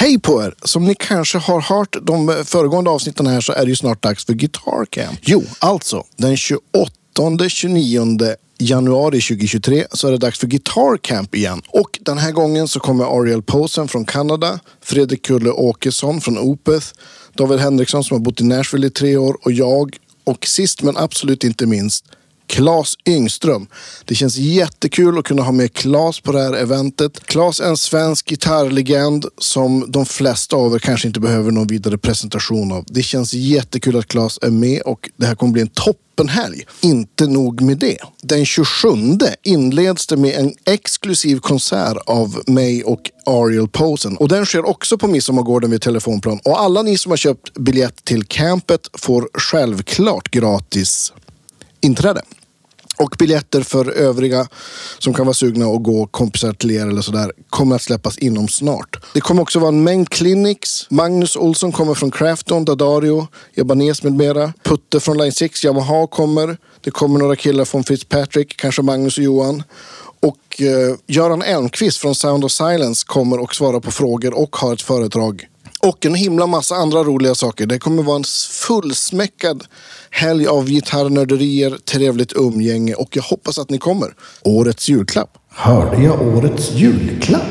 Hej på er! Som ni kanske har hört de föregående avsnitten här så är det ju snart dags för Guitar Camp. Jo, alltså den 28-29 januari 2023 så är det dags för Guitar Camp igen. Och den här gången så kommer Ariel Posen från Kanada, Fredrik Kulle Åkesson från Opeth, David Henriksson som har bott i Nashville i tre år och jag och sist men absolut inte minst Claes Yngström. Det känns jättekul att kunna ha med Claes på det här eventet. Claes är en svensk gitarrlegend som de flesta av er kanske inte behöver någon vidare presentation av. Det känns jättekul att Claes är med och det här kommer bli en toppenhelg. Inte nog med det. Den 27 inleds det med en exklusiv konsert av mig och Ariel Posen. Och den sker också på Midsommargården vid Telefonplan. Och alla ni som har köpt biljett till campet får självklart gratis inträde. Och biljetter för övriga som kan vara sugna att gå kompisar till er eller sådär kommer att släppas inom snart. Det kommer också vara en mängd clinics. Magnus Olsson kommer från Crafton, Dadario, Ebanes med mera. Putte från Line 6, Yamaha kommer. Det kommer några killar från Fitzpatrick, kanske Magnus och Johan. Och eh, Göran Elmqvist från Sound of Silence kommer och svarar på frågor och har ett föredrag och en himla massa andra roliga saker. Det kommer vara en fullsmäckad helg av gitarrnörderier, trevligt umgänge och jag hoppas att ni kommer. Årets julklapp. Hörde jag årets julklapp?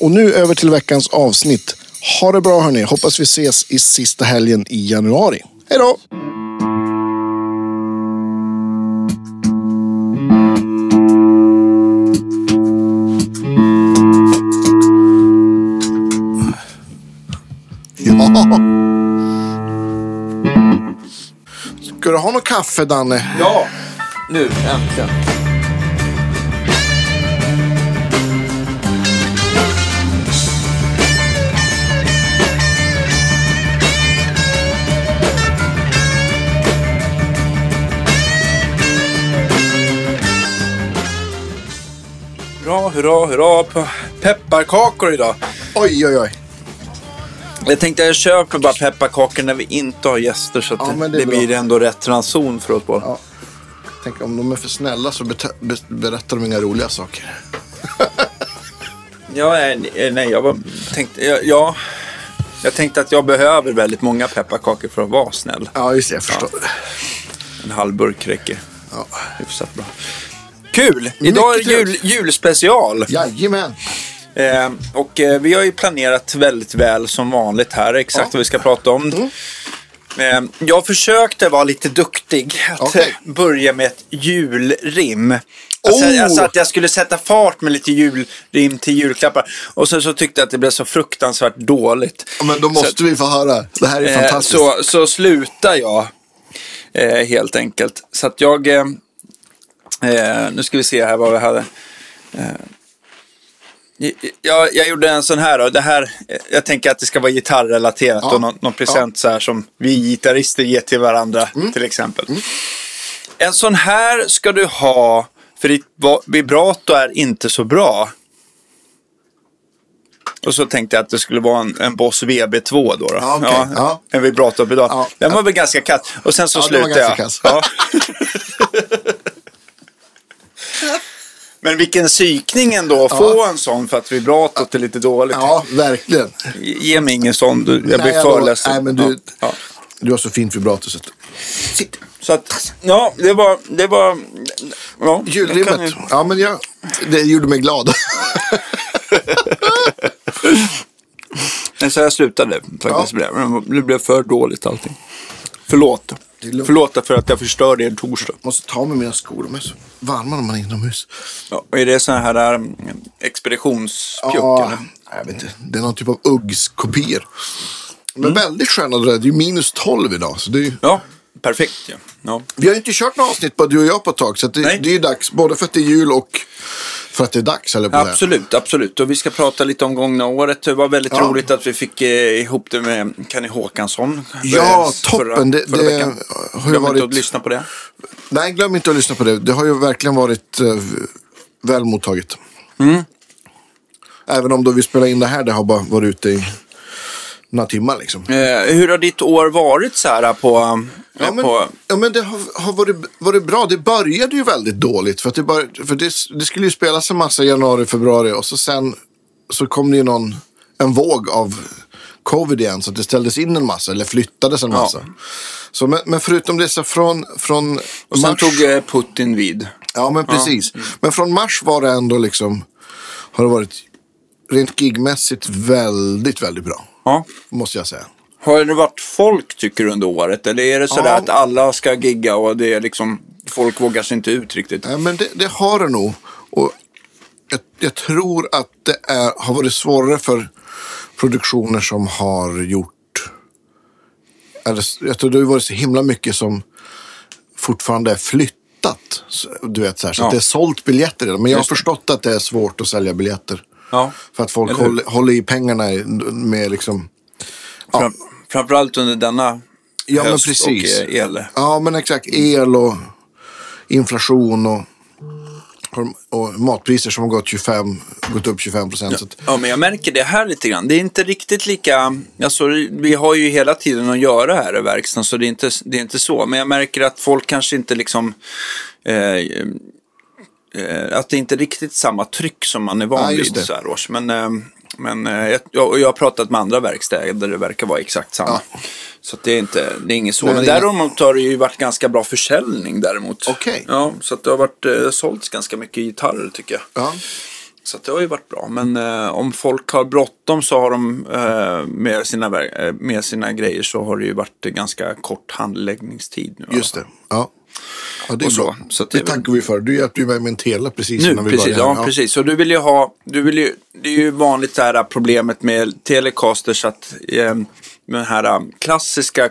Och nu över till veckans avsnitt. Ha det bra hörni. Hoppas vi ses i sista helgen i januari. Hej då! Ska du ha något kaffe Danne? Ja, nu äntligen. Hurra, hurra, hurra på pepparkakor idag. Oj, oj, oj. Jag tänkte jag köper bara pepparkakor när vi inte har gäster så Ja, det, det blir ändå rätt ranson för oss båda. Ja. Tänk om de är för snälla så berättar de inga roliga saker. Ja, nej, nej jag var, tänkte, ja, ja, jag tänkte att jag behöver väldigt många pepparkakor för att vara snäll. Ja, just det. Jag förstår. En halv burk räcker Ja. hyfsat bra. Kul! Idag är det jul, julspecial. Jajamän. Eh, och eh, vi har ju planerat väldigt väl som vanligt här, exakt Ja. Mm. vad vi ska prata om. Eh, jag försökte vara lite duktig att eh, börja med ett julrim. Alltså, Oh! alltså att jag skulle sätta fart med lite julrim till julklappar. Och sen så tyckte jag att det blev så fruktansvärt dåligt. Men då måste vi få höra. Det här är Eh, fantastiskt. så, så slutar jag eh, helt enkelt. Så att jag... Eh, eh, nu ska vi se här vad vi hade. Jag, jag gjorde en sån här då. Det här, jag tänker att det ska vara gitarrrelaterat Ja. och någon, någon present så här som vi gitarrister ger till varandra Mm. till exempel. En sån här ska du ha för ditt vibrato är inte så bra. Och så tänkte jag att det skulle vara en, en Boss VB2 då. då. Ja, okej. Ja. En vibratorpedal. Ja. Den var väl ganska kass. Och sen så Ja, slutade jag. Ja. Men vilken psykning ändå att få en sån för att vibratot är lite dåligt. Ja, verkligen. Ge mig ingen sån, du- jag blir Nej, för ledsen. Nej, men du, Ja. du har så fint vibrato. Så att... Sitt. Så att, ja, det var, det var, ja. Julrimmet. ju- Ja, men jag, det gjorde mig glad. Men så jag slutade faktiskt Ja. Det blev för dåligt allting. Förlåt. Förlåt för att jag förstörde er torsdag. måste ta med mina skor. De är så varma när man är inomhus. Ja, och är det sån här um, expeditionspjuck? Ja, eller? jag vet inte. Det är någon typ av Uggs-kopior. Men väldigt sköna det där. Det är ju minus 12 idag. Så det är ju... Ja, perfekt ja. ja. Vi har ju inte kört några avsnitt bara du och jag på ett tag. Så det, det är ju dags. Både för att det är jul och för att det är dags. Eller på det. Absolut, absolut. Och vi ska prata lite om gångna året. Det var väldigt Ja. roligt att vi fick eh, ihop det med Kenny Håkansson. Ja, eh, toppen. Det- förra det veckan. har Glöm varit- inte att lyssna på det. Nej, glöm inte att lyssna på det. Det har ju verkligen varit eh, väl mottaget. Mm. Även om då vi spelar in det här, det har bara varit ute i några timmar liksom. Eh, hur har ditt år varit så här på... Ja men, på ja, men det har, har varit, varit bra. Det började ju väldigt dåligt. För, det, bör, för det, det skulle ju spelas en massa i januari, februari och så sen så kom det ju någon, en våg av covid igen. Så det ställdes in en massa, eller flyttades en Ja. massa. Så, men, men förutom det, så från, från och sen mars... tog eh, Putin vid. Ja, men precis. Men från mars var det ändå liksom, har det varit rent gigmässigt väldigt, väldigt bra. Ja. Måste jag säga. Har det varit folk tycker du under året? Eller är det sådär Ja. att alla ska gigga och det är liksom folk vågar sig inte ut riktigt? Nej, men det, det har det nog. Och jag, jag tror att det är, har varit svårare för produktioner som har gjort... Jag tror det har varit så himla mycket som fortfarande är flyttat. Så- Du vet, så, här, så Ja. att det är sålt biljetter redan. Men jag har förstått att det är svårt att sälja biljetter. Ja. För att folk Eller håller, håller i pengarna med liksom... Fram, framförallt under denna Ja, men höst precis. och eh, el. Ja, men exakt. El och inflation och, och matpriser som har gått, 25, gått upp 25 procent. Att- Ja, men jag märker det här lite grann. Det är inte riktigt lika... Alltså, vi har ju hela tiden att göra här i verkstaden, så det är inte, det är inte så. Men jag märker att folk kanske inte liksom... Eh, eh, att det inte är riktigt samma tryck som man är van Nej, vid så här års. Men, eh, men eh, jag, jag, har pratat med andra verkstäder där det verkar vara exakt samma. Så att det är inte, det är inget så. Men är- däremot har det ju varit ganska bra försäljning däremot. Okej. Ja, så att det har varit eh, sålts ganska mycket gitarrer tycker jag. Ja. Så det har ju varit bra. Men eh, om folk har bråttom så har de eh, med, sina, eh, med sina grejer så har det ju varit ganska kort handläggningstid nu. Just det. Ja. Ja det är Och så. bra. Så det, det tackar vi för. Du hjälpte ju mig med en tele precis Nu, innan vi precis. började. Ja, precis. Så du vill ju ha, du vill ju, det är ju vanligt det här problemet med Telecasters att eh, den här eh, klassiska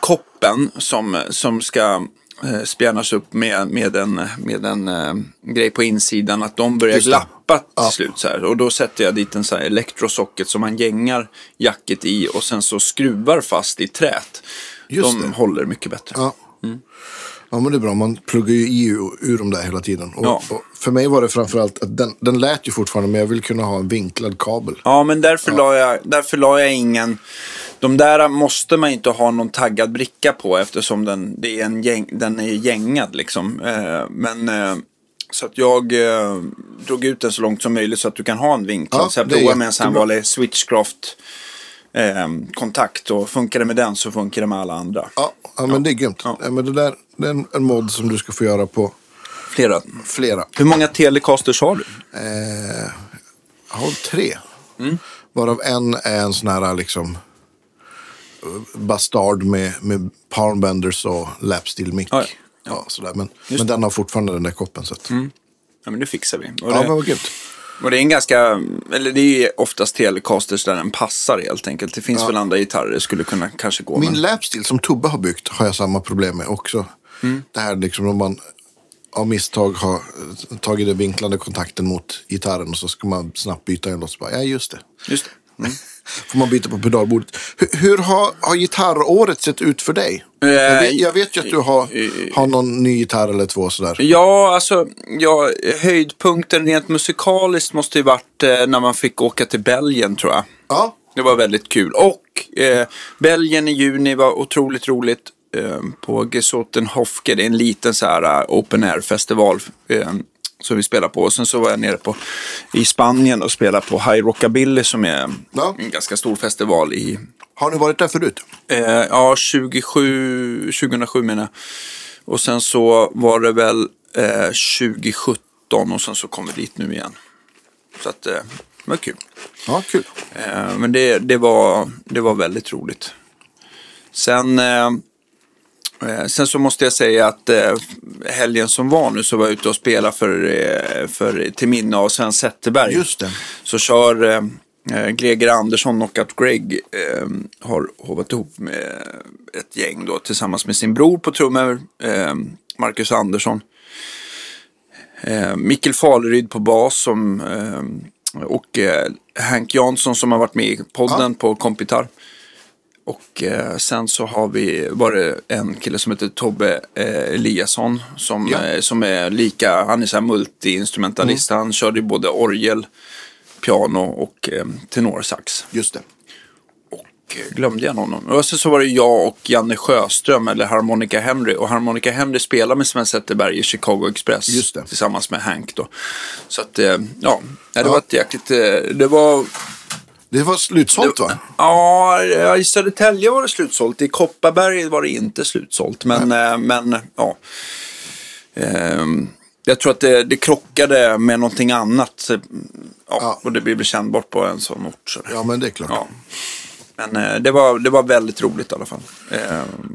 koppen som, som ska eh, spjärnas upp med, med en, med en eh, grej på insidan, att de börjar glappa till Ja. slut så här. Och då sätter jag dit en så här elektrosocket som man gängar jacket i och sen så skruvar fast i trät. Just de det. håller mycket bättre. Ja. Ja, men det är bra. Man pluggar ju i ur, dem där hela tiden. Och, Ja. och för mig var det framförallt att den, den lät ju fortfarande, men jag vill kunna ha en vinklad kabel. Ja, men därför, la jag, därför la jag ingen... De där måste man inte ha någon taggad bricka på eftersom den, det är en gäng, den är gängad liksom. Eh, men eh, så att jag eh, drog ut den så långt som möjligt så att du kan ha en vinklad. Ja, så jag provade med en sån här vanlig switchcraft eh, kontakt och funkar det med den så funkar det med alla andra. Ja, ja men det är grymt. Ja. Ja. men det där det är en, en mod som du ska få göra på Flera. flera. Hur många telecasters har du? Eh, jag har tre. Mm. Varav en är en sån här liksom bastard med, med palmbenders och lapsteel mic. Ja, Ja, sådär. Men, men den har fortfarande den där koppen. Så att, Ja, men det fixar vi. Och Ja, det, vad grymt. Och det är en ganska, eller det är ju oftast telecasters där den passar helt enkelt. Det finns väl andra gitarrer det skulle kunna kanske gå Min med. lapsteel som Tubbe har byggt har jag samma problem med också. Mm. Det här liksom om man av misstag har tagit den vinklande kontakten mot gitarren och så ska man snabbt byta en låt. Så bara, Ja, just det. Just det. Mm. Får man byta på pedalbordet. Hur, hur har, har gitarråret sett ut för dig? Eh, jag, vet, jag vet ju att du har, har någon ny gitarr eller två sådär. Ja, alltså ja, höjdpunkten rent musikaliskt måste ju varit eh, när man fick åka till Belgien tror jag. Ja, Det var väldigt kul. Och eh, Belgien i juni var otroligt roligt. Eh, på Gesotenhofke, det är en liten så här eh, open air-festival eh, som vi spelar på. Och sen så var jag nere på, i Spanien och spelade på High Rockabilly som är Ja. en ganska stor festival i har ni varit där förut? Eh, ja, 27, 2007 menar jag. Och sen så var det väl eh, 2017 och sen så kom vi dit nu igen. Så att eh, det var kul. Ja, kul. Eh, men det, det, var, det var väldigt roligt. Sen, eh, sen så måste jag säga att eh, helgen som var nu så var jag ute och spelade för, eh, för, till minne av Sven Zetterberg. Just det. Så kör eh, eh, Greger Andersson, Knockout Greg, eh, har hovat ihop med ett gäng då tillsammans med sin bror på trummor, eh, Marcus Andersson. Eh, Mikkel Faleryd på bas som, eh, och eh, Hank Jansson som har varit med i podden på kompitar. Och eh, sen så har vi varit en kille som heter Tobbe eh, Eliasson som, Ja. eh, som är lika, han är så här multi-instrumentalist. Han körde både orgel, piano och eh, tenorsax. Just det. Och glömde jag någon. Och sen så var det jag och Janne Sjöström, eller Harmonica Henry. Och Harmonica Henry spelar med Sven Zetterberg i Chicago Express. Just det. Tillsammans med Hank då. Så att, eh, ja, det Ja. var ett jäkligt, eh, det var Det var slutsålt va? Ja, i Södertälje var det slutsålt. I Kopparberg var det inte slutsålt. Men, eh, men ja. Ehm, jag tror att det, det krockade med någonting annat. Så, Ja, Ja. Och det blir väl kännbart på en sån ort. Så. Ja, men det är klart. Ja. Men eh, det, var, det var väldigt roligt i alla fall. Eh,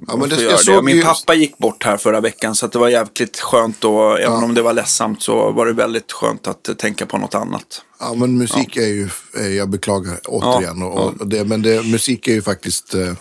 Ja, men det- jag såg Min ju- pappa gick bort här förra veckan så det var jävligt skönt. Och, Även om det var ledsamt så var det väldigt skönt att eh, tänka på något annat. Ja, men musik är ju, jag beklagar återigen, Ja, och, och det, men det, musik är ju faktiskt eh,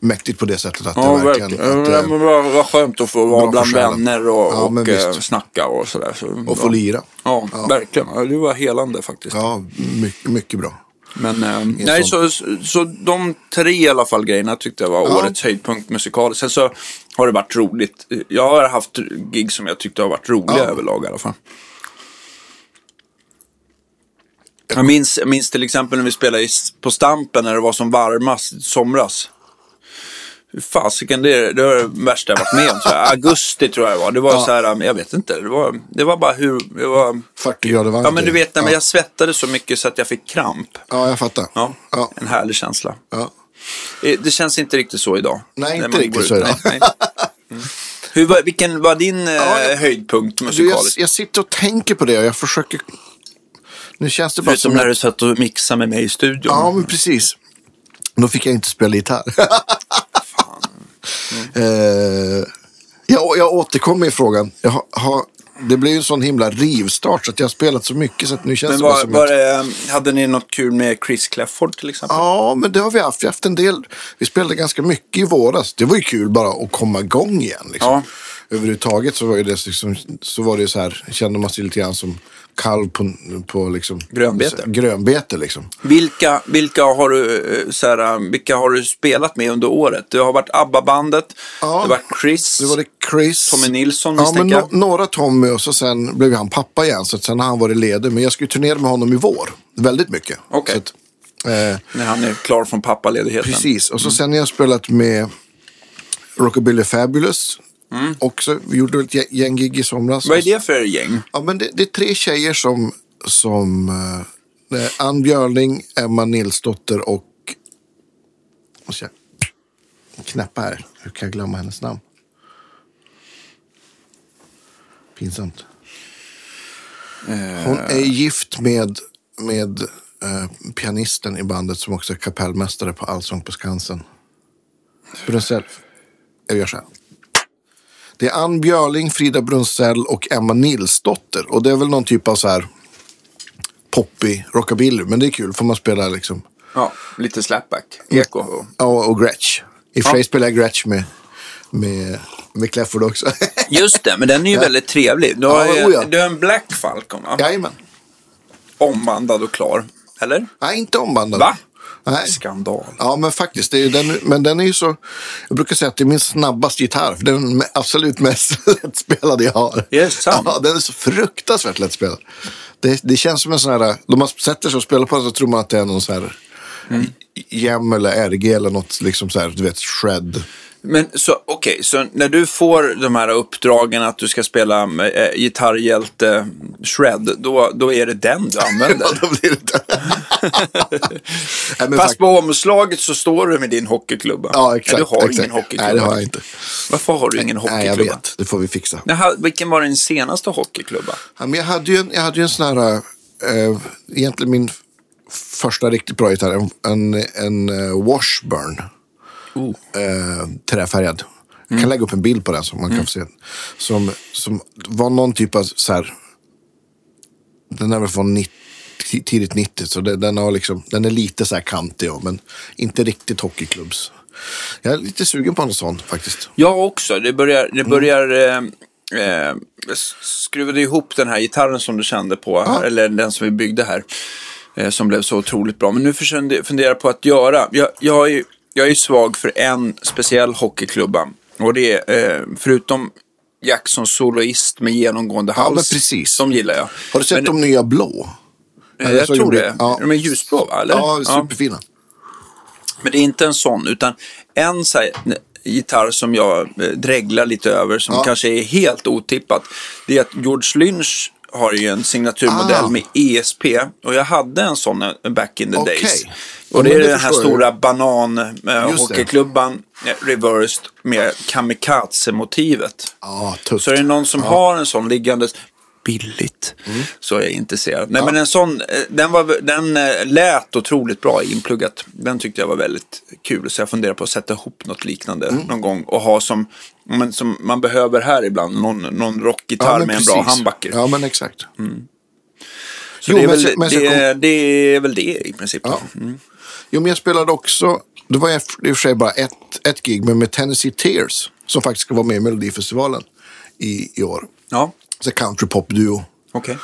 mäktigt på det sättet att Ja, det verkligen... verkligen. Att, Ja, men var, var skönt att få vara bland vänner och, Ja, och visst. snacka och sådär. Så, och få ja. lira. Ja, verkligen. Ja, Det var helande faktiskt. Ja, mycket, mycket bra. Men eh, nej, så, så, de tre i alla fall grejerna tyckte jag var Ja. årets höjdpunkt musikaliskt. Sen så har det varit roligt. Jag har haft gig som jag tyckte har varit roliga Ja. överlag i alla fall. Jag minns, jag minns till exempel när vi spelade på Stampen när det var som varmast i somras. Hur fasiken, det, det var det värsta jag varit med om. Här, augusti tror jag det var. Det var Ja. så här, jag vet inte. Det var, det var bara hur... Det var, 40 grader varmt. ja men du vet, när ja. jag svettades så mycket så att jag fick kramp. ja, jag fattar. Ja, Ja. en härlig känsla. Ja. Eh, Det känns inte riktigt så idag. Nej, inte riktigt så idag. Nej, nej. Mm. Hur, var- vilken var din eh, Ja, jag- höjdpunkt Du, jag, musikaliskt? jag sitter och tänker på det och jag försöker... Nu känns det bara Förutom som... när du satt och mixade med mig i studion. Ja, men precis. Då fick jag inte spela gitarr. Eh, jag, jag återkommer i frågan. Jag har, har, det blev ju en sån himla rivstart så att jag har spelat så mycket så att nu känns men det var, som var att... det, hade ni något kul med Chris Clafford till exempel? Ja, men det har vi haft. Vi har haft en del. Vi spelade ganska mycket i våras. Det var ju kul bara att komma igång igen. Liksom. Ja. Överhuvudtaget så var, det liksom, så var det så här, kände man sig lite grann som kalv på, på liksom, Grönbete. grönbete liksom. Vilka, vilka, har du, eh, så här, vilka har du spelat med under året? Det har varit ABBA-bandet, Ja. det har varit Chris, Det var det Chris. Tommy Nilsson Ja, men no, några Tommy och så sen blev han pappa igen. Så sen har han varit ledig. Men jag ska ju turnera med honom i vår. Väldigt mycket. Så att, eh, När han är klar från pappaledigheten. precis. Och så sen har jag spelat med Rockabilly Fabulous. Också, vi gjorde ett gäng- gäng gig i somras. Mm. Vad är det för gäng? Ja, men det, det är tre tjejer som... som eh, Ann Björling, Emma Nilsdotter och... Måste jag knäppa här. Hur kan jag glömma hennes namn? Pinsamt. Hon är gift med, med eh, pianisten i bandet som också är kapellmästare på Allsång på Skansen. Brunzell. Jag gör så här. Det är Ann Björling, Frida Brunzell och Emma Nilsdotter. Och det är väl någon typ av så här poppy rockabilly. Men det är kul, får man spela liksom. Ja, lite slapback, eko. Ja, och Gretsch. I och för Ja. spelar jag Gretsch med, med, med Clefford också. Just det, men den är ju väldigt trevlig. Du har, Ja, ja. du har en Black Falcon va? Jajamän. Ombandad och klar. Eller? Nej, inte ombandad. Va? Nej. Skandal. Ja, men faktiskt. Det är den, men den är ju så... Jag brukar säga att det är min snabbaste gitarr. För det är den absolut mest lättspelade jag har. Är sant? Ja, den är så fruktansvärt lättspelad. Det, det känns som en sån här... Då man sätter sig och spelar på den så tror man att det är någon sån här... Mm. Gem eller RG eller något liksom så här, du vet, shred. Men så, okej, så när du får de här uppdragen att du ska spela äh, gitarrhjälte Shred, då, då är det den du använder? Ja, då blir det Nej, men Fast på omslaget så står du med din hockeyklubba. Ja, exakt. Nej, du har exakt. ingen hockeyklubba. Nej, det har jag inte. Varför har du ingen Nej, jag hockeyklubba? vet. Det får vi fixa. Jaha, vilken var din senaste hockeyklubba? Ja, men jag, hade ju en, jag hade ju en sån här, eh, egentligen min första riktigt bra gitarr, en, en, en eh, Washburn. Eh, träfärgad. Jag kan lägga upp en bild på den så man kan få se. Som, som var någon typ av så här, den är väl från 90, tidigt 90 så det, den, har liksom, den är lite så här kantig men inte riktigt hockeyklubbs. Jag är lite sugen på en sån faktiskt. Jag också. Det börjar... Mm. Det börjar eh, eh, jag skruvade ihop den här gitarren som du kände på, Ja. eller den som vi byggde här, eh, som blev så otroligt bra. Men nu försöker jag fundera på att göra. Jag, jag, är, jag är svag för en speciell hockeyklubba. Och det är, eh, förutom Jackson soloist med genomgående Ja, hals. men precis. De gillar jag. Har du sett Men, de nya blå? eh, Jag så tror gjorde- det. Ja. De är ljusblå, va? Eller? Ja, superfina. Men det är inte en sån, utan en så här, gitarr som jag eh, dreglar lite över, som Ja. kanske är helt otippat. Det är att George Lynch har ju en signaturmodell Ah. med ESP och jag hade en sån eh, back in the Okej. days. Ja, Och det men är det den här stora banan eh, eh, reversed med kamikaze-motivet. Ja, tufft. Så är det någon som Ja. har en sån liggandes billigt så är jag intresserad. Nej men en sån, den, var, den lät otroligt bra inpluggat. Den tyckte jag var väldigt kul så jag funderar på att sätta ihop något liknande Mm. någon gång och ha som, men som man behöver här ibland, någon, någon rockgitarr men med en bra handbacker. Ja, men exakt. Så Jo, det, är väl, men det, det är väl det i princip. Ja. Mm. Jo, men jag spelade också, det var i och för sig bara ett, ett gig, men med Tennessee Tears. Som faktiskt ska vara med i Melodifestivalen i, i år. Ja, Så country pop duo. okej.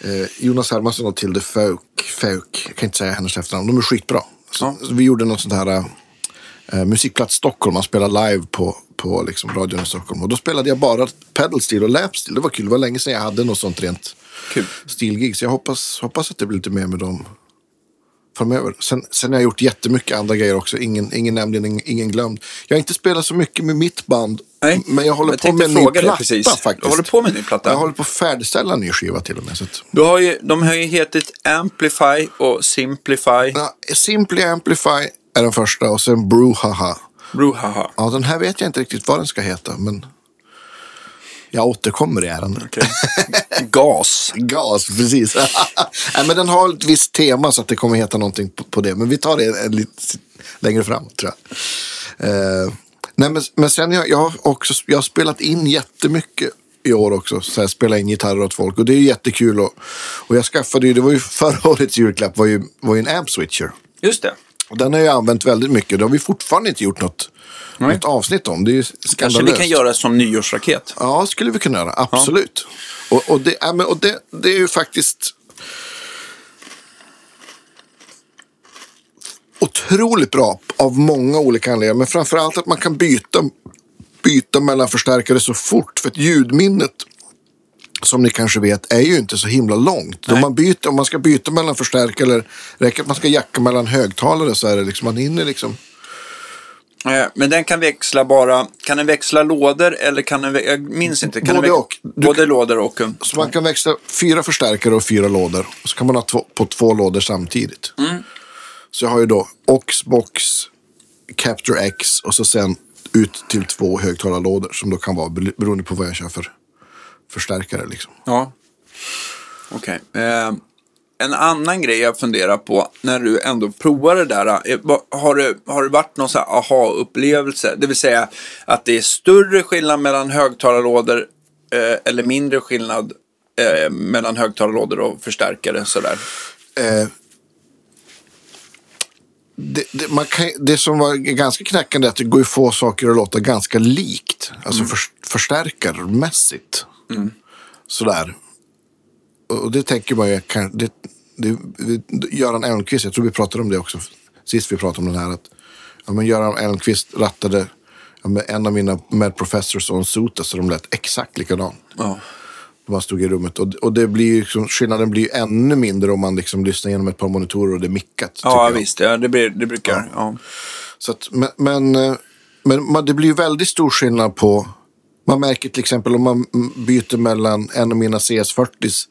Eh, Jonas Hermansson och Tilde Fauk, Fauk, jag kan inte säga hennes efternamn, de är skitbra. Så, Ja. så vi gjorde något sånt här eh, musikplats Stockholm, man spelar live på, på liksom radion i Stockholm. Och då spelade jag bara pedal steel och lap steel. Det var kul, det var länge sedan jag hade något sånt rent Kul. stilgig. Så jag hoppas, hoppas att det blir lite mer med dem framöver. Sen, sen har jag gjort jättemycket andra grejer också. Ingen, ingen nämnd, ingen, ingen glömd. Jag har inte spelat så mycket med mitt band. Nej, men jag håller jag på med en ny platta precis. faktiskt. Du håller på med en ny platta? Jag håller på att färdigställa en ny skiva till och med. Så att, Du har ju, de har ju hetit Amplify och Simplify. Ja, Simply Amplify är den första och sen Brouhaha. Bruhaha. Ja, den här vet jag inte riktigt vad den ska heta, men jag återkommer i ärendet. Okej. Gas. Gas, precis. Nej, men den har ett visst tema så att det kommer heta någonting på, på det. Men vi tar det en, lite längre fram, tror jag. Eh, nej, men, men sen jag, jag har också jag har spelat in jättemycket i år också. Så jag spelar in gitarrer åt folk och det är jättekul. Och, och jag skaffade ju, det var ju förra årets julklapp, var ju, var ju en amp switcher. Just det. Och den har jag använt väldigt mycket. Det har vi fortfarande inte gjort något, Nej. något avsnitt om. Det är ju Kanske skandalöst. vi kan göra som nyårsraket. Ja, skulle vi kunna göra. Absolut. Och, och, det, ja, men, och det, det är ju faktiskt otroligt bra av många olika anledningar. Men framför allt att man kan byta, byta mellan förstärkare så fort. För att ljudminnet, som ni kanske vet, är ju inte så himla långt. Om man, byter, om man ska byta mellan förstärkare eller räcker att man ska jacka mellan högtalare så är det liksom, man hinner liksom. Men den kan växla bara, kan den växla lådor eller kan den, jag minns inte. Kan Både och. Både kan- lådor och... Så man kan växla fyra förstärkare och fyra lådor. Och så kan man ha två, på två lådor samtidigt. Så jag har ju då Oxbox, Capture X och så sen ut till två högtalarlådor som då kan vara beroende på vad jag kör för förstärkare. Liksom. Ja. Okej. Eh, en annan grej jag funderar på när du ändå provar det där. eh, Har det, har det varit någon aha-upplevelse? Det vill säga att det är större skillnad mellan högtalarlådor eh, eller mindre skillnad eh, mellan högtalarlådor och förstärkare sådär. Eh, det, det, man kan, det som var ganska knäckande är att det går att få saker att låta ganska likt. Alltså för, förstärkarmässigt. Sådär. Och och det tänker man ju det, det, Göran Elmqvist, jag tror vi pratade om det också sist vi pratade om den här. Att, ja, men Göran Elmqvist rattade ja, med en av mina medprofessors en Sota så de lät exakt likadant. Ja. Man stod i rummet. Och, och det blir liksom, skillnaden blir ju ännu mindre om man liksom lyssnar genom ett par monitorer och det är mickat. Ja, jag. visst. Ja, det, blir, det brukar... Ja. Så att, men men, eh, men det blir ju väldigt stor skillnad på... Man märker till exempel om man mm, byter mellan en av mina CS40s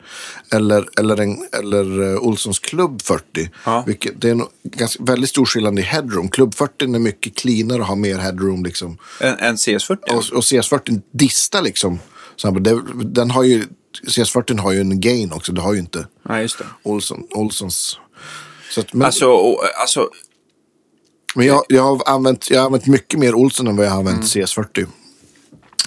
eller, eller, en, eller uh, Olssons Club 40. Ja. Vilket, det är en ganska, väldigt stor skillnad i headroom. Club 40 är mycket cleanare och har mer headroom. Liksom. En, en CS40? Och, och CS40 distar liksom. Så den har ju, CS40 har ju en gain också. Det har ju inte Ja, just det. Olsson, Olssons. Så att, men Alltså, och, alltså men jag, jag, har använt, jag har använt mycket mer Olsson än vad jag har Mm. använt CS40.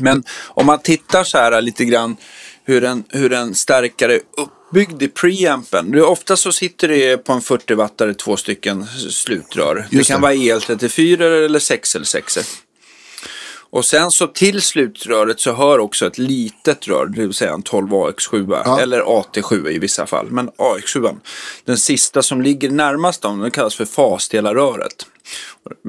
Men om man tittar så här lite grann hur en, hur en stärkare är uppbyggd i preampen. Ofta så sitter det på en 40-wattare två stycken slutrör. det Just kan det. vara EL34 eller 6 eller 6 Och sen så till slutröret så hör också ett litet rör, det vill säga en 12 AX7 Ja. eller AT7 i vissa fall. Men AX7, den sista som ligger närmast dem, den kallas för fasdelarröret.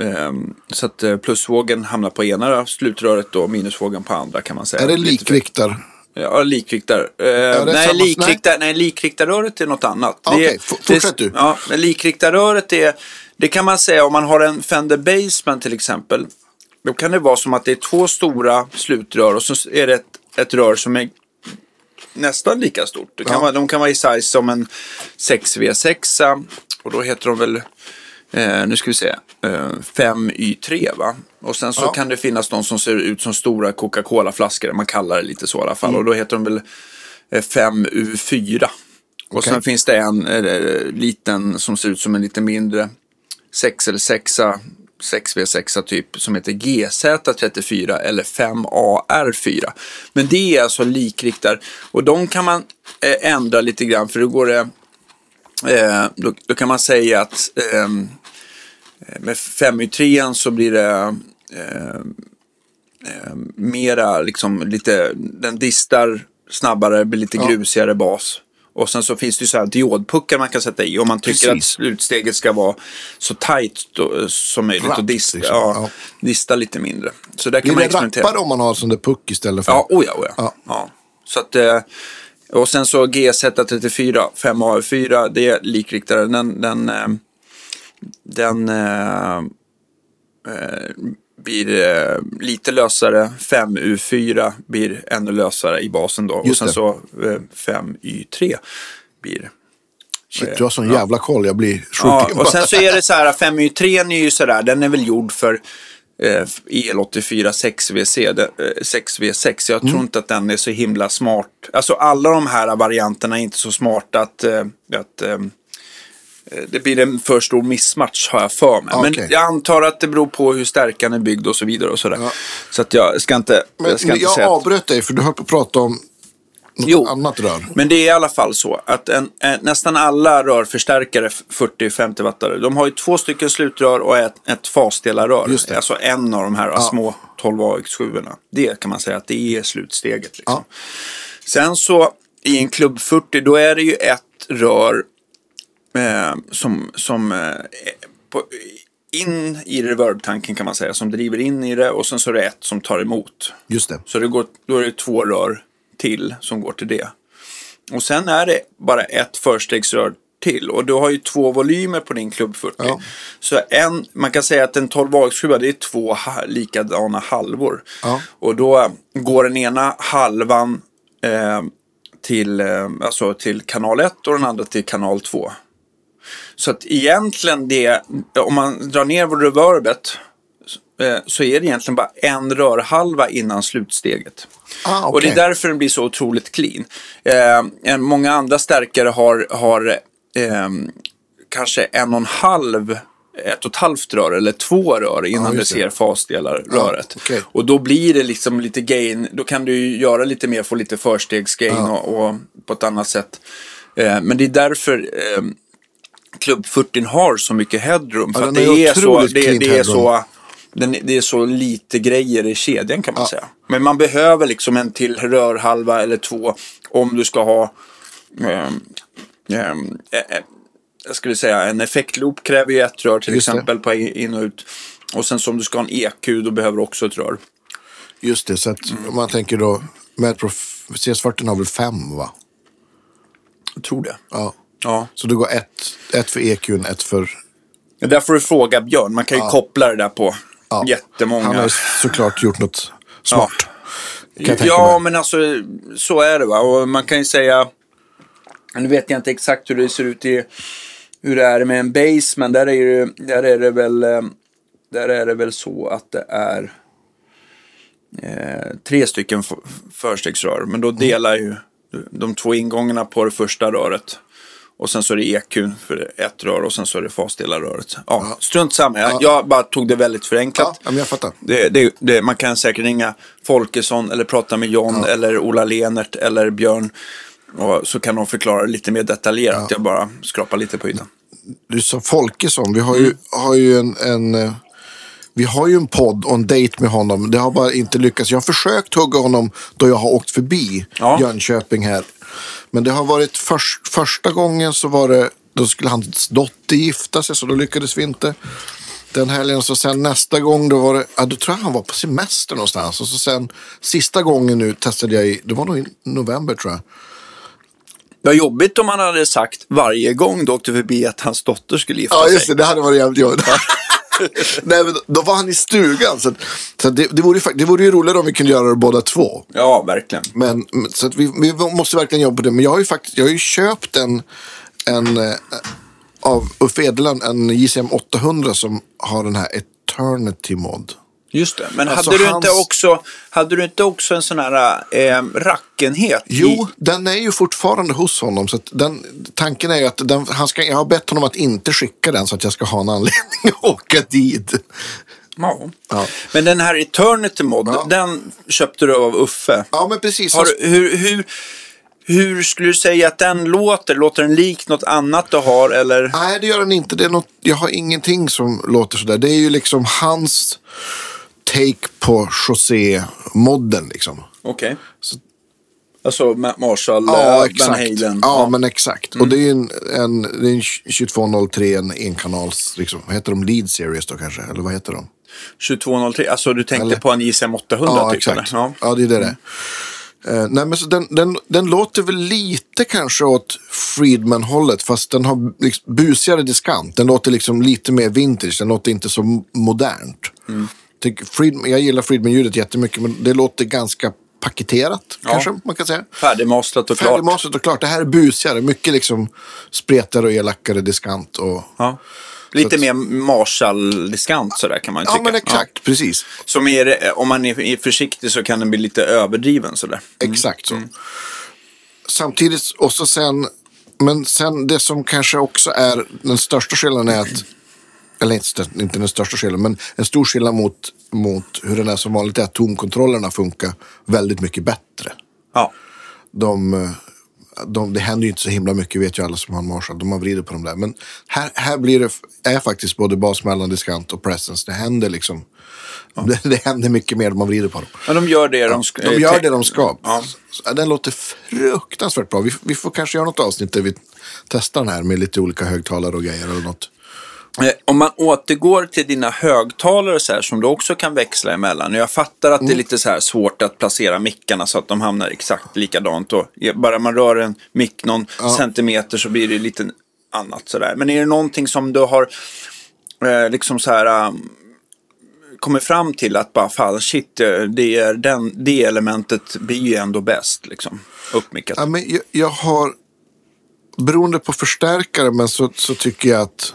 Ehm, Så att eh, plusvågen hamnar på ena slutröret och minusvågen på andra kan man säga. Är det likriktar? Ja, likriktar. Eh, det nej, likriktar nej, likriktarröret är något annat. Okej, f- fortsätt du. Ja, men likriktarröret är, Det kan man säga om man har en Fender Baseman till exempel. Då kan det vara som att det är två stora slutrör och så är det ett, ett rör som är nästan lika stort. Det kan Ja. vara, de kan vara i size som en 6V6 och då heter de väl, eh, nu ska vi se, eh, 5Y3 va? Och sen så Ja. kan det finnas de som ser ut som stora Coca-Cola-flaskor, man kallar det lite så i alla fall. Mm. Och då heter de väl eh, 5U4. Och Okej. sen finns det en eh, liten som ser ut som en lite mindre 6 eller 6 6V6 typ som heter GZ34 eller 5AR4. Men det är alltså likriktar och de kan man eh, ändra lite grann för då går det eh, då, då kan man säga att ehm, med 5U3 så blir det eh, eh, mera liksom lite, den distar snabbare, blir lite Ja. grusigare bas. Och sen så finns det ju så här diodpuckar man kan sätta i om man tycker Precis. att slutsteget ska vara så tajt då, som möjligt Rappt, och dista, liksom. ja, Ja. dista lite mindre. Så där kan Blir man det experimentera. rappare om man har sån där puck istället för... Ja, oh ja, oh ja. Ja. Så att, eh, och sen så GZ34, 5A4, det är likriktare. Den, den, eh, den eh, eh, blir eh, lite lösare. 5U4 blir ännu lösare i basen då. och Just sen det. så eh, 5Y3 blir Shit, du har sån jävla koll. Jag blir sjuk. Ja, och sen så är det så här, 5Y3 är ju sådär, den är väl gjord för eh, El84 6VC, det, eh, 6V6. Jag tror inte att den är så himla smart. Alltså alla de här varianterna är inte så smarta att, eh, att eh, det blir en för stor missmatch har jag för mig. Men Okej. jag antar att det beror på hur stark den är byggd och så vidare. Och sådär. Ja. Så att jag ska inte, Men, jag ska men inte jag säga att... avbröt dig för du höll på att prata om något Jo. annat rör. Men det är i alla fall så att en, en, nästan alla rörförstärkare 40-50 wattare, de har ju två stycken slutrör och ett, ett fasdelarrör. Alltså en av de här små 12 AX7. Det kan man säga att det är slutsteget. Liksom. Sen så i en klubb 40 då är det ju ett rör eh, som, som eh, på, in i reverb-tanken kan man säga, som driver in i det och sen så är det ett som tar emot. Just det. Så det går, då är det två rör till som går till det. Och sen är det bara ett förstegsrör till och du har ju två volymer på din klubb 40. Ja. Så en, man kan säga att en 12 AX7 det är två likadana halvor. Ja. Och då går den ena halvan eh, till, eh, alltså till kanal 1 och den andra till kanal 2. Så att egentligen det, om man drar ner reverbet eh, så är det egentligen bara en rörhalva innan slutsteget. Ah, Och det är därför den blir så otroligt clean. Eh, många andra stärkare har, har eh, kanske en och en halv ett och ett halvt rör eller två rör innan Ja, du ser fasdelar röret. okej. Och då blir det liksom lite gain, då kan du göra lite mer, få lite förstegsgain Ja. och, och på ett annat sätt. Eh, men det är därför eh, Club 40 har så mycket headroom. För Ja, det är, så, det, det, är så, den, det är så lite grejer i kedjan kan man Ja. säga. Men man behöver liksom en till rörhalva eller två om du ska ha ehm, ehm, eh, eh, jag skulle säga en effektloop kräver ju ett rör till Just det. exempel på in och ut. Och sen som du ska ha en EQ då behöver du också ett rör. Just det, så att Mm. om man tänker då, Metro CS40 har väl fem va? Jag tror det. Ja. Ja. Så det går ett, ett för EQn, ett för... Där får du fråga Björn. Man kan ju koppla det där på Ja. jättemånga. Han har ju såklart gjort något smart. Ja, mig. men alltså så är det va. Och man kan ju säga, nu vet jag inte exakt hur det ser ut i, hur det är med en base, men där är det, där är det väl, eh, där är det väl så att det är eh, tre stycken förstegsrör. Men då delar ju de två ingångarna på det första röret. Och sen så är det EQ för ett rör och sen så är det fasdelarröret. Ja, strunt samma. Jag, jag bara tog det väldigt förenklat. Ja, men jag fattar. Det, det, det, man kan säkert ringa Folkesson eller prata med John eller Ola Lenert eller Björn. Och så kan de förklara lite mer detaljerat. Jag bara skrapar lite på ytan. Du sa Folkesson, vi har ju, Mm. har ju en... en vi har ju en podd och en dejt med honom. Det har bara inte lyckats. Jag har försökt hugga honom då jag har åkt förbi Ja. Jönköping här. Men det har varit först, första gången så var det, då skulle hans dotter gifta sig så då lyckades vi inte. Den helgen så sen nästa gång då var det, ja då tror jag han var på semester någonstans. Och så sen sista gången nu testade jag i, det var nog i november tror jag. Vad jobbigt om han hade sagt varje gång du åkte förbi att hans dotter skulle gifta Ja, sig. just det. Det hade varit jävligt jobbigt. Nej, men då var han i stugan. Så, att, så att det, det, vore det vore ju roligare om vi kunde göra det båda två. Ja, verkligen. Men, men- så att vi, vi måste verkligen jobba på det. Men jag har ju faktiskt jag har ju köpt en, en eh, av Uffe Edeland, en JCM 800 som har den här Eternity Mod. Just det. Men Alltså, hade, du hans- inte också, hade du inte också en sån här eh, rackenhet? Jo, I, den är ju fortfarande hos honom. Så den, tanken är ju att den, han ska, jag har bett honom att inte skicka den så att jag ska ha en anledning att åka dit. ja. Ja. Men den här Eternity Mod, Ja. den köpte du av Uffe. Ja, men precis. Har, hur, hur, hur skulle du säga att den låter? Låter den lik något annat du har? Eller? Nej, det gör den inte. Det är något, jag har ingenting som låter sådär. Det är ju liksom hans take på José-modden liksom. Okej. Alltså Ma- Marshall, Ja, eh, Van exakt. Halen. Ja, men exakt. Och det är en, en, det är en 2203, en enkanals, liksom. Vad heter de? Lead Series då kanske? Eller vad heter de? 2203, alltså du tänkte Eller- på en JSM 800 Ja, typ? exakt. Ja. Ja, det är det är. Eh, nej, men så den, den, den låter väl lite kanske åt Friedman-hållet, fast den har liksom busigare diskant. Den låter liksom lite mer vintage, den låter inte så modernt. Mm. Tycker Friedman, jag gillar Friedman-ljudet jättemycket, men det låter ganska paketerat, Ja. kanske man kan säga. Färdigmastrat och klart. Färdigmastrat och klart. Det här är busigare, mycket liksom spretigare och elakare diskant. Och... Ja. Lite att- mer Marshall-diskant sådär kan man ju Ja, tycka. men exakt, precis. Som är, om man är försiktig så kan den bli lite överdriven sådär. Exakt så. Samtidigt, och så sen, men sen det som kanske också är den största skillnaden är att, eller inte, inte den största skillnaden, men en stor skillnad mot, mot hur den är som vanligt är att tonkontrollerna funkar väldigt mycket bättre. Ja. De, eh, de, det händer ju inte så himla mycket, vet ju alla som har en Marshall. De har vrider på dem där. Men här, här blir det, är faktiskt både bas, mellandiskant och presence. Det händer liksom, det, det händer mycket mer när man vrider på dem. Men de gör det de ska. De gör det de ska. Ja. Den låter fruktansvärt bra. Vi, vi får kanske göra något avsnitt där vi testar den här med lite olika högtalare och grejer eller något. Eh, Om man återgår till dina högtalare så här, som du också kan växla emellan. Jag fattar att det är Mm. lite så här svårt att placera mickarna så att de hamnar exakt likadant. Och bara man rör en mick någon centimeter så blir det lite annat sådär. Men är det någonting som du har eh, liksom så här um, kommit fram till att bara fan shit, eh, det, är den, det elementet blir ju ändå bäst liksom. Uppmickat. Ja, men jag, jag har, beroende på förstärkare, men så, så tycker jag att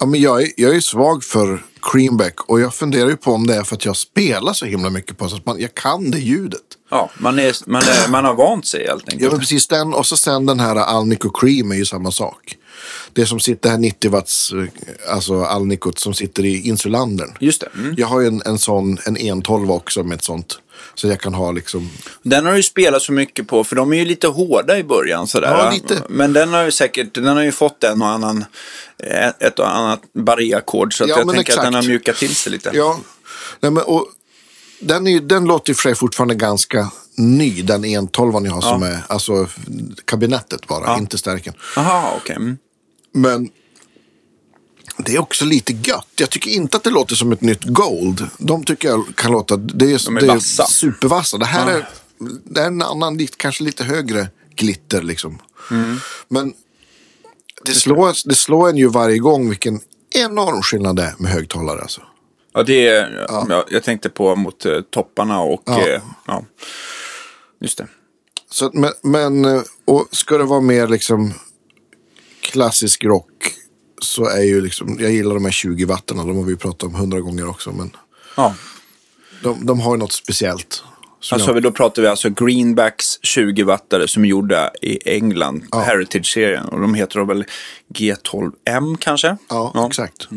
ja, men jag, är, jag är svag för Creamback och jag funderar ju på om det är för att jag spelar så himla mycket på så att man, jag kan det ljudet. Ja, man, är, man, är, man har vant sig helt enkelt. Ja, men precis den och så sen den här Alnico Cream är ju samma sak. Det som sitter här 90 watts, eh, alltså Alnicot som sitter i insulandern. Just det. Mm. Jag har ju en, en sån, en 112 också med ett sånt. Så jag kan ha liksom, Den har du spelat så mycket på, för de är ju lite hårda i början. Sådär. Ja, lite. Men den har ju säkert den har ju fått en och annan, eh, ett och annat barré-ackord. Så att Ja, jag tänker att den har exakt. mjukat till sig lite. ja. Nej, men, och, den, är, den låter ju för fortfarande ganska ny, den 112 jag har som är, alltså kabinettet bara, inte stärken. Jaha, okej. Mm. Men det är också lite gött. Jag tycker inte att det låter som ett nytt Gold. De tycker jag kan låta... Det är, De är det vassa. supervassa. Det här är, det är en annan, kanske lite högre glitter liksom. Mm. Men det slår, det slår en ju varje gång vilken enorm skillnad det är med högtalare. Alltså. Ja, det är, ja. jag tänkte på mot eh, topparna och... Ja. eh, ja. Just det. Så, men, men eh, och ska det vara mer liksom klassisk rock så är ju liksom, jag gillar de här 20 wattarna. De har vi pratat om hundra gånger också. Men Ja. de, de har ju något speciellt. Alltså, jag- Då pratar vi alltså Greenbacks 20-wattare som är gjorda i England, Heritage-serien. Och de heter då väl G12M kanske? Ja, exakt.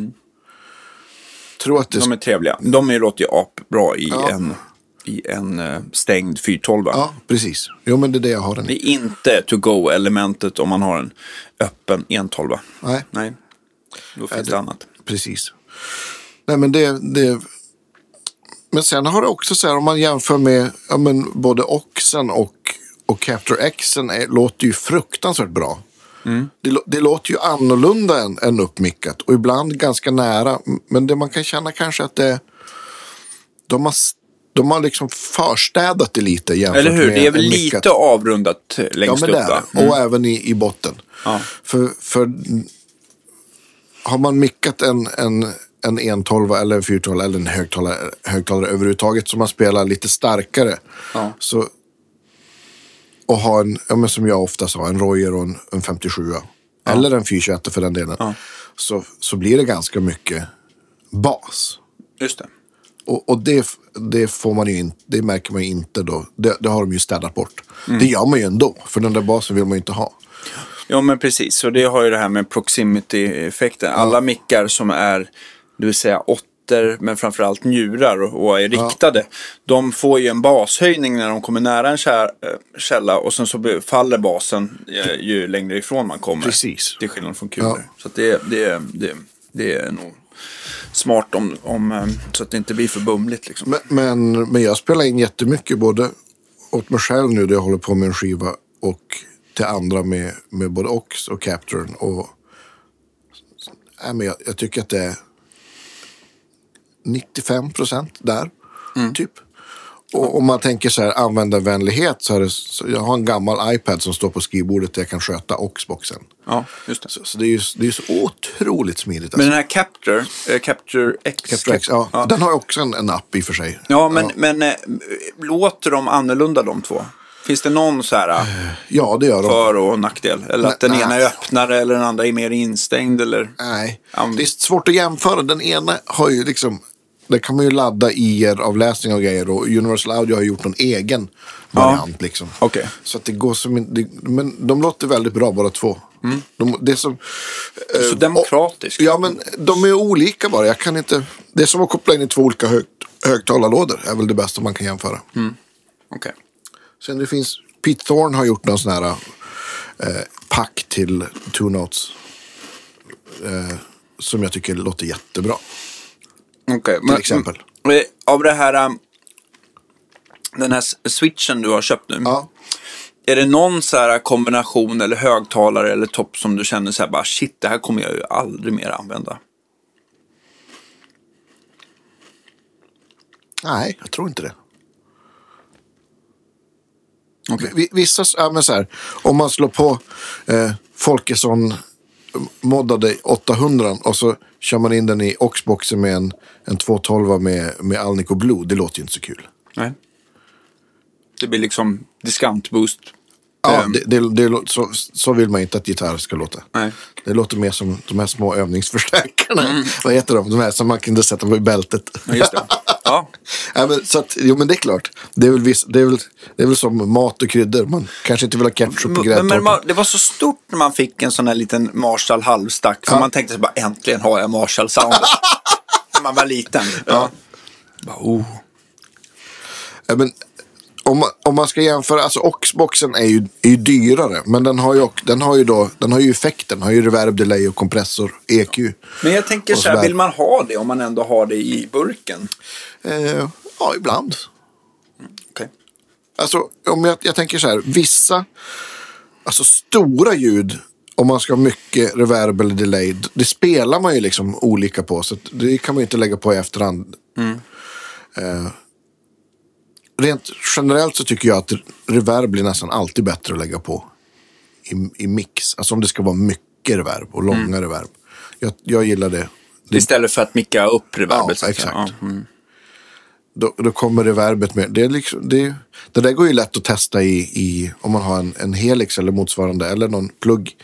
Tror att det... De är trevliga. De är, låter ju apbra i Ja. en, i en eh, stängd 412. Ja, precis. Jo, men det är det jag har den Det i. är inte to-go-elementet om man har en öppen 112. Nej, Nej, då finns det annat. precis. Nej, men det... det... Men sen har det också så här, om man jämför med ja, men både Oxen och, och Capture Xen är, låter ju fruktansvärt bra. Det, lå- det låter ju annorlunda än, än uppmickat och ibland ganska nära. Men det man kan känna kanske att det de har, de har liksom förstädat det lite jämfört Eller hur? med Det är väl lite avrundat Ja, längst men upp det är det. Och även i, i botten. Ja. För, för har man mickat en, en, en 112 eller en 412 eller en högtalare, högtalare överhuvudtaget som man spelar lite starkare. Ja. Så, och ha en, ja, men som jag ofta sa, en Royer och en, en 57. Eller en 421 för den delen. Ja. Så, så blir det ganska mycket bas. Just det. Och, och det, det får man ju inte, det märker man ju inte då. Det, det har de ju städat bort. Mm. Det gör man ju ändå, för den där basen vill man ju inte ha. Ja, men precis. Och det har ju det här med proximity-effekten. Alla mickar som är, det vill säga åttor, men framförallt njurar och är riktade. De får ju en bashöjning när de kommer nära en eh, källa och sen så faller basen eh, ju längre ifrån man kommer. Precis. Till skillnad från kulor. Ja. Så det, det, det, det är nog smart om, om, eh, så att det inte blir för bumligt. Liksom. Men, men, men jag spelar in jättemycket, både åt mig själv nu där jag håller på med en skiva och till andra med, med både Ox och Capturen. Och, nej, men jag, jag tycker att det är 95 procent där, typ. Och om man tänker så här användarvänlighet så är det, så jag har en gammal iPad som står på skrivbordet där jag kan sköta Ox-boxen. Ja, just det. Så, så det är ju det är så otroligt smidigt. Alltså. Men den här Capture, eh, Capture X. Capture X, ja, ja. Den har också en, en app i och för sig. Ja, men, men eh, låter de annorlunda de två? Finns det någon så här eh, Ja, det gör de. för och nackdel? Eller att den Nej. ena är öppnare eller den andra är mer instängd? Eller? Nej, det är svårt att jämföra. Den ena har ju liksom, där kan man ju ladda IR-avläsning och grejer och Universal Audio har gjort någon egen variant liksom. Okej. Så att det går som en, det, men de låter väldigt bra båda två. De, det är som, Mm. Så eh, demokratiskt. Ja, men de är olika bara. Jag kan inte, det är som att koppla in i två olika hög, högtalarlådor. är väl det bästa man kan jämföra. Okej. Sen det finns, Pete Thorne har gjort någon sån här eh, pack till Two Notes. Eh, som jag tycker låter jättebra. Okej, men- exempel. men, eh, Av det här, um, den här switchen du har köpt nu. Ja. Är det någon så här kombination eller högtalare eller topp som du känner så här bara shit, det här kommer jag ju aldrig mer använda? Nej, jag tror inte det. Okay. Vissa, ja, men så här, om man slår på eh, Folkesson moddade 800 och så kör man in den i Oxboxen med en, en 212 med, med Alnico Blue. Det låter ju inte så kul. Nej. Det blir liksom discount-boost. Ja, Ehm, det, det, det, så, så vill man inte att gitarr ska låta. Nej. Det låter mer som de här små övningsförstärkarna. Vad heter de? De här som man kunde sätta på i bältet. Ja, just det. Ja. ja, men, så att, jo, men det är klart. Det är, väl viss, det, är väl, det är väl som mat och kryddor. Man kanske inte vill ha ketchup i Men, men man, det var så stort när man fick en sån här liten Marshall halvstack. Så man tänkte sig bara äntligen har jag Marshall-soundet. när man var liten. Ja. Bara, oh. Ja, men, om, man, om man ska jämföra, alltså Oxboxen är ju, är ju dyrare. Men den har ju, den har ju, då, den har ju effekten. Den har ju reverb, delay och kompressor, EQ. Men jag tänker så här, vill man ha det om man ändå har det i burken? Eh, ja, ibland. Okej. Alltså, om jag, jag tänker så här, vissa, alltså stora ljud, om man ska ha mycket reverb eller delay, det spelar man ju liksom olika på. Så det kan man ju inte lägga på i efterhand. Eh, rent generellt så tycker jag att reverb blir nästan alltid bättre att lägga på i, i mix. Alltså om det ska vara mycket reverb och långa reverb. Jag, jag gillar det. det Istället för att micka upp reverbet. Ja, exakt. Ja, mm. då, då kommer reverbet med. Det, är liksom, det, det där går ju lätt att testa i, i om man har en, en Helix eller motsvarande. Eller någon plugg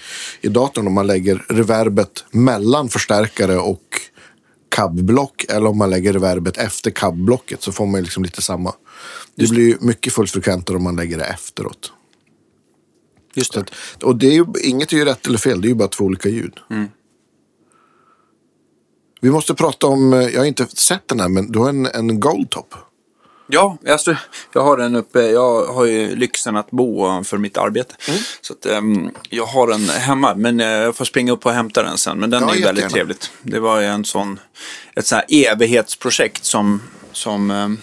i datorn. Om man lägger reverbet mellan förstärkare och cab-block. Eller om man lägger reverbet efter cab-blocket. Så får man liksom lite samma. Det blir ju mycket fullfrekventare om man lägger det efteråt. Just det. Och det är ju, inget är ju rätt eller fel. Det är ju bara två olika ljud. Vi måste prata om, eh, jag har inte sett den här, men du har en, en Goldtop. Ja, alltså, jag har den uppe. Jag har ju lyxen att bo för mitt arbete. Mm. Så att, ehm, jag har den hemma. Men eh, jag får springa upp och hämta den sen. Men den Ja, är ju väldigt trevligt. Det var ju en sån, ett sånt här evighetsprojekt som, som ehm,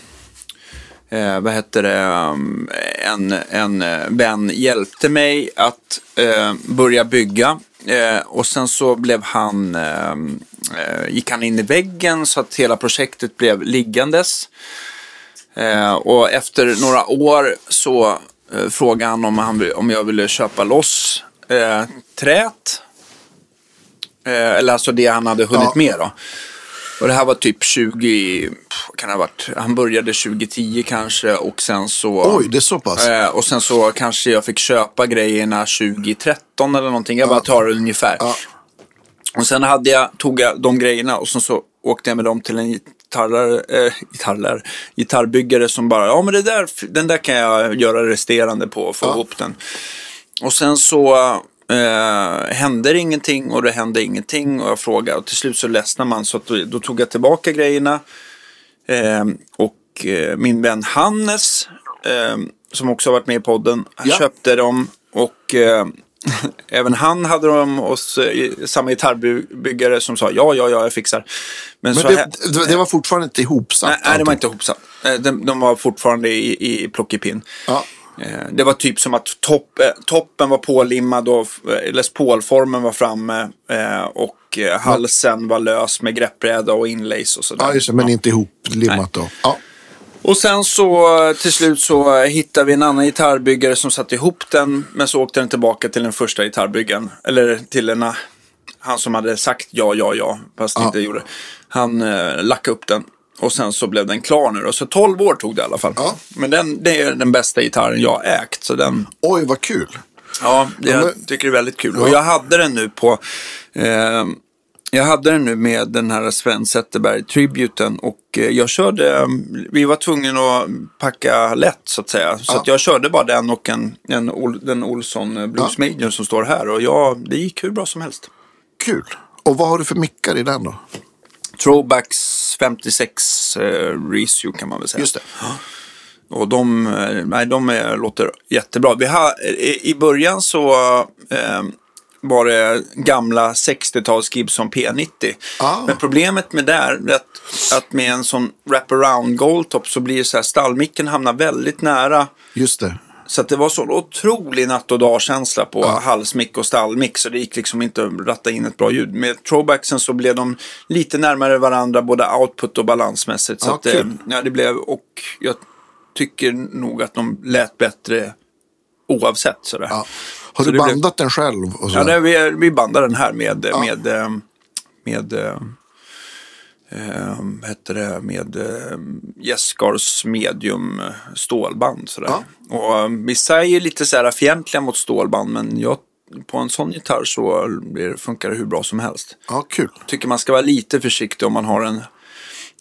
eh, vad heter det, ehm, en, en eh, vän hjälpte mig att eh, börja bygga. Eh, och sen så blev han, eh, gick han in i väggen så att hela projektet blev liggandes. Eh, och efter några år så eh, frågade han om, han, om jag ville köpa loss eh, trät. Eh, eller alltså det han hade hunnit Ja. med då. Och det här var typ 20, vad kan det ha varit? Han började 2010 kanske och sen så... Oj, det är så pass? Eh, och sen så kanske jag fick köpa grejerna 2013 eller någonting. Jag bara tar det ungefär. Ja. Och sen hade jag, tog jag de grejerna och sen så åkte jag med dem till en gitarrare, äh, gitarrare, gitarrbyggare som bara, ja men det där, den där kan jag göra resterande på och få Ja. ihop den. Och sen så eh, hände det ingenting och det hände ingenting och jag frågade och till slut så ledsnar man så då, då tog jag tillbaka grejerna. Eh, och eh, min vän Hannes, eh, som också har varit med i podden, Ja. köpte dem och eh, även han hade dem hos eh, samma gitarrbyggare som sa ja, ja, ja, jag fixar. Men, Men det, hä- det, var fortfarande inte ihopsatt? nej, nej, det var allting. inte ihopsatt. Eh, De, de var fortfarande i, i plockepinn. Ja. Eh, Det var typ som att topp, toppen var pålimmad och Les Paul-formen var framme och halsen var lös med greppbräda och inlays och sådär. ja, just det, men inte ihoplimmat då? Ja. Och sen så till slut så hittade vi en annan gitarrbyggare som satte ihop den. Men så åkte den tillbaka till den första gitarrbyggaren. Eller till en, han som hade sagt ja, ja, ja. Fast Ja. inte gjorde. Han eh, lackade upp den. Och sen så blev den klar nu då. Så 12 år tog det i alla fall. Ja. Men den, det är den bästa gitarren jag ägt. Så den, Oj, vad kul. Ja, det, Ja, men- jag tycker det är väldigt kul. Och jag hade den nu på... Eh, jag hade den nu med den här Sven Zetterberg-tributen och eh, jag körde... eh, Vi var tvungna att packa lätt så att säga. Så Ja. att jag körde bara den och en, en, Ol- den Olsson eh, Blues Ja. Som står här. Och ja, det gick hur bra som helst. Kul. Och vad har du för mickar i den då? Throwbacks 56 eh, Resue kan man väl säga. Just det. Och de, nej, de är, låter jättebra. Vi har, i, I början så eh, var det gamla 60-tals Gibson P90. Ah. Men problemet med det är att, att med en sån wraparound goldtop så blir så här stallmicken hamnar väldigt nära. Just det. Så det var så otrolig natt och dag-känsla på halsmick och stallmick så det gick liksom inte att ratta in ett bra ljud. Med throwbacksen så blev de lite närmare varandra både output och balansmässigt. Så Ja, att, eh, kul. ja, det blev, och jag tycker nog att de lät bättre oavsett. Sådär. Ja. Har Så du det blev- bandat den själv? Ja, det, vi, vi bandar den här med, med, eh, med, eh, eh, heter det, med eh, Jescars medium stålband. Sådär. Och eh, vissa är ju lite så här fientliga mot stålband, men jag, på en sån gitarr så funkar det hur bra som helst. ja, kul. Tycker man ska vara lite försiktig om man har en,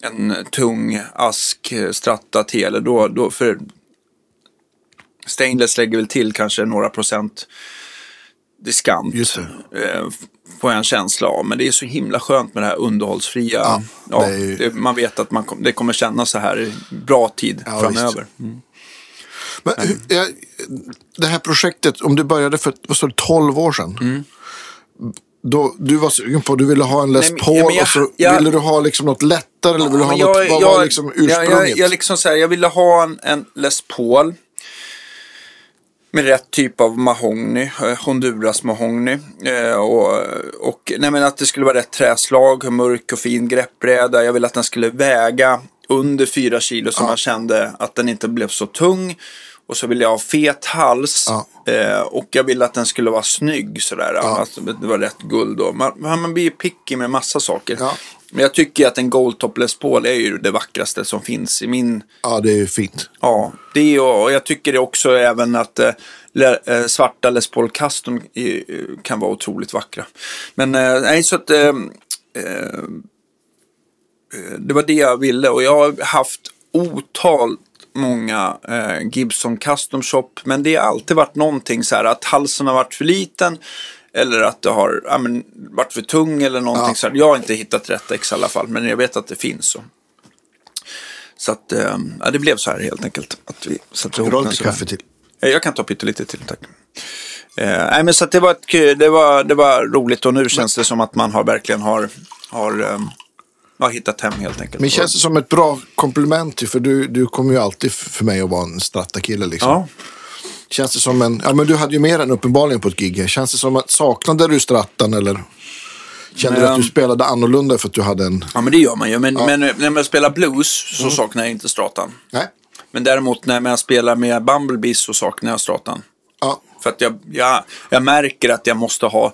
en tung ask Strata Tele. Då, då, för Stainless lägger väl till kanske några procent diskant. Eh, får jag en känsla av. Men det är så himla skönt med det här underhållsfria. Ja, Ja, det ju- det, man vet att man kom, det kommer kännas så här bra tid Ja, framöver. Men, hur- jag, det här projektet, om du började för vad sa du, 12 år sedan. Då, du var sugen på, du ville ha en Les Mm. Paul jag- och så jag- ville du ha liksom något lättare eller ville du ha Men något, jag- vad jag- var liksom jag- ursprunget? Jag, jag, liksom så här, jag ville ha en, en Les Paul. Med rätt typ av mahogny, eh, Honduras mahogny. Eh, och, och nej, men att det skulle vara rätt träslag, mörk och fin greppbräda. Jag ville att den skulle väga under fyra kilo så man kände att den inte blev så tung. Och så ville jag ha fet hals. Ja. Eh, och jag ville att den skulle vara snygg sådär. Alltså, det var rätt guld då. Man, man blir picky med massa saker. Men jag tycker att en Goldtop Les Paul är ju det vackraste som finns i min... Ja, det är ju fint. Ja, det är, och jag tycker det också även att eh, le, eh, svarta Les Paul Custom i, eh, kan vara otroligt vackra. Men eh, nej, så att... Eh, eh, det var det jag ville och jag har haft otal många eh, Gibson Custom Shop. Men det har alltid varit någonting så här att halsen har varit för liten. Eller att det har ja, men, varit för tung eller någonting Ja. så. Jag har inte hittat rätt ex i alla fall. Men jag vet att det finns. Så, så att eh, ja, det blev så här helt enkelt. Att vi satte ihop lite kaffe till? Eh, Jag kan ta pyttelite till, tack. Eh, nej, men så det, var ett, kul- det, var, det var roligt och nu känns det som att man har verkligen har, har, um, har hittat hem helt enkelt. Men känns det som ett bra komplement för du, du kommer ju alltid för mig att vara en strattakille liksom. Ja. Känns det som en, ja men du hade ju mer än uppenbarligen på ett gig. Känns det som att, saknade du strattan eller? Kände du Men- att du spelade annorlunda för att du hade en, ja, men det gör man ju. Men, men när man spelar blues så saknar jag inte stratan. nej? Men däremot när man spelar med Bumblebee så saknar jag stratan. Ja. För att jag, jag, jag märker att jag måste ha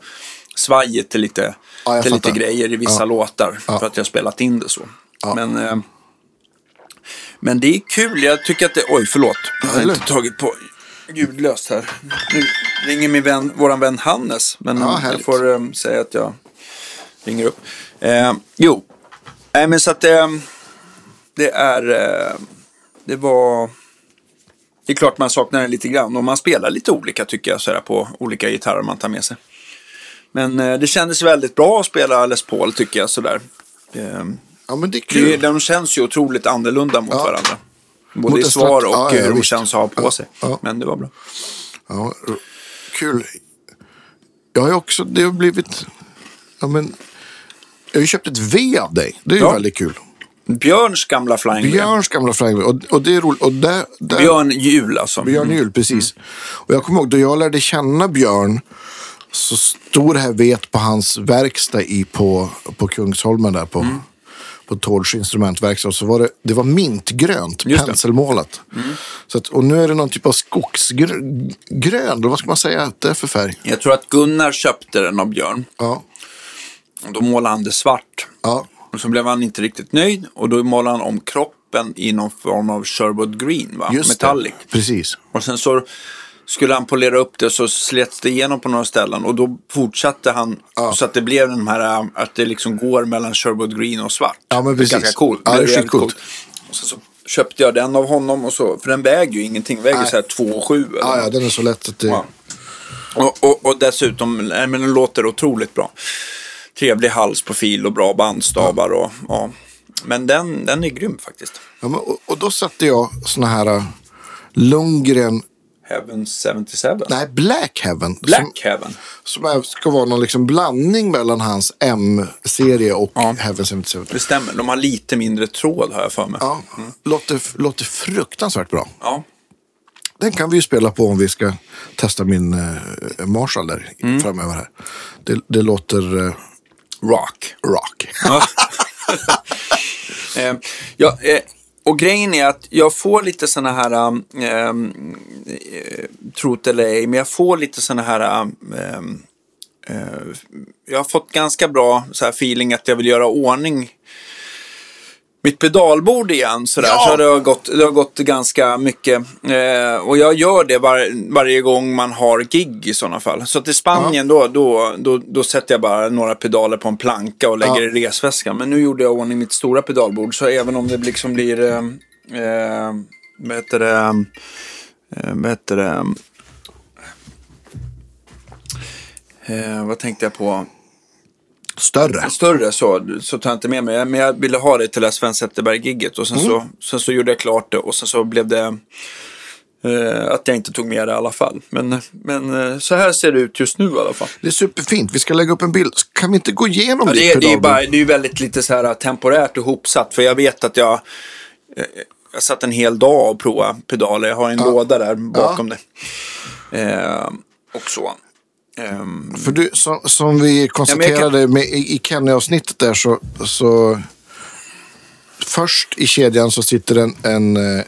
svajet till lite, Ja, till lite grejer i vissa Ja. låtar. Ja. För att jag har spelat in det så. Ja. Men, eh, men det är kul. Jag tycker att det... Oj, förlåt. Jag har inte tagit på ljudlöst här. Nu ringer min vän, våran vän Hannes. Men Ja, jag får eh, säga att jag ringer upp. Eh, jo, Nej, men så att det, det är... Eh, det var... Det är klart man saknar det lite grann. Och man spelar lite olika tycker jag sådär, på olika gitarrer man tar med sig. Men eh, det kändes väldigt bra att spela Les Paul tycker jag sådär. Eh, ja, men det är det, kul. de känns ju otroligt annorlunda mot Ja. varandra. Både i svar och ja, ja, hur känns att ha på sig. ja. Men det var bra. Ja, kul. Jag har också, det har blivit, ja men, jag har ju köpt ett V av dig. Det är ju väldigt kul. Björns gamla Flying. Björns gamla Flying. Och, och det är roligt. Och där, där, Björn Jul alltså. Björn Juhl, precis. Och jag kommer ihåg, då jag lärde känna Björn så stod det här vet på hans verkstad i, på, på Kungsholmen där på, Mm. På Tordds instrumentverkstad. Så var det, det var mintgrönt, Just penselmålat. Så att, och nu är det någon typ av skogsgrön, vad ska man säga att det är för färg? Jag tror att Gunnar köpte den av Björn. Ja, Och då målade han det svart. ja, Och så blev han inte riktigt nöjd. Och då målade han om kroppen i någon form av Sherwood Green, va? just Metallic. det. Precis. Och sen så skulle han polera upp det så slets det igenom på några ställen. Och då fortsatte han Ja. så att det blev den här, att det liksom går mellan Sherwood Green och svart. Ja, men Det är precis. Ganska coolt. Ja, det är skitcoolt. jävligt Och sen så köpte jag den av honom och så, för den väger ju ingenting. Den väger Nej. så här 2,7 eller Ja, ja, den är så lätt att det... Ja. Och, och, och dessutom, men den låter otroligt bra. Trevlig halsprofil och bra bandstavar. Och, ja. Men den, den är grym faktiskt. Ja, men, och, och då satte jag såna här uh, Lundgren, Heaven 77. nej Black Heaven. Black Som, Heaven. som är, ska vara någon liksom blandning mellan hans M-serie och Ja. Heaven 77. Det stämmer, de har lite mindre tråd har jag för mig. Ja, låter, låter fruktansvärt bra. Ja. Den kan vi ju spela på om vi ska testa min uh, Marshall där Mm. framöver här. Det, det låter eh, Rock. rock. Ja. eh, ja, eh, och grejen är att jag får lite sådana här, um, um eh, trot tro det eller ej, men jag får lite sådana här, um, um eh, jag har fått ganska bra så här feeling att jag vill göra ordning mitt pedalbord igen sådär. Ja. Så det har, gått, det har gått ganska mycket. Eh, och jag gör det var, varje gång man har gig i sådana fall. Så i Spanien då, då, då, då sätter jag bara några pedaler på en planka och lägger Ja. i resväskan. Men nu gjorde jag i ordning mitt stora pedalbord. Så även om det liksom blir, eh, eh, vad heter det, eh, vad heter det, eh, vad tänkte jag på? Större. större så, så tar jag inte med mig. Men jag ville ha det till Sven Zetterberg-gigget. Och sen, så, sen så gjorde jag klart det. Och sen så blev det eh, att jag inte tog med det i alla fall. Men, men eh, så här ser det ut just nu i alla fall. Det är superfint. Vi ska lägga upp en bild. Kan vi inte gå igenom Ja, det, är, det, är bara, det är väldigt lite så här temporärt ihopsatt. För jag vet att jag, eh, jag satt en hel dag och provade pedaler. Jag har en låda där bakom det. Eh, och så. Ehm, För du, som, som vi konstaterade med, i, i Kenny-avsnittet där så, så först i kedjan så sitter en, en eh,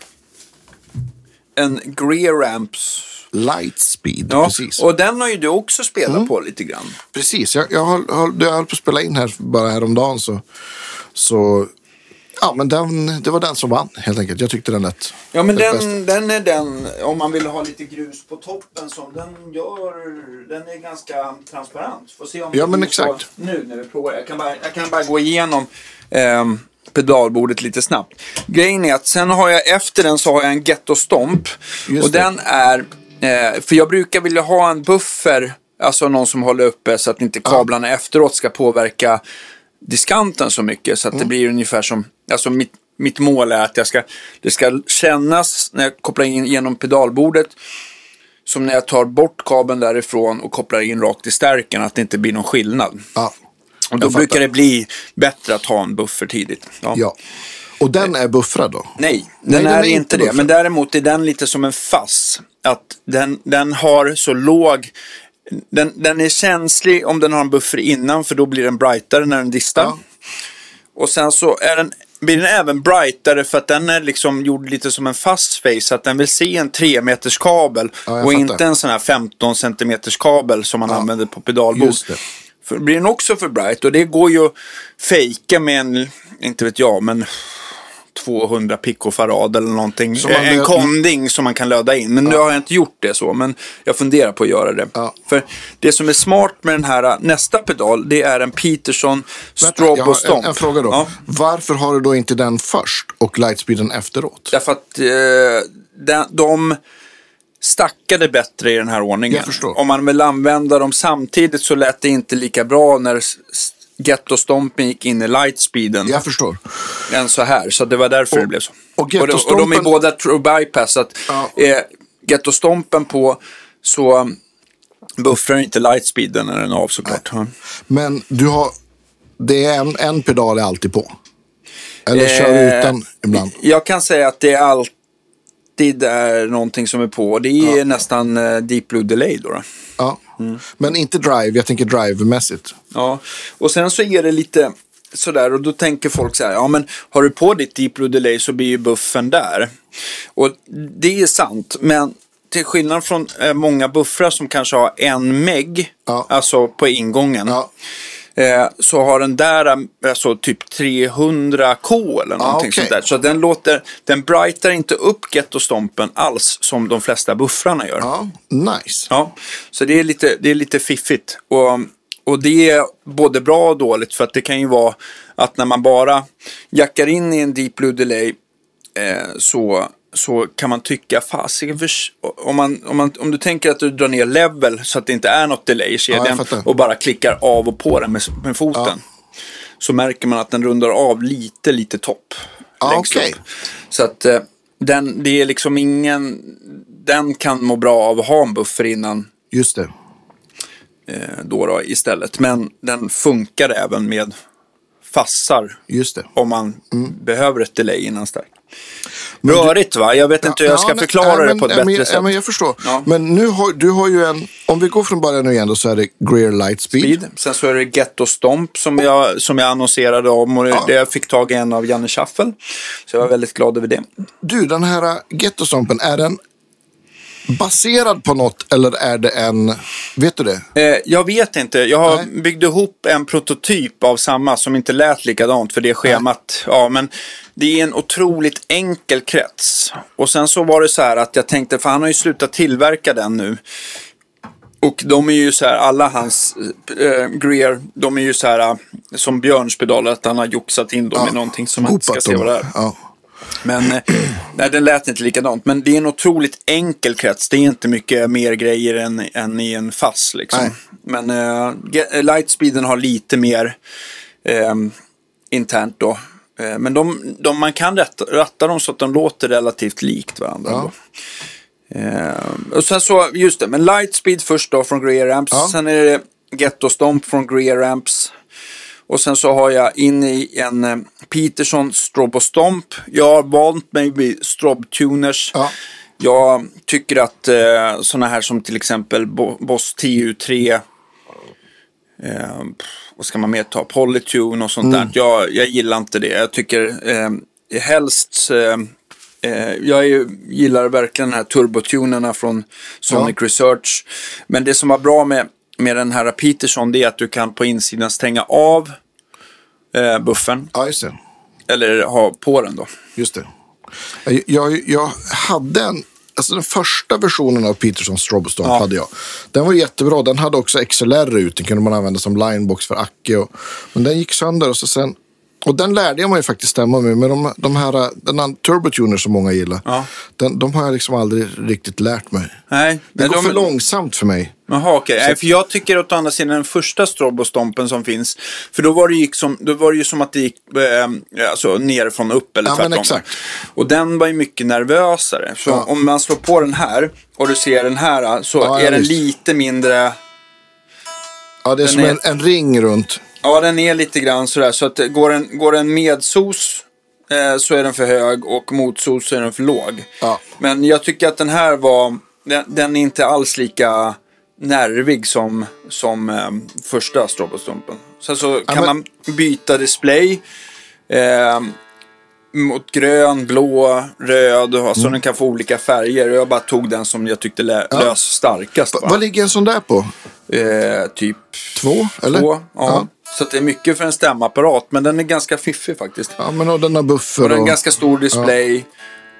en Greer Ramps. Lightspeed. Ja, Precis. och den har ju du också spelat på lite grann. Precis, jag, jag, höll, höll, jag höll på att spela in här bara häromdagen så, så ja men den, det var den som vann helt enkelt. Jag tyckte den lät Ja men lät bäst. den, den är den, om man vill ha lite grus på toppen som den gör, den är ganska transparent. Får se om Ja, men exakt. Nu när vi provar. Jag kan bara, jag kan bara gå igenom ehm, pedalbordet lite snabbt. Grejen är att sen har jag efter den så har jag en Ghetto Stomp. Just och det. den är, eh, för jag brukar vilja ha en buffer, alltså någon som håller uppe så att inte kablarna efteråt ska påverka diskanten så mycket. Så att Mm. det blir ungefär som, alltså mitt, mitt mål är att jag ska, det ska kännas när jag kopplar in genom pedalbordet som när jag tar bort kabeln därifrån och kopplar in rakt i stärken, att det inte blir någon skillnad. Ja, Och då brukar det bli bättre att ha en buffer tidigt. Ja. ja. Och den är buffrad då? Nej, den, Nej, den är, är inte inte det. buffrad. Men däremot är den lite som en fass. Att den, den har så låg... Den, den är känslig om den har en buffer innan för då blir den brightare när den distar. Ja. Och sen så är den blir den även brightare för att den är liksom gjord lite som en fast face. Så att den vill se en 3 meters kabel Ja, och fattar. inte en sån här 15 centimeters kabel som man använder på pedalbord. För blir den också för bright och det går ju att fejka med en, inte vet jag, men 200 picofarad eller någonting. Så man en konding som man kan löda in. Men nu har jag inte gjort det så, men jag funderar på att göra det. Ja. För det som är smart med den här äh, nästa pedal, det är en Peterson Strobo har Stomp. en, en fråga då. Ja. Varför har du då inte den först och lightspeeden efteråt? Därför att eh, de, de stackade bättre i den här ordningen. Om man vill använda dem samtidigt så lät det inte lika bra när s- s- Ghetto-stompen gick in i lightspeeden Jag förstår. än så här. Så det var därför det blev så. och och, de, och de är båda true bypass. Så att Ja. eh, Ghetto-stompen på så um, buffrar inte lightspeeden när den är av såklart. Ja. Men du har... Det är en, en pedal är alltid på. Eller kör du Eh, utan ibland? Jag kan säga att det alltid är någonting som är på. Det är nästan eh, Deep Blue Delay då. då. Ja. mm. Men inte drive, jag tänker drive-mässigt. Ja, och sen så är det lite sådär och då tänker folk så här, ja men har du på ditt Deep Blue Delay så blir ju buffen där. Och det är sant, men till skillnad från eh, många buffrar som kanske har en meg, Ja. alltså på ingången. Ja. Eh, så har den där eh, alltså typ 300K eller någonting okej. sånt där. Så den låter, den brightar inte upp Ghetto-stompen alls som de flesta buffrarna gör. Ja, nice. Ja, så det är lite, det är lite fiffigt. Och, och det är både bra och dåligt för att det kan ju vara att när man bara jackar in i en Deep Blue Delay eh, så, så kan man tycka, fasiken, om, man, om, man, om du tänker att du drar ner level så att det inte är något delay i Ja, kedjan fattar. och bara klickar av och på den med, med foten. Så märker man att den rundar av lite, lite topp. Ja, längst okej. upp. Så att eh, den, det är liksom ingen, den kan må bra av att ha en buffer innan Just det. eh, då, då istället. Men den funkar även med fassar om man Mm. behöver ett delay innan stark. Rörigt va? Jag vet inte hur jag ska nej, förklara nej, det på ett nej, bättre men, sätt. Ja, men jag förstår. Ja. Men nu har du har ju en, om vi går från början nu igen då så är det Greer Lightspeed. Speed. Sen så är det Ghetto Stomp som jag, som jag annonserade om och det, det jag fick tag i en av Janne Schaffel. Så jag var väldigt glad över det. Du, den här äh, Ghetto-stompen, är den baserad på något eller är det en, vet du det? Eh, jag vet inte. Jag har Nej. byggt ihop en prototyp av samma som inte lät likadant för det schemat. Ja, men det är en otroligt enkel krets. Och sen så var det så här att jag tänkte, för han har ju slutat tillverka den nu. Och de är ju så här, alla hans äh, Greer, de är ju så här äh, som Björns pedaler, att han har joxat in dem i någonting som man inte ska se vad det är. Ja. Men eh, nej, den lät inte likadant. Men det är en otroligt enkel krets. Det är inte mycket mer grejer än, än i en fass. Liksom. Nej. Men Ge- Lightspeeden har lite mer eh, internt då. Eh, men de, de, man kan ratta, ratta dem så att de låter relativt likt varandra. Ja. Då. Eh, och sen så, just det, men Lightspeed först då från Greer Amps. Ja. Sen är det Ghetto Stomp från Greer Amps. Och sen så har jag in i en eh, Peterson Strobo Stomp. Jag har valt mig vid Strob Tuners. Ja. Jag tycker att eh, sådana här som till exempel Bo- Boss TU3. Eh, vad ska man mer ta? Polytune och sånt där. Jag, jag gillar inte det. Jag tycker eh, helst eh, Eh, jag är, gillar verkligen den här turbotunerna från Sonic Research. Men det som var bra med, med den här Peterson det är att du kan på insidan stänga av eh, buffen. ja, just det. Eller ha på den då. Just det. Jag, jag, jag hade en, alltså den första versionen av Peterson Strobostomp Ja. hade jag. Den var jättebra. Den hade också XLR ut. Den kunde man använda som linebox för Acke. Och, men den gick sönder och så sen och den lärde jag mig faktiskt stämma med. Men de, de här, den här turbotuner som många gillar. Ja. Den, de har jag liksom aldrig riktigt lärt mig. Nej, Det men går de- för långsamt för mig. Jaha, okej. Nej, För jag tycker åt andra sidan den första strobostompen som finns. För då var det, gick som, då var det ju som att det gick eh, alltså, nerifrån upp eller Ja, men tvärtom. exakt. Och den var ju mycket nervösare. Så Ja. om man slår på den här och du ser den här så ja, är den visst. lite mindre... Ja, det är Den som är- en, en ring runt. Ja, den är lite grann sådär. Så att går den, går den med sos eh, så är den för hög och mot sos så är den för låg. Ja. Men jag tycker att den här var, den, den är inte alls lika nervig som, som eh, första strobostompen. Sen så kan men- man byta display. Eh, mot grön, blå, röd. Och så den kan få olika färger. Jag bara tog den som jag tyckte lä- lös starkast. Va? vad ligger en sån där på? Eh, typ Två? Eller? två. Ja. Ja. Så det är mycket för en stämapparat. Men den är ganska fiffig faktiskt. Ja, men och den har buffer Och den har en ganska stor display.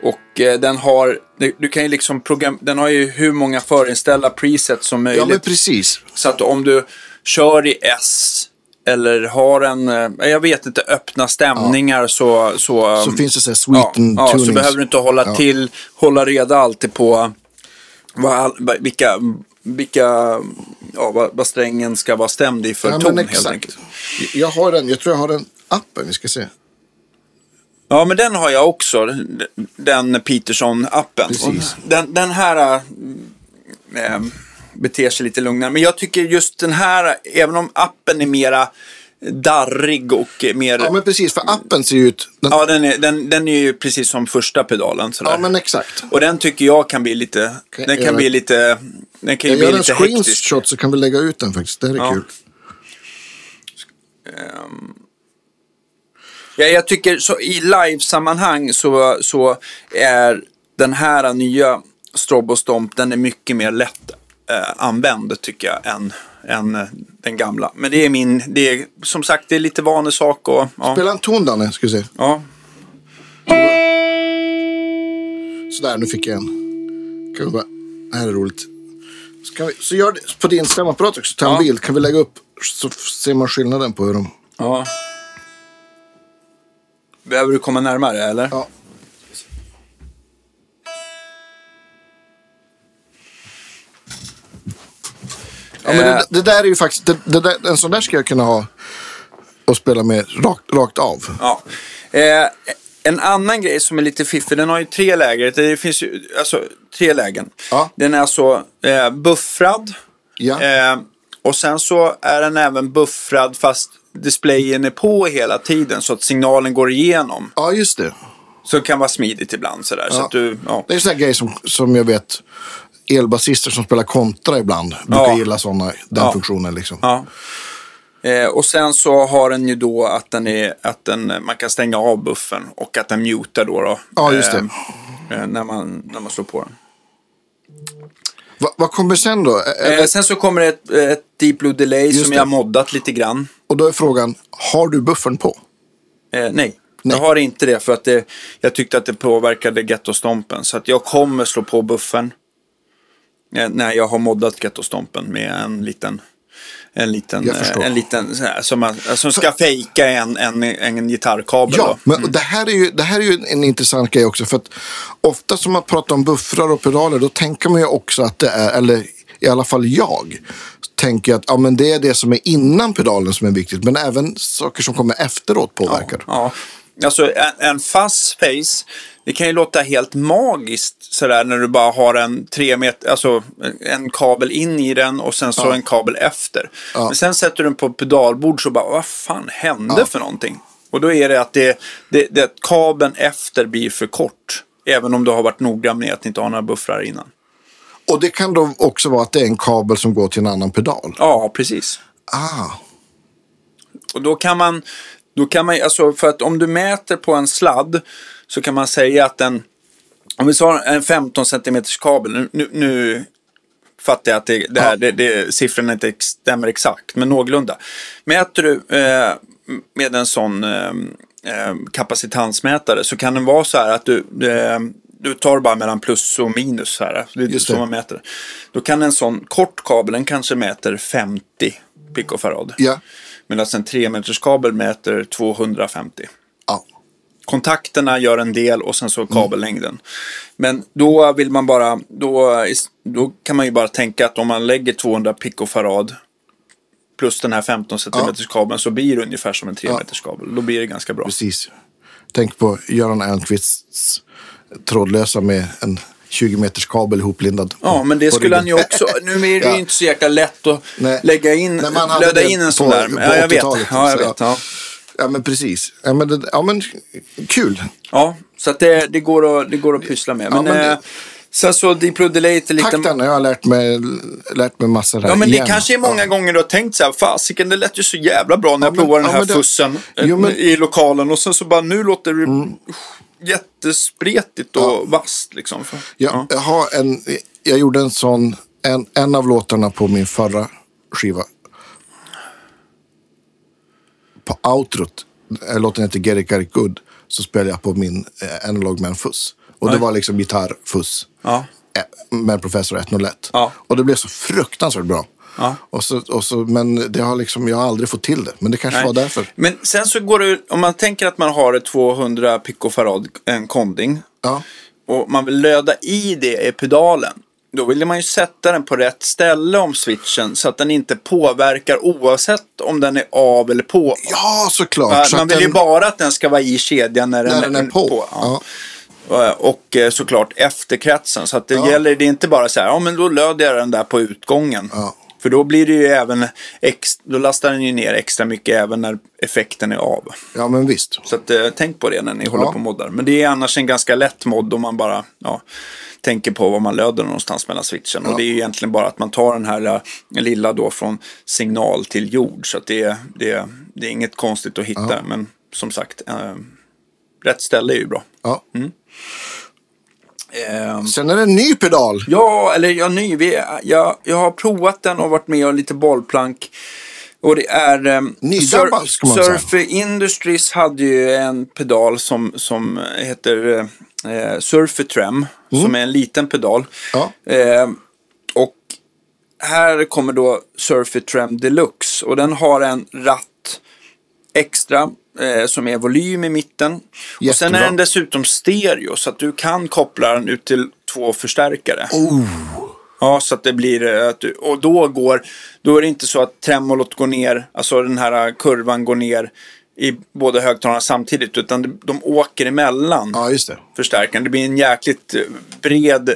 Och eh, den har, du, kan ju liksom program, den har ju hur många förinställda presets som möjligt. Ja, men precis. Så att om du kör i S eller har en, eh, jag vet inte, öppna stämningar så... Så, Så um, finns det så här ja, sweeten ja, så tunings. behöver du inte hålla Ja. till, hålla reda alltid på vad, vilka, vilka, ja, vad, vad strängen ska vara stämd i för Ja, ton helt enkelt. Jag har den, jag tror jag har den appen, vi ska se. Ja, men den har jag också. Den Peterson-appen. Den, den här äh, beter sig lite lugnare. Men jag tycker just den här, även om appen är mera darrig och mer... Ja, men precis, för appen ser ju ut... Den, Ja, den är, den, den är ju precis som första pedalen. Sådär. ja, men exakt. Och den tycker jag kan bli lite... Kan den kan bli lite... Den kan ju Jag bli gör en lite hektisk. screenshot så kan vi lägga ut den faktiskt. Det är Ja. kul. Ja, jag tycker så i live-sammanhang så, så är den här nya Strobo Stomp, den är mycket mer lätt eh, använd tycker jag än, än eh, den gamla. Men det är min, det är som sagt det är lite vanesak och ja. Spela en ton Danne, ska vi se. ja. Sådär, nu fick jag en. Kan vi bara... Det här är roligt. Vi, så gör det på din stämapparat också. Ta en Ja. bild. Kan vi lägga upp så ser man skillnaden på hur de... ja. Behöver du komma närmare eller? Ja. Ja, men det, Eh. det där är ju faktiskt... Det, det där, en sån där ska jag kunna ha och spela med rakt, rakt av. Ja. Eh, en annan grej som är lite fiffig, den har ju tre läger. Det finns ju alltså tre lägen. Ja. Den är alltså eh, buffrad. Ja. Eh, och sen så är den även buffrad fast displayen är på hela tiden så att signalen går igenom. Ja, just det. Så det kan vara smidigt ibland sådär. Så Ja. att du, ja. Det är här grej som, som jag vet elbasister som spelar kontra ibland brukar Ja. gilla såna, den Ja. funktionen. Liksom. Ja. Eh, och sen så har den ju då att, den är, att den, man kan stänga av buffen och att den mutar då. då Ja, just det. Eh, eh, när, man, när man slår på den. Va, vad kommer sen då? Eh, sen så kommer ett, ett Deep Blue Delay Just som det. jag moddat lite grann. Och då är frågan, har du buffern på? Eh, nej. Nej. jag har inte det för att det, jag tyckte att det påverkade Ghetto-stompen. Så att jag kommer slå på buffen eh, när jag har moddat Ghetto-stompen med en liten en liten, eh, en liten här, som, man, som ska fejka en, en, en gitarrkabel. Ja, då. men det, här är ju, det här är ju en intressant grej också. För att ofta som man pratar om buffrar och pedaler, då tänker man ju också att det är, eller i alla fall jag, tänker att ja, men det är det som är innan pedalen som är viktigt. Men även saker som kommer efteråt påverkar. Ja, alltså en, en fast face, det kan ju låta helt magiskt sådär när du bara har en tre meter, alltså en kabel in i den och sen så en kabel efter. Ja. Men sen sätter du den på pedalbord så bara, vad fan hände för någonting? Och då är det att det, det, det, att kabeln efter blir för kort. Även om du har varit noggrann med att inte ha några buffrar innan. Och det kan då också vara att det är en kabel som går till en annan pedal. Ja, precis. Ah, Och då kan man, då kan man, alltså för att om du mäter på en sladd så kan man säga att den, om vi tar en 15 cm kabel, nu, nu, nu fattar jag att det, det, här, Ja. det, det, siffrorna inte stämmer exakt, men någorlunda. Mäter du eh, med en sån eh, eh, kapacitansmätare så kan den vara så här att du, eh, du tar bara mellan plus och minus här. Det är Just så det. man mäter. Då kan en sån kort kabel, den kanske mäter 50 picofarad. ja. Medan en 3 meters kabel mäter 250. ja. Kontakterna gör en del och sen så kabellängden. Men då vill man bara, då, då kan man ju bara tänka att om man lägger 200 picofarad plus den här 15 cm kabeln så blir det ungefär som en 3 meters kabel. Då blir det ganska bra. Precis. Tänk på Göran Ernqvists trådlösa med en 20 meters kabel ihoplindad. Ja, men det skulle han ju också. Nu är det ju Ja. inte så jäkla lätt att Nej. lägga in, Nej, man hade löda det in en sån där. på Ja, jag vet. 80-talet, Ja, jag vet. Ja. Ja, men precis. Ja, men, det, ja, men kul. Ja, så att det, det, går att, det går att pyssla med. Ja, Men, men det- eh, Sen så Deep Blue Delate är lite... Takten har jag lärt mig, lärt mig massor här Ja, men det igen. kanske är många Ja. gånger du har tänkt så här, fasiken det lät ju så jävla bra när jag Ja, men- provade den ja, här men det- fussen Jo, men- Mm. i lokalen och sen så bara nu låter det jättespretigt och vasst liksom. För, Jag, har en, jag gjorde en sån, en, en av låtarna på min förra skiva. På outrot, eh, låten heter Get It Got It Good, så spelade jag på min eh, Analog Man Fuss. Och det var liksom gitarrfuss Ja. eh, med Professor 101. Ja. Och det blev så fruktansvärt bra. Ja. Och så, och så, men det har liksom, jag har aldrig fått till det. Men det kanske Nej. var därför. Men sen så går det, om man tänker att man har ett 200 picofarad, en konding, Ja. och man vill löda i det i pedalen. Då vill man ju sätta den på rätt ställe om switchen så att den inte påverkar oavsett om den är av eller på. Ja, såklart. Man, så man vill ju den- bara att den ska vara i kedjan när den, När den är på. Ja. Ja. Och eh, såklart efterkretsen. Så att det Ja. gäller, det är inte bara så här, ja men då löder jag den där på utgången. Ja. För då blir det ju även, ex, då lastar den ju ner extra mycket även när effekten är av. ja, men visst. Så att, eh, tänk på det när ni håller Ja. på och moddar. Men det är annars en ganska lätt mod om man bara ja, tänker på var man löder någonstans mellan switchen. Och det är ju egentligen bara att man tar den här lilla då från signal till jord. Så att det, är- det, det är inget konstigt att hitta. Men som sagt, eh, rätt ställe är ju bra. Ja. Eh, Sen är det en ny pedal. Ja, eller jag ny. Vi, jag, jag har provat den och varit med och lite bollplank. Och det är... Eh, Nydabbad, ska man säga. Surfer Industries hade ju en pedal som, som heter eh, Surfer Trem. Som är en liten pedal. Mm. Ja. Eh, och här kommer då Surfer Trem Deluxe. Och den har en ratt extra eh, som är volym i mitten. Och sen Jättebra. är den dessutom stereo så att du kan koppla den ut till två förstärkare. Oh. Ja, så att det blir eh, att du, och då går, då är det inte så att tremolot går ner, alltså den här kurvan går ner i båda högtalarna samtidigt, utan de, de åker emellan Ja, just det. förstärkaren. Det blir en jäkligt eh, bred,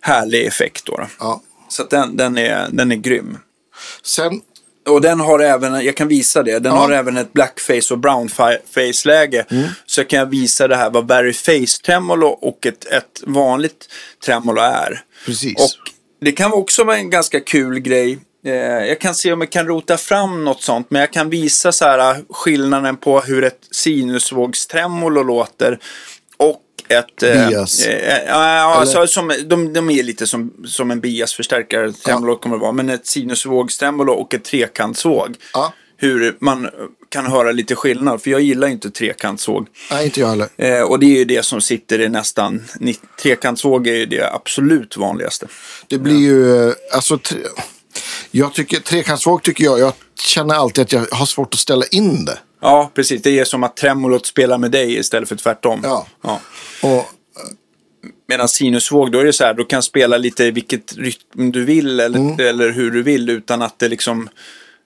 härlig effekt då. då. Ja. Så att den, den, är, den är grym. Sen, Och den har även, jag kan visa det, den Ja. har även ett blackface och brownface-läge. Mm. Så kan jag visa det här vad Barry Face-tremolo och ett, ett vanligt tremolo är. Precis. Och det kan också vara en ganska kul grej. Eh, jag kan se om jag kan rota fram något sånt, men jag kan visa så här, skillnaden på hur ett sinusvågstremolo låter ett... eh, Bias. Eh, ja, ja, alltså, som, de, de är lite som, som en biasförstärkare, tremolo kommer det vara, men ett sinusvågstremolo och ett trekantsvåg. Ja. Hur man kan höra lite skillnad, för jag gillar inte trekantsvåg. nej, inte jag heller. Eh, och det är ju det som sitter i nästan, trekantsvåg är ju det absolut vanligaste. Det blir ju, eh, alltså, tre, jag tycker, trekantsvåg tycker jag, jag känner alltid att jag har svårt att ställa in det. Ja, precis. Det är som att tremolot spelar med dig istället för tvärtom. Ja. Ja. Och, Medan sinusvåg, då är det så här, du kan spela lite vilket rytm du vill eller, Mm. eller hur du vill utan att det liksom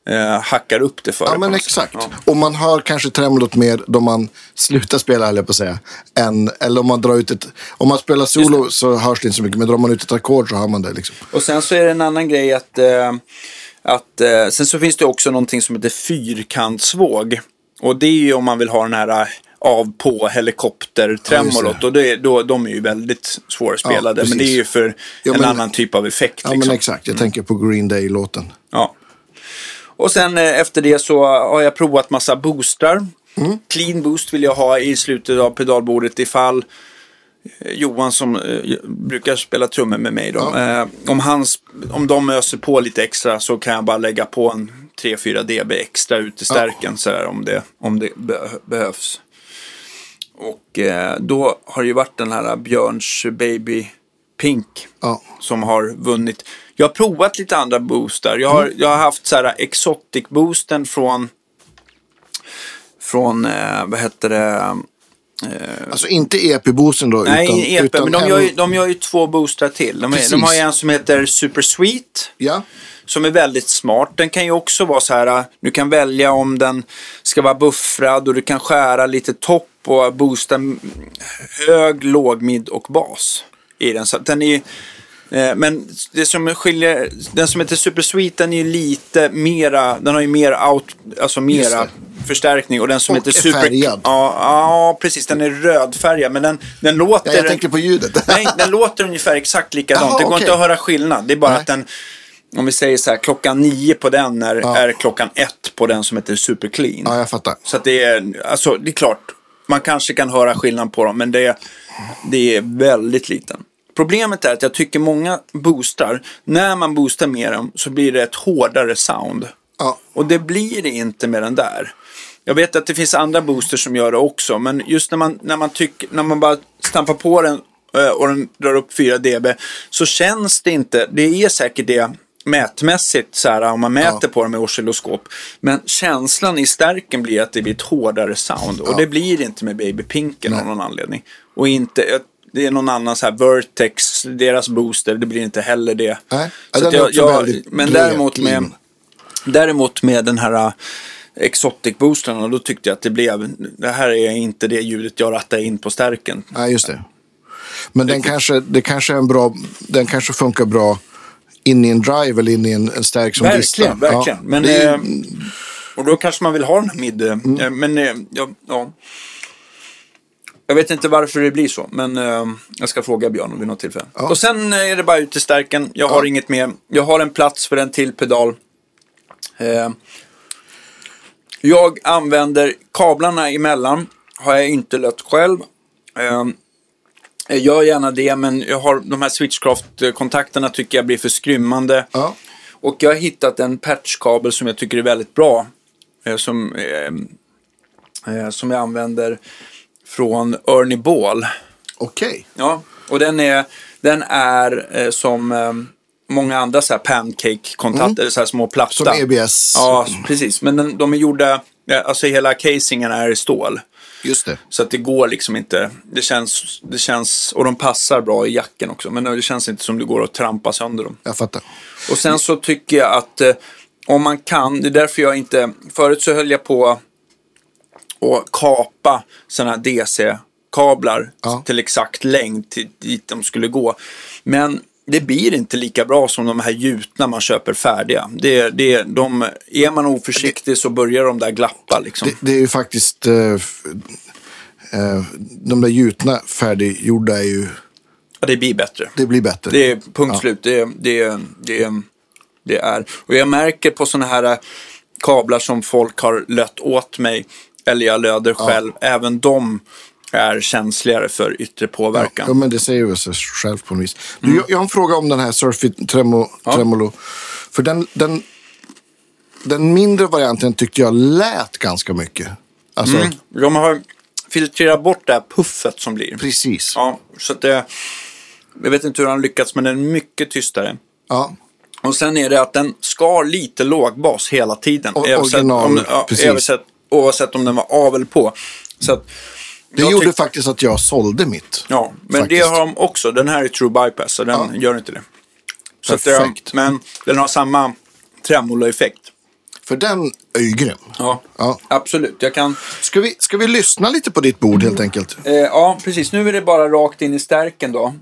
eh, hackar upp det för dig ja, men exakt. Ja. Och man hör kanske tremolot mer då man slutar spela, jag på att säga. Än, eller om man drar ut ett, om man spelar solo så hörs det inte så mycket, men drar man ut ett ackord så hör man det liksom. Och sen så är det en annan grej att, eh, att eh, sen så finns det också någonting som heter fyrkantsvåg. Och det är ju om man vill ha den här eh, av på helikoptertremolot. Ja, och det då, de är ju väldigt svårspelade. Ja, men det är ju för Ja, en men- annan typ av effekt. Ja, liksom. men exakt. Jag tänker på Green Day-låten. Ja. Och sen eh, efter det så har jag provat massa boostrar. Mm. Clean boost vill jag ha i slutet av pedalbordet ifall Johan som brukar spela trummor med mig då. Ja. Om, hans, om de öser på lite extra så kan jag bara lägga på en 3-4 dB extra ut i stärken så här, om det, om det be behövs. Och eh, då har det ju varit den här Björns Baby Pink Ja. som har vunnit. Jag har provat lite andra boostar. Jag har, Mm. jag har haft så här Exotic boosten från från, eh, vad heter det? Alltså inte EP-boosten då. Nej, utan, EP, utan men de gör, ju, de gör ju två boostrar till. De, är, de har ju en som heter Super Sweet. Ja, Som är väldigt smart. Den kan ju också vara så här, du kan välja om den ska vara buffrad och du kan skära lite topp och boosta hög, låg, mid och bas i den. Så den är eh, men det som skiljer, den som heter Super Sweet den är ju lite mera, den har ju mer out, alltså mera förstärkning och den som Och heter är Super... färgad. Ja, ja, precis. Den är rödfärgad men den, den låter... Ja, jag tänkte på ljudet. Nej, den låter ungefär exakt likadant. Jaha, det går okej. inte att höra skillnad. Det är bara Nej. att den... Om vi säger så här, klockan nio på den är, Ja. är klockan ett på den som heter Super Clean. Ja, jag fattar. Så det är, alltså det är klart, man kanske kan höra skillnad på dem, men det, är- det är väldigt liten. Problemet är att jag tycker många boostar, när man boostar med dem så blir det ett hårdare sound. Ja. Och det blir det inte med den där. Jag vet att det finns andra boosters som gör det också, men just när man, när man, tycker, när man bara stampar på den eh, och den drar upp 4 dB så känns det inte, det är säkert det mätmässigt så här om man mäter på det med oscilloskop. Men känslan i stärken blir att det blir ett hårdare sound och det blir det inte med Baby Pinken av någon anledning. Och inte, det är någon annan så här Vertex, deras booster, det blir inte heller det. Nej, Så den jag, jag, men däremot med, däremot med den här uh, Exotic boostrarna, då tyckte jag att det blev, det här är inte det ljudet jag rattar in på stärken. Nej, just det. Men den kanske, det kanske är en bra, den kanske funkar bra in i en drive eller in i en, en stärk som Verkligen, distar. verkligen. Ja, men, är, eh, och då kanske man vill ha den här mid. eh, eh, Men ja, ja. Jag vet inte varför det blir så, men jag ska fråga Björn vid något tillfälle. Och sen är det bara ut till stärken. Jag har inget mer. Jag har en plats för en till pedal. Jag använder kablarna emellan. Har jag inte lött själv. Eh, jag gör gärna det, men jag har de här Switchcraft-kontakterna tycker jag blir för skrymmande. ja. Och jag har hittat en patchkabel som jag tycker är väldigt bra. Eh, som, eh, eh, som jag använder från Ernie Ball. Okej. Ja, och den är, den är eh, som eh, många andra så här pancake-kontakter, så här små platta. Som EBS. Ja, precis. Men den, de är gjorda, alltså hela casingen är i stål. Just det. Så att det går liksom inte. Det känns, det känns, och de passar bra i jacken också. Men det känns inte som det går att trampa sönder dem. Jag fattar. Och sen så tycker jag att eh, om man kan, det är därför jag inte, förut så höll jag på att kapa sådana här DC-kablar Ja. till exakt längd till dit de skulle gå. Men det blir inte lika bra som de här gjutna man köper färdiga. Det, det, de, är man oförsiktig så börjar de där glappa liksom. Det, det är ju faktiskt... eh, eh, de där gjutna färdiggjorda är ju... Ja, det blir bättre. Det blir bättre. Det är punkt slut. Det, det, det, det är. Och jag märker på sådana här äh, kablar som folk har lött åt mig, eller jag löder själv, även de är känsligare för yttre Ja, påverkan. ja, men det säger ju sig själv på något vis. Du, jag, har en fråga om den här Surfit Tremo, Tremolo. För den, den, den mindre varianten tyckte jag lät ganska mycket. Alltså, Mm. De har filtrerat bort det här puffet som blir. precis. Ja, så att det, jag vet inte hur han lyckats, men den är mycket tystare. Ja. Och sen är det att den skar lite lågbas hela tiden. O- Oavsett original, om, ja, precis. oavsett, oavsett om den var av eller på. Så att, Det jag gjorde faktiskt att jag sålde mitt. Ja, men faktiskt. det har de också. Den här är true bypass, så den Ja. gör inte det. Så det- Perfekt. men den har samma tremolo-effekt. För den är ju grym. Ja, Ja. absolut. Jag kan... Ska, vi, ska vi lyssna lite på ditt bord helt enkelt? Eh, ja, precis. Nu är det bara rakt in i stärken då.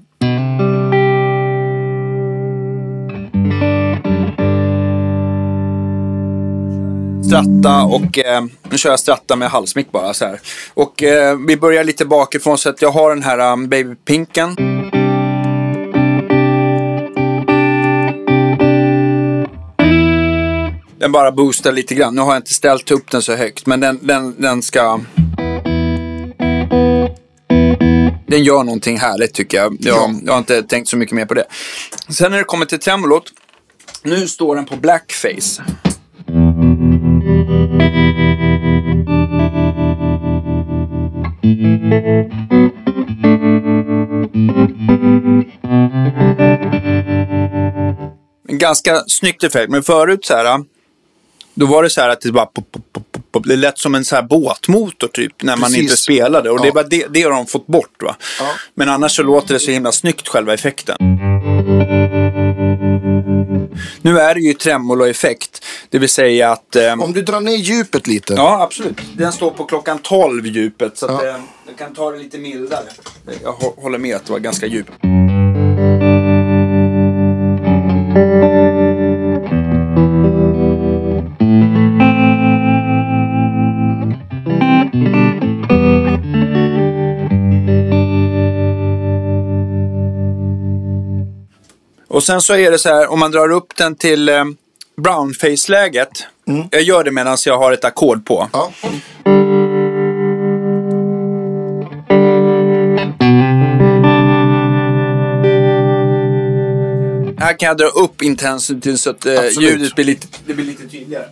Stratta och eh, nu kör jag stratta med halsmick bara så här. Och eh, vi börjar lite bakifrån så att jag har den här um, Baby Pinken. Den bara boostar lite grann. Nu har jag inte ställt upp den så högt men den, den, den ska... Den gör någonting härligt tycker jag. Jag, Ja. jag har inte tänkt så mycket mer på det. Sen när det kommer till tremolot. Nu står den på blackface. En ganska snyggt effekt, men förut så här. Då var det så här att det bara pop, pop, pop. Det lät som en så här båtmotor typ när man Precis. inte spelade. Och det, Ja. var det, det har de fått bort va. Ja. Men annars så låter det så himla snyggt själva effekten. Nu är det ju tremolo-effekt. Det vill säga att... ehm, Om du drar ner djupet lite. Ja, absolut. Den står på klockan 12 djupet. Så att, Ja. eh, jag kan ta det lite mildare. Jag hå- håller med att det var ganska djupt. Och sen så är det så här, om man drar upp den till eh, brownface-läget. Jag gör det medan jag har ett ackord på. Ja. Här kan jag dra upp intensityn så att eh, Absolut. ljudet blir lite, det blir lite tydligare.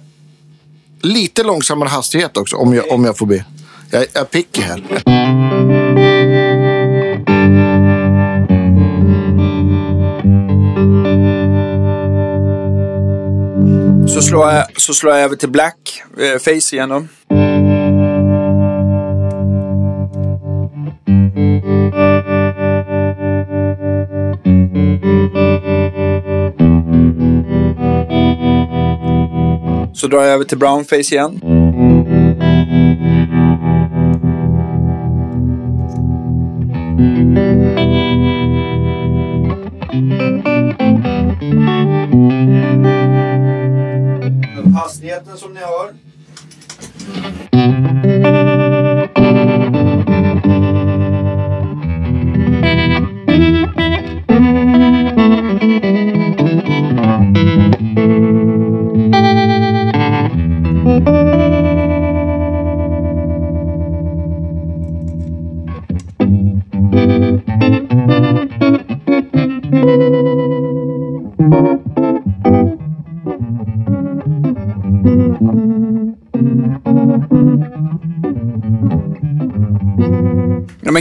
Lite långsammare hastighet också om jag, om jag får be. Jag jag är picky här. Så slår jag, så slår jag över till black eh, face igen då. Så drar jag över till brown face igen. Hastigheten som ni hör.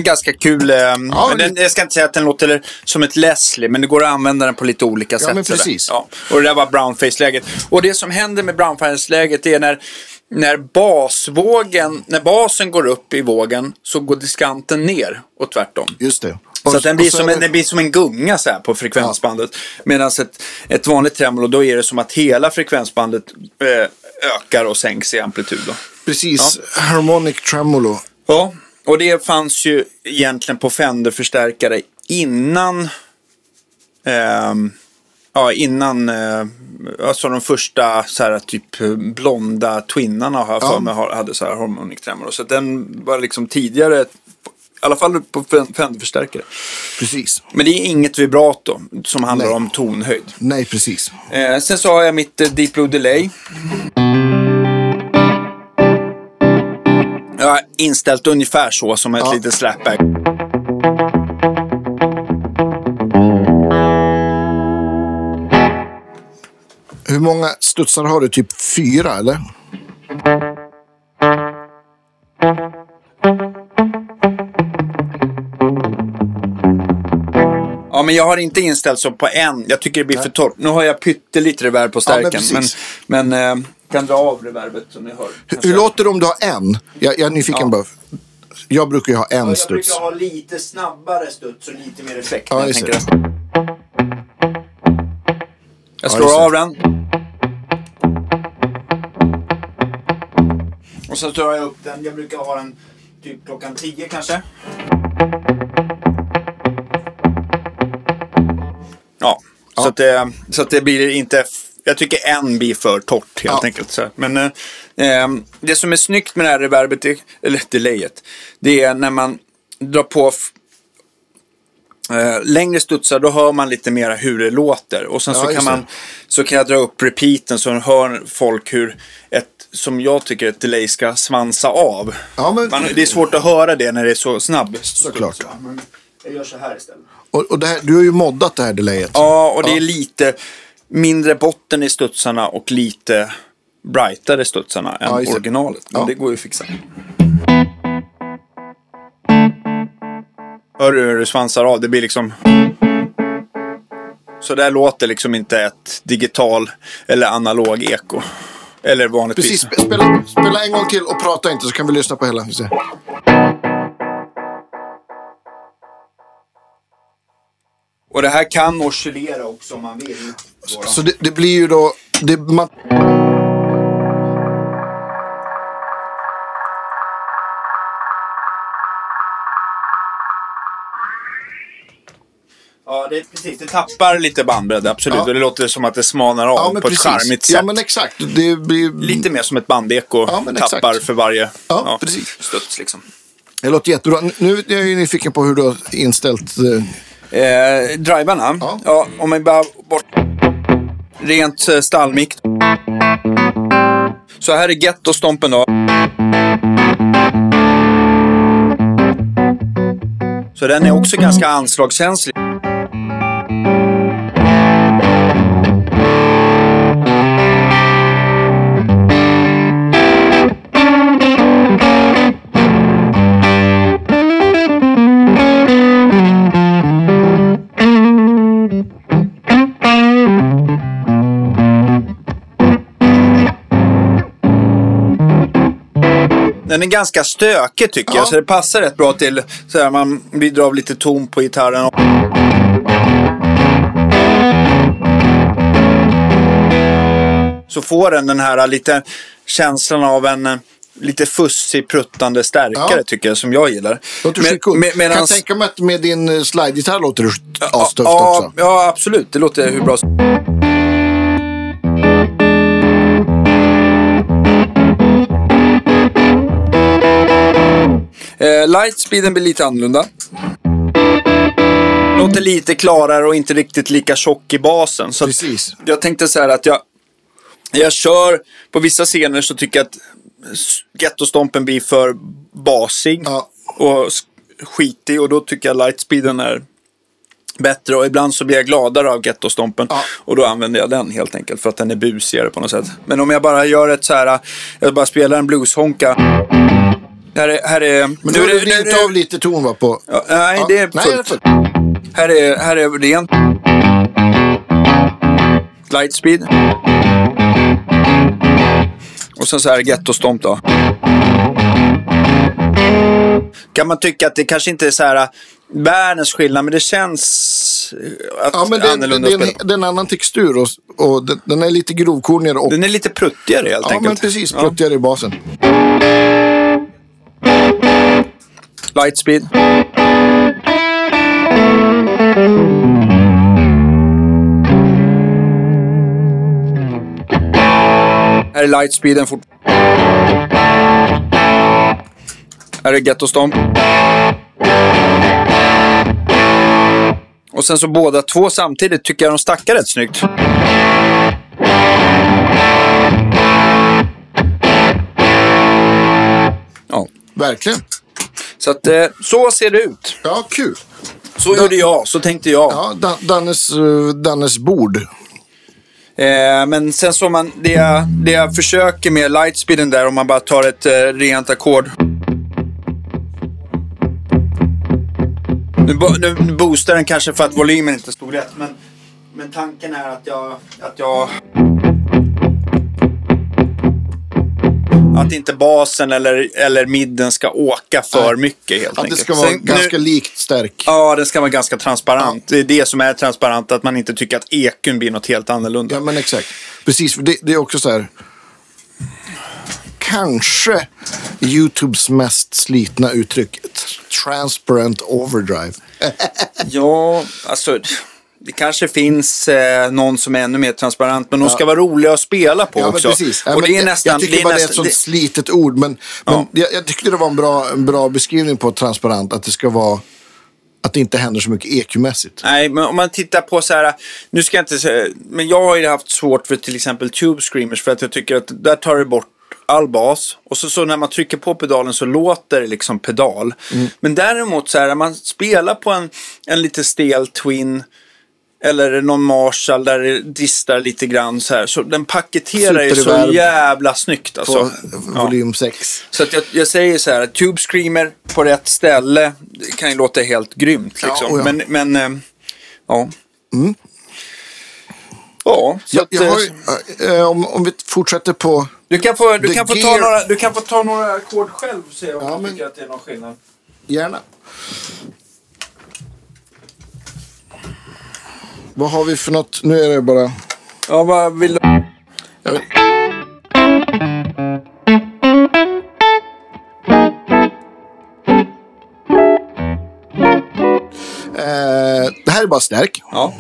Ja, men ganska kul. Eh, men den, jag ska inte säga att den låter som ett Leslie, men det går att använda den på lite olika sätt. men precis. Ja. Och det där var brownface-läget. Och det som händer med brownface-läget är när, när basvågen, när basen går upp i vågen så går diskanten ner och tvärtom. Just det. Så Och- att den blir, så som en, det- den blir som en gunga så här på frekvensbandet. Medan ett, ett vanligt tremolo, då är det som att hela frekvensbandet eh, ökar och sänks i amplitud. Då. Precis. Harmonic tremolo. Ja, och det fanns ju egentligen på Fender-förstärkare innan ehm, Ja, innan eh, alltså de första så här, typ eh, blonda twinnarna har jag för mig hade så här harmonic. Så den var liksom tidigare, i alla fall på Fender-förstärkare. Precis. Men det är inget vibrato som handlar Nej. om tonhöjd. Nej, precis. Eh, sen så har jag mitt eh, Deep Blue Delay. Jag har inställt ungefär så som ett Ja. litet slapback. Hur många studsar har du? Typ fyra, eller? Ja, men jag har inte inställt så på en. Jag tycker det blir för torrt. Nu har jag pyttelite reverb på Ja, men stärken. men precis. men, eh, kan dra av reverbet som ni hör. Hur, hur låter det om du har en? Jag, jag är nyfiken Ja. bara. Jag brukar ju ha en Jag studs. brukar ha lite snabbare studs och lite mer effekt. Ja, jag, tänker jag Ja, slår det. av den. Och sen drar jag upp den. Jag brukar ha den typ klockan 10 kanske. Ja, Så, att det, så att det blir inte... Jag tycker en blir för torrt helt Ja. enkelt. Så. här. Men eh, eh, det som är snyggt med det här reverbet, det- eller delayet, det är när man drar på eh, längre studsar, då hör man lite mer hur det låter. Och sen Ja, så, kan man, så kan jag dra upp repeaten så hör folk hur ett, som jag tycker ett delay ska svansa av. Ja, men- man, det är svårt att höra det när det är så snabb Såklart. Jag gör så här istället. Och, och det här, du har ju moddat det här delayet. Ja, och det är lite mindre botten i studsarna och lite brightare studsarna än Ja, originalet. Men Ja. det går ju att fixa. Hör du hur det svansar av? Det blir liksom... Så där låter liksom inte ett digital eller analog eko. Eller vanligtvis. Precis, spe- spela, spela en gång till och prata inte så kan vi lyssna på hela. Och det här kan oscillera också om man vill. Då. Så det, det blir ju då... Det, man, Ja, det, precis. Det tappar lite bandbredd, absolut. Ja. Och det låter som att det smalnar av ja, på ett charmigt sätt. Ja, men exakt. Det blir... Lite mer som ett bandeko Ja, tappar exakt. för varje Ja, precis. studs. Liksom. Det låter jättebra. Nu är jag ju nyfiken på hur du har inställt... eh, Eh, drivarna. Ja. Ja. om vi bara bort rent eh, stallmick. Så här är Ghetto-stompen då. Så den är också ganska anslagskänslig. Den är ganska stökig tycker Ja. jag, så det passar rätt bra till så här, man bidrar av lite ton på gitarren. Så får den den här lite känslan av en eh, lite fussig, pruttande stärkare Ja. tycker jag, som jag gillar. Låter Me- skitcoolt. me- Kan medans- jag tänka mig att med din eh, slide-gitarr låter det astufft ja, också. Ja, absolut. Det låter hur bra som Eh, Lightspeeden blir lite annorlunda. Låter lite klarare och inte riktigt lika tjock i basen. Så Precis. jag tänkte så här att jag, jag kör, på vissa scener så tycker jag att Gettostompen blir för basig Ja. och skitig och då tycker jag Lightspeeden är bättre och ibland så blir jag gladare av Gettostompen Ja. och då använder jag den helt enkelt för att den är busigare på något sätt. Men om jag bara gör ett så här, jag bara spelar en blueshonka. Här är, här är, Men nu har du vridit av lite ton va på... Ja, nej, Ja. det är Nej, fullt. Här är, här är rent. Lightspeed. Och sen så här Gettostomp då. Kan man tycka att det kanske inte är så här äh, världens skillnad, men det känns äh, att Ja, men det, är- det, annorlunda är en, det är en annan textur och, och den, den är lite grovkornigare och... Den är lite pruttigare helt ja, enkelt. men precis. Ja. Pruttigare i basen. Lightspeed. Här är lightspeeden fort. Här är Gettostomp. Och sen så båda två samtidigt tycker jag de stackar rätt snyggt. Verkligen. så att eh, så ser det ut. Ja, kul. Så gjorde jag, så tänkte jag. Ja, Dan- Dannes, eh, Dannes bord. Eh, men sen så man, det jag, det jag försöker med lightspeeden där, om man bara tar ett eh, rent ackord. Nu, bo- nu boostar den kanske för att volymen inte stod rätt, men, men tanken är att jag, att jag... Att inte basen eller, eller midden ska åka för mycket helt Att det enkelt. ska vara Sen- nu- ganska likt stärk. Ja, den ska vara ganska transparent. Det är det som är transparent, att man inte tycker att ekun blir något helt annorlunda. Ja, men exakt. Precis, det, det är också så här. Kanske YouTubes mest slitna uttryck. Transparent overdrive. Ja, alltså det kanske finns eh, någon som är ännu mer transparent, men de ska vara roliga att spela på Ja, också. precis. Ja, och det är nästan... jag tycker det är bara det är ett nästan, sånt slitet ord. Men, men jag, jag tyckte det var en bra, en bra beskrivning på transparent. Att det ska vara... Att det inte händer så mycket EQ-mässigt. Nej, men om man tittar på så här, nu ska jag inte säga, men jag har ju haft svårt för till exempel Tube Screamers för att jag tycker att där tar det bort all bas och så, så när man trycker på pedalen så låter det liksom pedal. Mm. Men däremot så här, man spelar på en, en lite stel Twin eller någon Marshall där det distar lite grann så här. Så den paketerar ju så jävla snyggt alltså. På Ja. volym 6. Så att jag, jag säger så här, Tube Screamer på rätt ställe det kan ju låta helt grymt. Ja, Liksom. och ja. Men, men eh, ja. Ja, så Jag, att, jag har, eh, om, om vi fortsätter på... du, kan få, du, kan få ta några, du kan få ta några ackord själv och se om Ja, du tycker att det är någon skillnad. Gärna. Vad har vi för något? Nu är det bara... Ja, vad vill du? Jag vet. Eh, det här är bara stärk. Ja,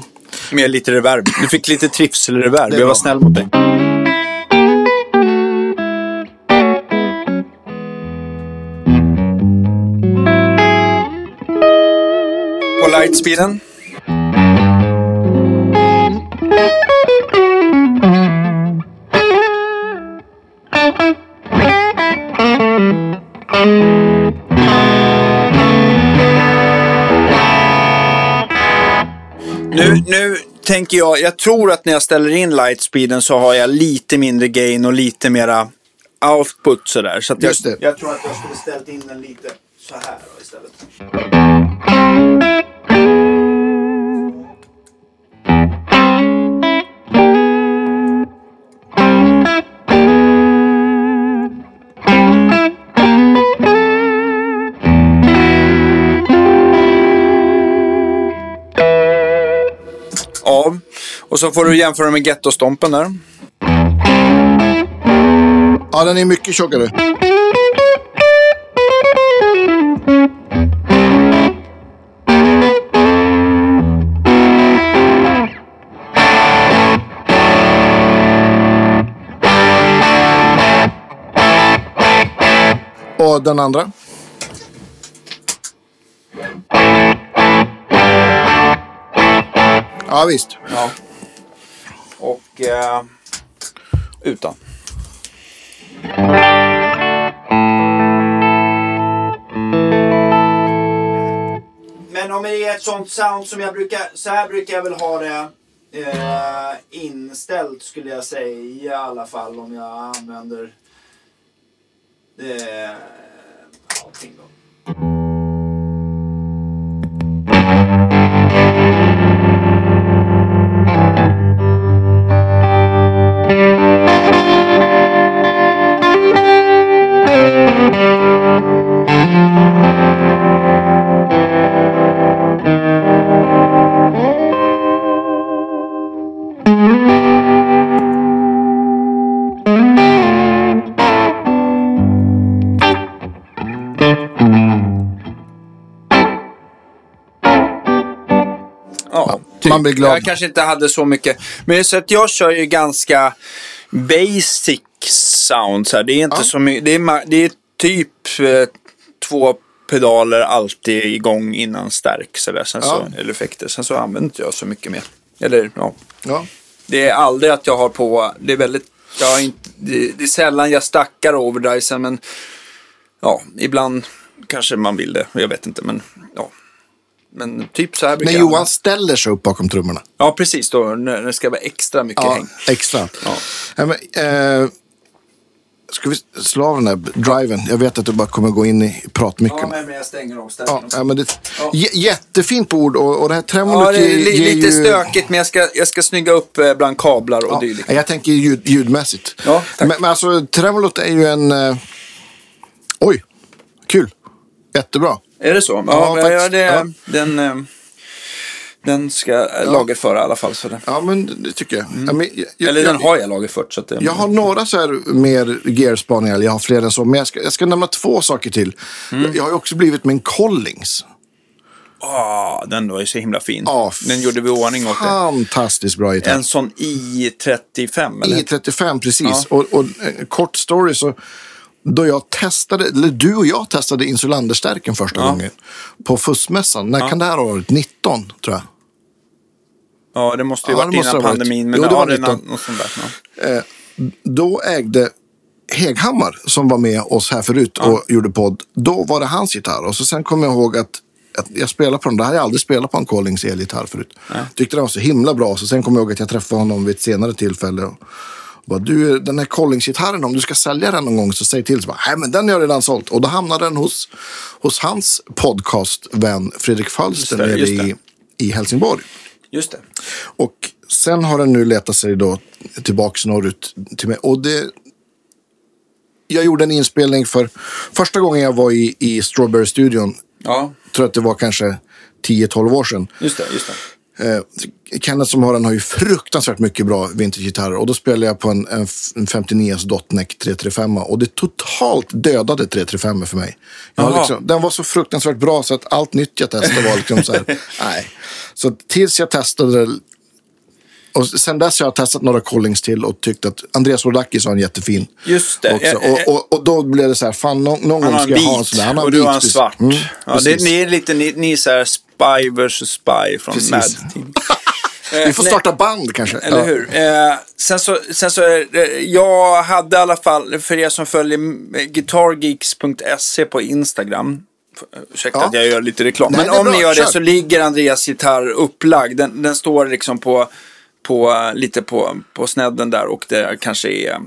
med lite reverb. Du fick lite trivselreverb. Jag var snäll mot dig. På lightspeeden. Nu, nu tänker jag, jag tror att när jag ställer in lightspeeden så har jag lite mindre gain och lite mera output sådär. Så jag, jag tror att jag skulle ställt in den lite så här då, istället. Och så får du jämföra med gettostompen där. Ja, den är mycket tjockare. Och den andra? Ja, visst. Ja. Och eh, utan. Men om det är ett sånt sound som jag brukar, så här brukar jag väl ha det eh, inställt skulle jag säga i alla fall om jag använder eh, allting då. Ja, typ. man blir glad. Jag kanske inte hade så mycket. Men så att jag kör ju ganska basic sound. Så här. Det är inte Ja. så mycket. Det är, det är typ eh, två pedaler alltid igång innan stärk. Så där. Sen Ja. så, eller effekter. Sen så använder inte jag så mycket mer. Eller ja. Ja. Det är aldrig att jag har på. Det är väldigt. Jag har inte, det, det är sällan jag stackar overdrivesen. Men ja, ibland kanske man vill det. Jag vet inte. Men ja. Men typ så här brukar När Johan ställer sig upp bakom trummorna. Ja, precis. Då, när det ska vara extra mycket Ja, häng. extra. Ja. Ja, men, eh, ska vi slå av den här driven? Jag vet att du bara kommer gå in i pratmycken. Ja, men jag stänger av ja, men det, Ja. jättefint ord och, och det här tremolot Ja, det är li, ger lite ju- stökigt, men jag ska, jag ska snygga upp eh, bland kablar och Ja, dylikt. jag tänker ljud, ljudmässigt. Ja, tack. men, men alltså tremolot är ju en... Eh, oj. Jättebra. Är det så? Ja, Ja, ja, det, Ja. Den, eh, den ska jag lagerföra i alla fall. Så det. Ja, men det tycker jag. Ja, men, jag, Mm. Eller jag, den har jag lagerfört. Så det, Jag har några så här mer gearspaningar, jag har fler än så. Men jag ska, jag ska nämna två saker till. Mm. Jag, har också blivit med en Collings. Ah, den var ju så himla fin. Ja, den gjorde vi ordning åt. Fantastiskt bra gitarr. En sån i35 eller? I35 precis. Ja. Och, och eh, kort story så. Då jag testade, eller du och jag testade Insulanderstärken första Ja. gången. På fussmässan. När kan det här ha varit? 19 tror jag. Ja, det måste ju Ja, varit innan varit. pandemin. Men Jo, det ja, var är 19. nå- något sånt där. Ja. Eh, då ägde Heghammar, som var med oss här förut och gjorde podd, då var det hans gitarr. Och så sen kommer jag ihåg att, att jag spelade på den. Det hade jag aldrig spelat på en Collings elgitarr förut. Tyckte den var så himla bra. Så sen kommer jag ihåg att jag träffade honom vid ett senare tillfälle. Och bara, du, den här Collings-gitarren, om du ska sälja den någon gång så säg till. Så bara, Nej, men den har jag redan sålt. Och då hamnade den hos, hos hans podcastvän Fredrik det, nere i, i Helsingborg. Just det. Och sen har den nu letat sig då tillbaks norrut till mig. Och det... Jag gjorde en inspelning för första gången jag var i, i Strawberry-studion. Ja, tror att det var kanske 10-12 år sedan. just det. Just det. Eh, Kenneth som har den har ju fruktansvärt mycket bra vintagegitarrer. Och då spelade jag på en, en, f- en 59 Dotneck 335. Och det totalt dödade 335 för mig. Liksom, den var så fruktansvärt bra så att allt nytt jag testade var liksom så här, nej. Så tills jag testade. Och sen dess har jag testat några Collings till och tyckt att Andreas Rodakis har en jättefin. Just det. Också. Eh, eh, Och, och, och då blev det så här, fan någon, någon gång ska en jag ha en sån där. Han har och du vit, har en svart. Mm, ja, det, ni är lite, ni, ni är så här Spy versus Spy från Precis. Mad. Vi får nej. starta band kanske. Eller Ja. hur? Eh, sen så, sen så det- jag hade i alla fall, för er som följer guitargeeks.se på Instagram, Ursäkta Ja. att jag gör lite reklam. Nej, Men om bra. ni gör Kör. det så ligger Andreas gitarr upplagd. Den, den står liksom på, på lite på, på snedden där och det kanske är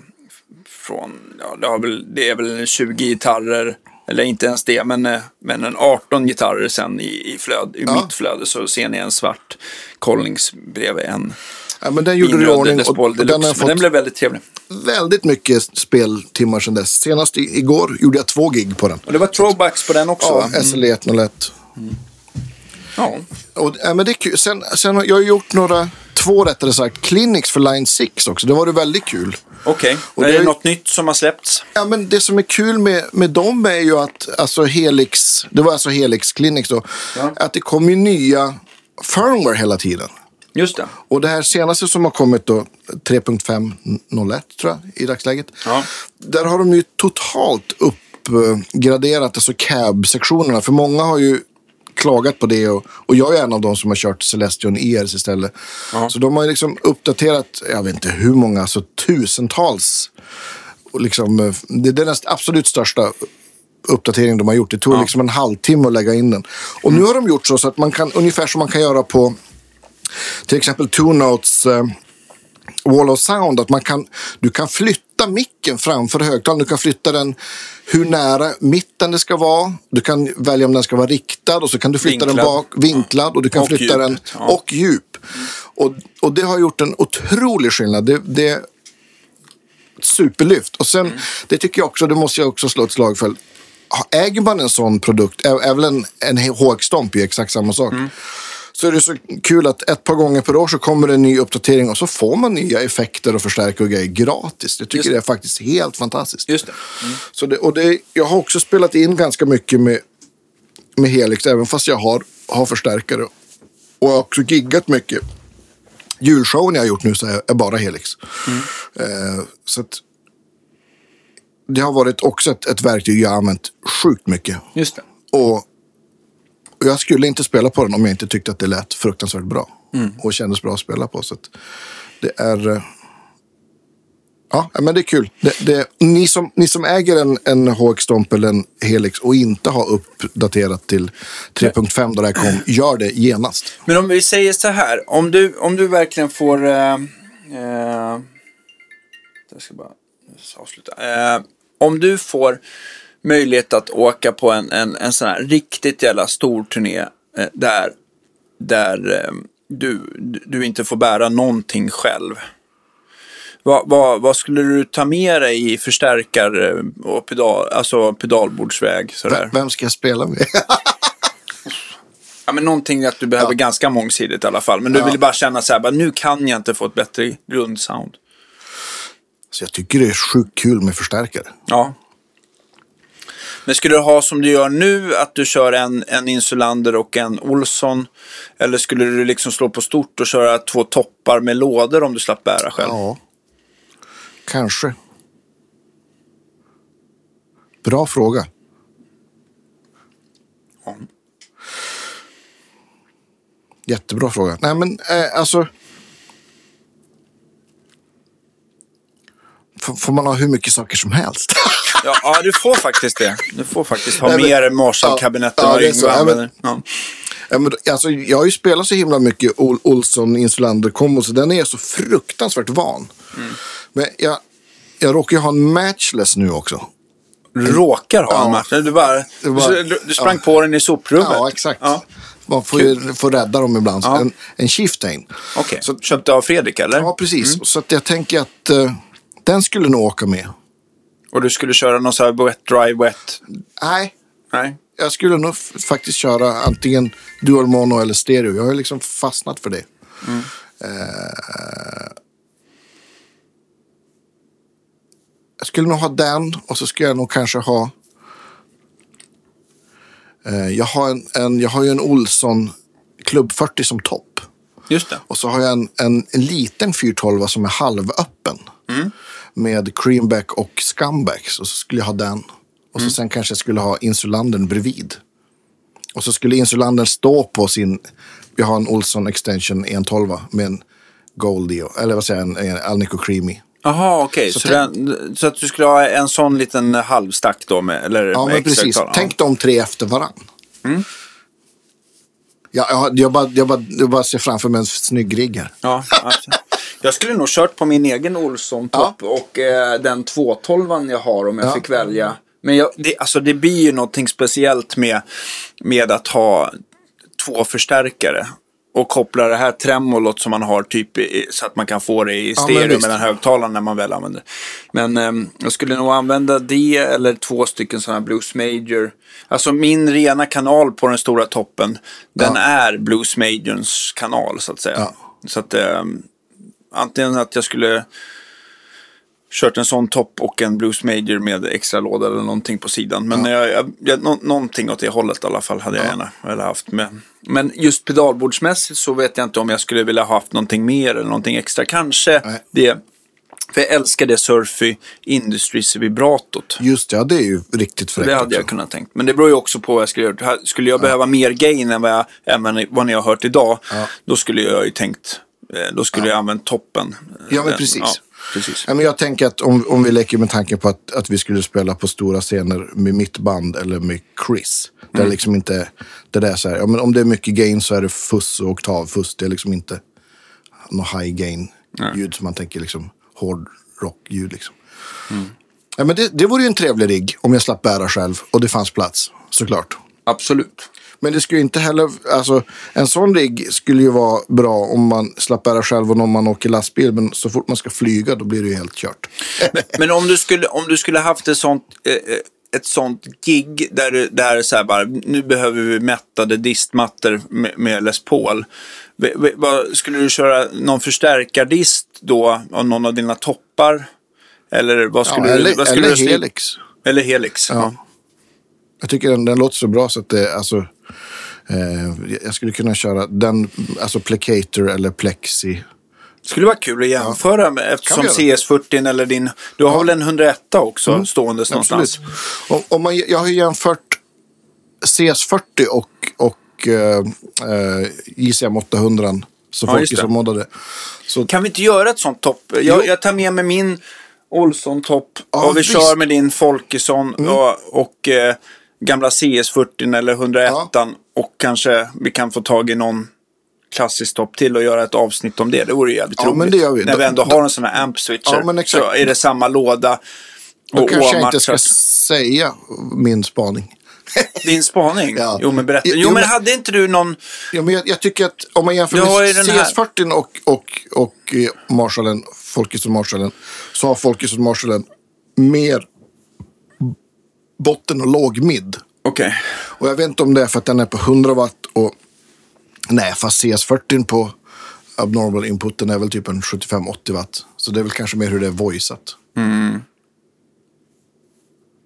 från, ja det, väl, det är väl 20 gitarrer. Eller inte ens det, men, eh, men en 18 gitarrer sen i, i, flöd, i Ja. mitt flöde så ser ni en svart Collings bredvid en Ja, men den gjorde du i ordning och, och den har Men den fått blev väldigt trevlig. väldigt mycket speltimmar sedan dess. Senast i, igår gjorde jag två gig på den. Och det var throwbacks på den också Ja? Mm. SLE 101. Ja. Och, ja, men det är kul. Sen, sen har jag gjort några, två rättare sagt, clinics för Line 6 också. Det var det väldigt kul. Okej, Och är det det något nytt som har släppts? Ja, men det som är kul med, med dem är ju att alltså Helix, det var alltså Helix Clinics då, Ja. att det kommer ju nya firmware hela tiden. Just det. Och det här senaste som har kommit då, 3.501 tror jag i dagsläget. Ja. Där har de ju totalt uppgraderat alltså cab-sektionerna. För många har ju klagat på det och, och jag är en av dem som har kört Celestion ERs istället. Ja. Så de har ju liksom uppdaterat, jag vet inte hur många, alltså tusentals. Och liksom, eh, det, är den absolut största uppdateringen de har gjort. Det tog liksom en halvtimme att lägga in den. Och nu har de gjort så, så att man kan, ungefär som man kan göra på till exempel Two Notes eh, Wall of Sound. Att man kan, du kan flytta micken framför högtalaren. Du kan flytta den hur nära mitten det ska vara. Du kan välja om den ska vara riktad och så kan du flytta den Vinklad. bak, vinklad och du kan Och flytta djup, den ja. och djup. Och, och det har gjort en otrolig skillnad. Det, det superlyft. Och sen, det tycker jag också, det måste jag också slå ett slag för. Äger man en sån produkt, även en, en HX-stomp är ju exakt samma sak. Så är det så kul att ett par gånger per år så kommer det en ny uppdatering och så får man nya effekter och förstärkare och grejer gratis. Jag tycker Just det är faktiskt helt fantastiskt. Just det. Så det, och det, jag har också spelat in ganska mycket med, med Helix, även fast jag har, har förstärkare. Och jag har också giggat mycket. Julshowen jag har gjort nu så är, är bara Helix. Eh, så att det har varit också ett, ett verktyg jag har använt sjukt mycket. Just det. Och jag skulle inte spela på den om jag inte tyckte att det lät fruktansvärt bra. Och kändes bra att spela på. Så det är... eh, Ja, men det är kul. Det, det, ni, som, ni som äger en, en HX-stomp eller en Helix och inte har uppdaterat till 3.5 då det här kom, gör det genast. Men om vi säger så här, om du, om du verkligen får... Eh, eh, jag ska bara avsluta. Eh, om du får möjlighet att åka på en, en, en sån här riktigt jävla stor turné eh, där, där eh, du, du inte får bära någonting själv. Vad, vad, vad skulle du ta med dig i förstärkare och pedal, alltså pedalbordsväg? Sådär? Vem ska jag spela med? Ja, men någonting att du behöver Ja. ganska mångsidigt i alla fall. Men du Ja. vill bara känna så här, bara, nu kan jag inte få ett bättre grundsound. Så jag tycker det är sjukt kul med förstärkare. Ja. Men skulle du ha som du gör nu, att du kör en, en Insulander och en Olsson? Eller skulle du liksom slå på stort och köra två toppar med lådor om du slapp bära själv? Ja, kanske. Bra fråga. Ja. Jättebra fråga. Nej, men eh, alltså. Får man ha hur mycket saker som helst? Ja, ja, du får faktiskt det. Du får faktiskt ha Nej, men- mer Marshall-kabinett Ja, än ja, vad. Yngve Ja, använder. Ja. Ja, men, alltså, jag har ju spelat så himla mycket Ol- Olsson Insulander kombo så den är jag så fruktansvärt van. Mm. Men jag, jag råkar ju ha en matchless nu också. Du råkar ha en Ja. match. Du, bara, Det var- du, du sprang på den i soprummet. Ja, exakt. Ja. Man får ju får rädda dem ibland. Ja. En, en Shiftain. Okej, Så- köpte av Fredrik eller? Ja, precis. Så att jag tänker att eh, den skulle nog åka med. Och du skulle köra någon sån här wet, dry, wet? Nej, Nej. jag skulle nog faktiskt köra antingen dual mono eller stereo. Jag har liksom fastnat för det. Eh, jag skulle nog ha den och så skulle jag nog kanske ha... Eh, jag, har en, en, jag har ju en Olsson Club 40 som topp. Just det. Och så har jag en, en, en liten 412 som är halvöppen. Med creamback och scumback. Och så skulle jag ha den. Och så sen kanske jag skulle ha insulandern bredvid. Och så skulle insulandern stå på sin... Jag har en Olsson Extension 112 med en Goldie. Eller vad säger jag, en, en Alnico Creamy. Jaha, okej. Så, Så den- så att du skulle ha en sån liten halvstack då med, eller Ja, med men precis. ja. Tänk de tre efter varann. Mm. Ja, jag, jag, bara, jag, bara, jag bara ser framför mig en snygg rigg här. Ja, absolut. Jag skulle nog kört på min egen Olsson-topp och eh, den 212 jag har om jag Ja. fick välja. Men jag, det, alltså, det blir ju någonting speciellt med, med att ha två förstärkare. Och koppla det här tremolot som man har typ i, så att man kan få det i Ja, stereo visst. mellan högtalarna när man väl använder det. Men ehm, jag skulle nog använda det eller två stycken sådana Blues Major. Alltså min rena kanal på den stora toppen, den Ja. är Blues Majors kanal så att säga. Ja. Så att ehm, antingen att jag skulle kört en sån topp och en Blues Major med extra låda eller någonting på sidan. Men jag, jag, jag, nå, någonting åt det hållet i alla fall hade jag gärna velat haft med. Men just pedalbordsmässigt så vet jag inte om jag skulle vilja ha haft någonting mer eller någonting extra. Kanske Nej. det, för jag älskar det Surfy Industries vibratot. Just det, ja, det är ju riktigt fräckt det hade också. jag kunnat tänkt. Men det beror ju också på vad jag skulle göra. Skulle jag behöva mer gain än vad, jag, än vad ni- har hört idag, Ja. då skulle jag ju tänkt, då skulle jag använt toppen. Ja, men Eh, precis. Ja, precis. Ja, men jag tänker att om, om vi leker med tanken på att, att vi skulle spela på stora scener med mitt band eller med Chris. Där Mm. liksom inte, det där är så här, ja, men om det är mycket gain så är det fuss och oktavfuss. Det är liksom inte något high gain ljud som man tänker liksom hård rock-ljud liksom. Mm. Ja, men det, det vore ju en trevlig rigg om jag slapp bära själv och det fanns plats, såklart. Absolut. Men det skulle inte heller, alltså en sån rigg skulle ju vara bra om man slapp bära själv och om man åker lastbil. Men så fort man ska flyga då blir det ju helt kört. Men om du skulle, om du skulle haft ett sånt, eh, eh, ett sånt gig där, du- där så här bara, nu behöver vi mättade distmattor med, med Les Paul. Skulle du köra någon förstärkardist då av någon av dina toppar? Eller vad Ja, skulle eller du, vad skulle eller du Helix. Eller Helix. Ja. Jag tycker den, den låter så bra så att det, alltså, eh, jag skulle kunna köra den, alltså Plecator eller Plexi. Skulle vara kul att jämföra med eftersom Kan vi CS40 eller din, du har väl en 101 också någonstans? Mm. Absolut. Om, om man, jag har jämfört CS40 och, och eh, JCM 800 så Ja, folk det. som moddade. Så Kan vi inte göra ett sånt topp? Jag, jag tar med mig min Olsson-topp Ja, och vi visst. Mm. kör med din Folkesson och, och eh, gamla CS40 eller 101 och kanske vi kan få tag i någon klassisk topp till och göra ett avsnitt om det. Det vore jävligt Ja, roligt. men det gör vi. När Då- vi ändå då- har en sån här amp switcher Ja, så är det samma låda. då Och kanske jag inte ska säga min spaning. Din spaning? Ja. Jo, men berätta. Jo, Jo, men men- hade inte du någon... Ja, men jag, jag tycker att om man jämför med den här- CS40 och, och, och Marshallen, Folkets och Marshallen, så har Folkets och Marshallen mer botten och låg mid. Okej. Och jag vet inte om det är för att den är på 100 watt och nej, fast CS40 på abnormal inputen är väl typ en 75-80 watt. Så det är väl kanske mer hur det är voicat. Mm.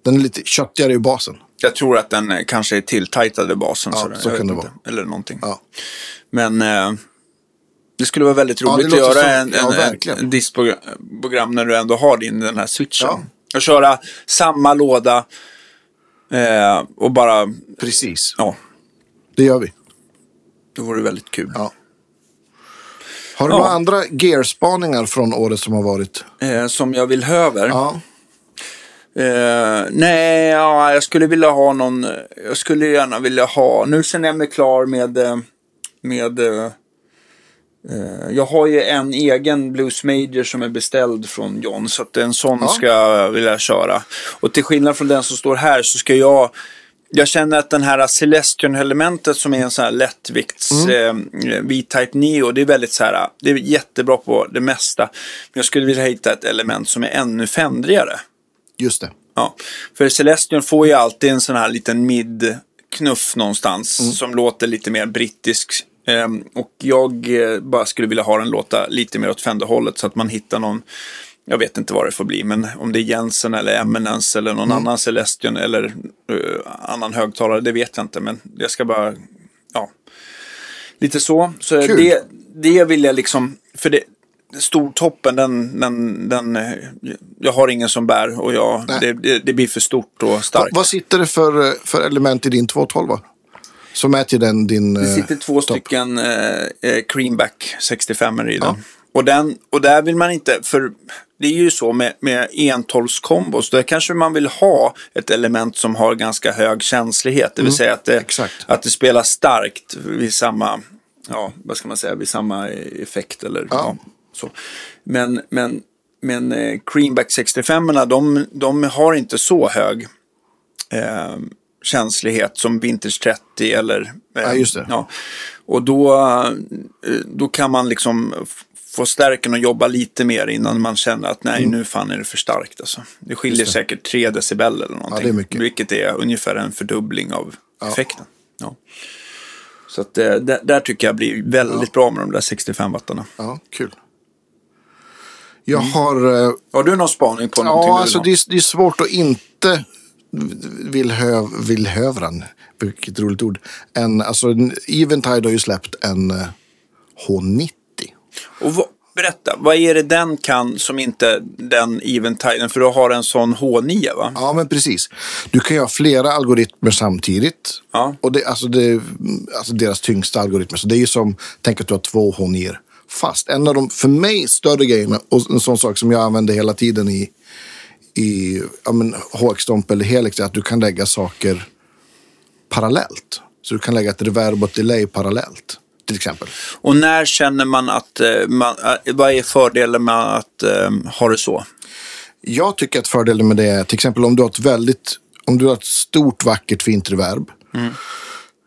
Den är lite köttigare i basen. Jag tror att den eh, kanske är tilltajtad i basen. Ja, så Jag kan det inte. Eller någonting. Ja. Men eh, det skulle vara väldigt Ja, roligt att låter göra en, ja, en, verkligen. en diskprogram när du ändå har din den här switchen. Ja. Och köra samma låda eh, och bara, Precis. ja, Det gör vi. det vore väldigt kul. Ja. Har du Ja. några andra gearspaningar från året som har varit? Eh, som jag vill höver. Ja. Eh, nej, ja, jag skulle vilja ha någon, jag skulle gärna vilja ha, nu känner jag mig klar med, eh, med eh, eh, jag har ju en egen Blues Major som är beställd från John, så att en sån Ja. ska jag vilja köra. Och till skillnad från den som står här så ska jag, jag känner att den här Celestion-elementet som är en sån här lättvikts Mm. eh, V-Type Neo, det är väldigt så här, det är jättebra på det mesta. Men jag skulle vilja hitta ett element som är ännu fändrigare. Just det. Ja, för Celestion får ju alltid en sån här liten mid-knuff någonstans Mm. som låter lite mer brittisk. Ehm, och jag eh, bara skulle vilja ha den låta lite mer åt Fender-hållet så att man hittar någon, jag vet inte vad det får bli, men om det är Jensen eller Eminence eller någon Mm. annan Celestion eller eh, annan högtalare, det vet jag inte, men jag ska bara, ja, lite så. Så Kul. det, det vill jag liksom, för det, stortoppen, den, den, den, eh, jag har ingen som bär och jag, det, det, det blir för stort och starkt. vad sitter det för, för element i din 212? Som är till den din... Det eh, sitter två topp? stycken eh, eh, Creamback 65 i den. Ja. Och, den, och där vill man inte, för det är ju så med, med entolvskombos, där kanske man vill ha ett element som har ganska hög känslighet. Det vill säga att det, exakt. att det spelar starkt vid samma, ja, vad ska man säga, vid samma effekt eller ja. så. Men, men, men eh, Creamback 65 de, de har inte så hög eh, känslighet som Vintage 30 eller... Eh, Ja, just det. Ja. Och då, eh, då kan man liksom få stärken och jobba lite mer innan man känner att nej, Mm. nu fan är det för starkt. Alltså. Det skiljer säkert 3 decibel eller någonting. det är mycket. Vilket är ungefär en fördubbling av effekten. Ja. Så att, eh, där, där tycker jag blir väldigt bra med de där 65 wattarna. Ja, kul. Jag har... eh, Har du någon spaning på någonting? Ja, alltså det är, det är svårt att inte villhöv, villhövran, vilket roligt ord. En, alltså, en- Eventide har ju släppt en eh, H90. Och vad, berätta, vad är det den kan som inte den Eventiden, för du har en sån H9 va? Ja, men precis. Du kan ju ha flera algoritmer samtidigt. Ja. Och det, alltså, det, alltså deras tyngsta algoritmer. Så det är ju som, tänk att du har två H9. Fast en av de, för mig, större grejerna och en sån sak som jag använder hela tiden i, i ja, men, HX-Stomp eller Helix är att du kan lägga saker parallellt. Så du kan lägga ett reverb och ett delay parallellt. Till exempel. Och när känner man att, eh, man, eh, vad är fördelen med att eh, ha det så? Jag tycker att fördelen med det är till exempel om du har ett väldigt, om du har ett stort vackert fint reverb.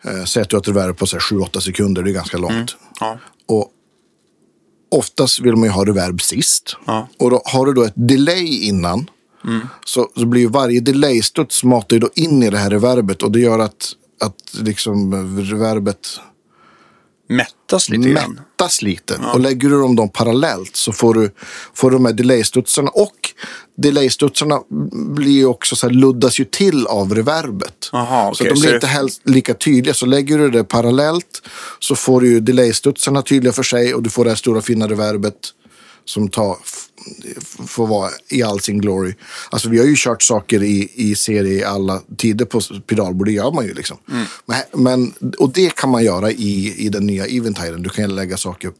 Eh, säg att du har ett reverb på så här 7-8 sekunder, det är ganska långt. Ja. Och oftast vill man ju ha reverb sist. Ja. Och då har du då ett delay innan. Så, så blir ju varje delay-studs matar ju då in i det här reverbet. Och det gör att, att liksom reverbet Mättas lite grann. mättas lite. Och lägger du dem, dem parallellt så får du, får du de här delay-studsarna. Och delay-studsarna blir ju också så här, luddas ju till av reverbet. Aha, Så okej, att de så blir det- inte helst lika tydliga. Så lägger du det parallellt så får du ju delay-studsarna tydliga för sig och du får det här stora fina reverbet som tar, får vara i all sin glory. Alltså vi har ju kört saker i, i serie i alla tider på pedalbord, det gör man ju liksom. Mm. Men, men, och det kan man göra i, i den nya Eventiden. Du kan lägga saker,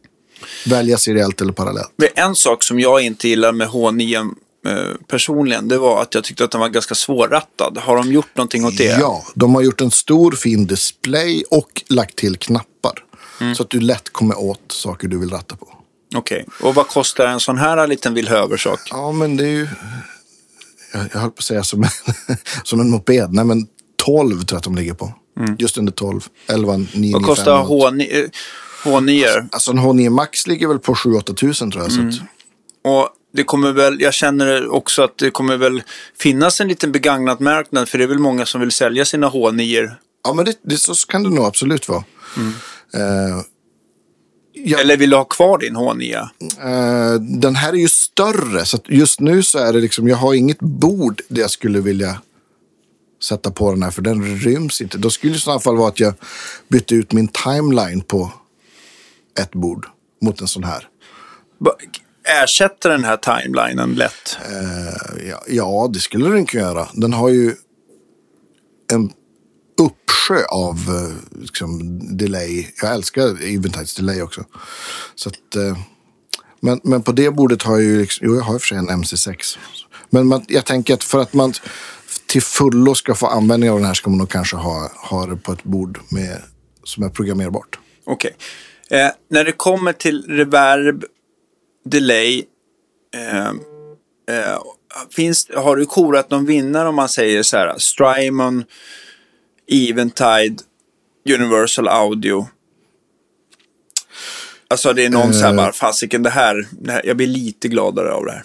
välja seriellt eller parallellt. Men En sak som jag inte gillar med H9 eh, personligen, det var att jag tyckte att den var ganska svårrattad. Har de gjort någonting åt det? Ja, de har gjort en stor fin display och lagt till knappar. Mm. Så att du lätt kommer åt saker du vill ratta på. Okej, och vad kostar en sån här liten villhöversak? Ja, men det är ju... Jag, jag höll på att säga som en, som en moped. Nej, men 12 tror jag att de ligger på. Just under 12. 11, 9, Vad kostar H9? eh, H9? Alltså en H9 Max ligger väl på 7-8 tusen tror jag. Mm. Så att, Och det kommer väl, jag känner också att det kommer väl finnas en liten begagnad marknad för det är väl många som vill sälja sina H9. ja, men det, det, så kan det nog absolut vara. Eh, Ja. Eller vill du ha kvar din H9? Eh, den här är ju större, så just nu så är det liksom, jag har inget bord där jag skulle vilja sätta på den här, för den ryms inte. Då skulle det i så fall vara att jag bytte ut min timeline på ett bord mot en sån här. Ersätter den här timelinen lätt? Eh, ja, ja, det skulle den kunna göra. Den har ju en uppsjö av eh, liksom, delay. Jag älskar Eventides delay också. Så att, eh, men, men på det bordet har jag ju, liksom, jo jag har i och för sig en MC6. Men man, jag tänker att för att man till fullo ska få användning av den här ska man nog kanske ha, ha det på ett bord med, som är programmerbart. Okej. Eh, när det kommer till reverb, delay, eh, eh, finns, har du korat någon vinnare om man säger så här, Strymon, Eventide, Universal Audio? Alltså det är någon så här Eh. bara, fasiken det här, det här, jag blir lite gladare av det här.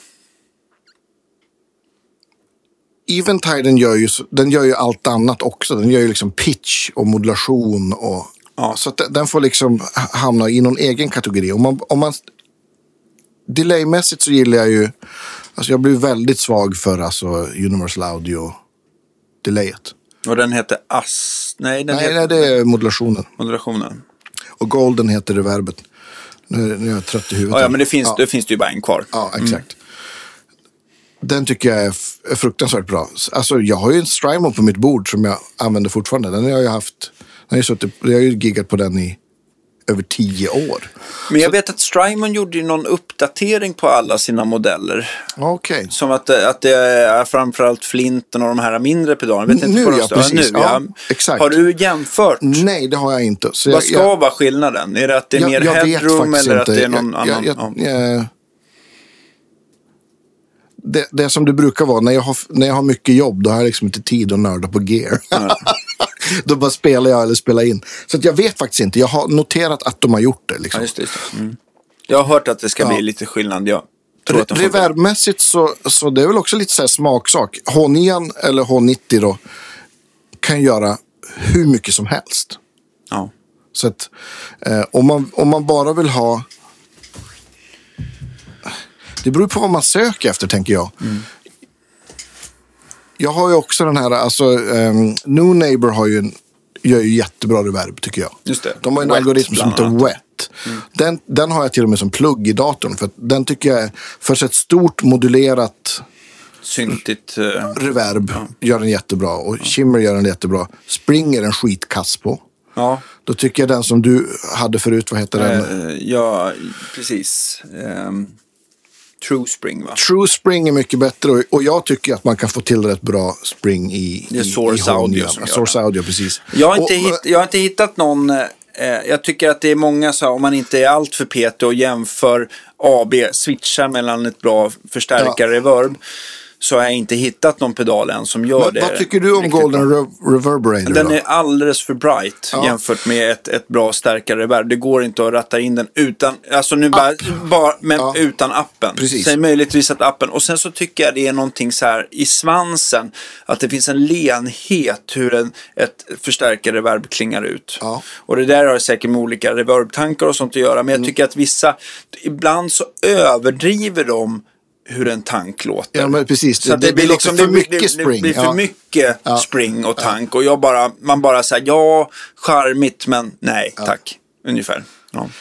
Eventiden gör ju, den gör ju allt annat också. Den gör ju liksom pitch och modulation. Och, Ja. Så att den- får liksom ha- hamna i någon egen kategori. Om man, om man, delaymässigt så gillar jag ju... Alltså jag blir väldigt svag för alltså Universal Audio-delayet. Och den heter AS, nej den Nej, heter nej, det är modulationen. modulationen. Och Golden heter reverbet. Nu, nu är jag trött i huvudet. Ja, ja men det finns, Ja. det finns det ju bara en kvar. Ja, exakt. Den tycker jag är, är fruktansvärt bra. Alltså, jag har ju en Strymon på mitt bord som jag använder fortfarande. Den har jag ju haft. Den har ju suttit, jag har ju giggat på den i över tio år. Men jag vet att Strymon gjorde någon uppdatering på alla sina modeller. Okej. Som att, det- att det är framförallt flinten och de här mindre pedalerna. Vet inte Nu, de ja, precis. Nu, Ja, exakt. Har du jämfört? Nej, det har jag inte. Så Vad jag, ska jag, vara skillnaden? Är det att det är jag, mer jag headroom eller inte. att det är någon annan? Ja. eh, det, det som det brukar vara. När jag, har, när jag har mycket jobb, då har jag liksom inte tid att nörda på gear. då bara spelar jag eller spelar in. Så att jag vet faktiskt inte. Jag har noterat att de har gjort det. Ja, Liksom. just det. Just det. Mm. Jag har hört att det ska Ja. bli lite skillnad. Jag tror att Reverbmässigt så, så det är väl också lite så smaksak. H9 eller H90 då kan göra hur mycket som helst. Ja. Så att eh, om, man, om man bara vill ha... Det beror på vad man söker efter, tänker jag. Jag har ju också den här, alltså, um, New Neighbor har ju en, gör ju jättebra reverb, tycker jag. Just det. De har en Wet, algoritm som heter Wet. Den, den har jag till och med som plugg i datorn. För den tycker jag, är- för ett stort modulerat Syntigt. eh, reverb, gör den jättebra. Och Shimmer gör den jättebra. Spring är en skitkass på. Ja, Då tycker jag den som du hade förut, vad heter den? eh, ja, precis. Ehm, True Spring va? True Spring är mycket bättre och, och jag tycker att man kan få till rätt bra Spring i Det är i- Source i H9. Audio Ja, Source Audio, precis. Jag har inte, Och- hitt, jag har inte hittat någon, eh, jag tycker att det är många så här, om man inte är allt för petig och jämför AB, switchar mellan ett bra förstärkare reverb, så har jag inte hittat någon pedal än som gör vad, det. vad tycker du om Golden. Re- Reverberator? Den då? är alldeles för bright Ja. jämfört med ett, ett bra stärkare reverb. Det går inte att ratta in den utan, alltså nu bara, bara men Ja. utan appen. Precis. Möjligtvis att appen. Och sen så tycker jag det är någonting så här i svansen. Att det finns en lenhet hur en, ett förstärkare reverb klingar ut. Ja. Och det där har säkert med olika reverbtankar och sånt att göra. Mm. Men jag tycker att vissa, ibland så överdriver de hur en tank låter. Ja, men precis. Så Det- det, blir liksom för det, mycket det, det spring. blir för Ja. mycket Ja. spring och tank. Och jag bara, man bara säger ja, charmigt, men nej, tack. Ungefär.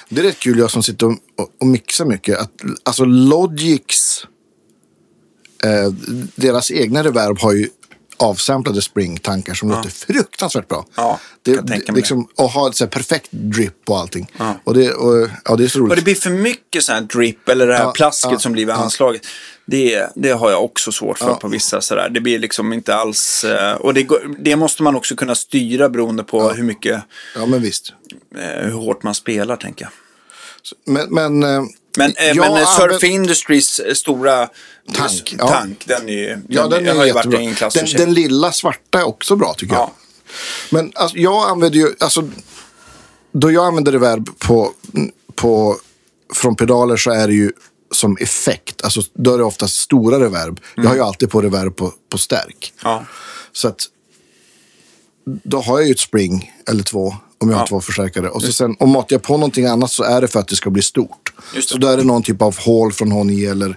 Det är rätt kul, jag som sitter och, och, och mixar mycket. Att, alltså Logics, eh, deras egna reverb har ju avsamplade springtankar som låter fruktansvärt bra. Ja, det, kan tänka det, mig liksom, och har ett så perfekt drip och allting. Ja. Och, det, och, ja, det är så roligt. Och det blir för mycket sån här drip eller det här Ja, plasket ja, som blir vid ja. anslaget. Det, det har jag också svårt för Ja. på vissa sådär. Det blir liksom inte alls... eh, Och det, det måste man också kunna styra beroende på hur mycket, Ja, men visst. eh, hur hårt man spelar tänker jag. Men, men, eh, Men, eh, jag men eh, Surf använder- Industries eh, stora Tank, ja. tank den är ju... Ja, den, är har ju varit en klass den, den lilla svarta är också bra tycker jag. Ja. Men alltså, jag använder ju, alltså, då jag använder reverb på, på, från pedaler så är det ju som effekt. Alltså, då är det oftast stora reverb. Jag har ju alltid på reverb på, på stärk. Ja. Så att då har jag ju ett spring eller två om jag har Ja. två förstärkare. Och så sen, om matar jag på någonting annat så är det för att det ska bli stort. Så då är det någon typ av hål från H9 eller,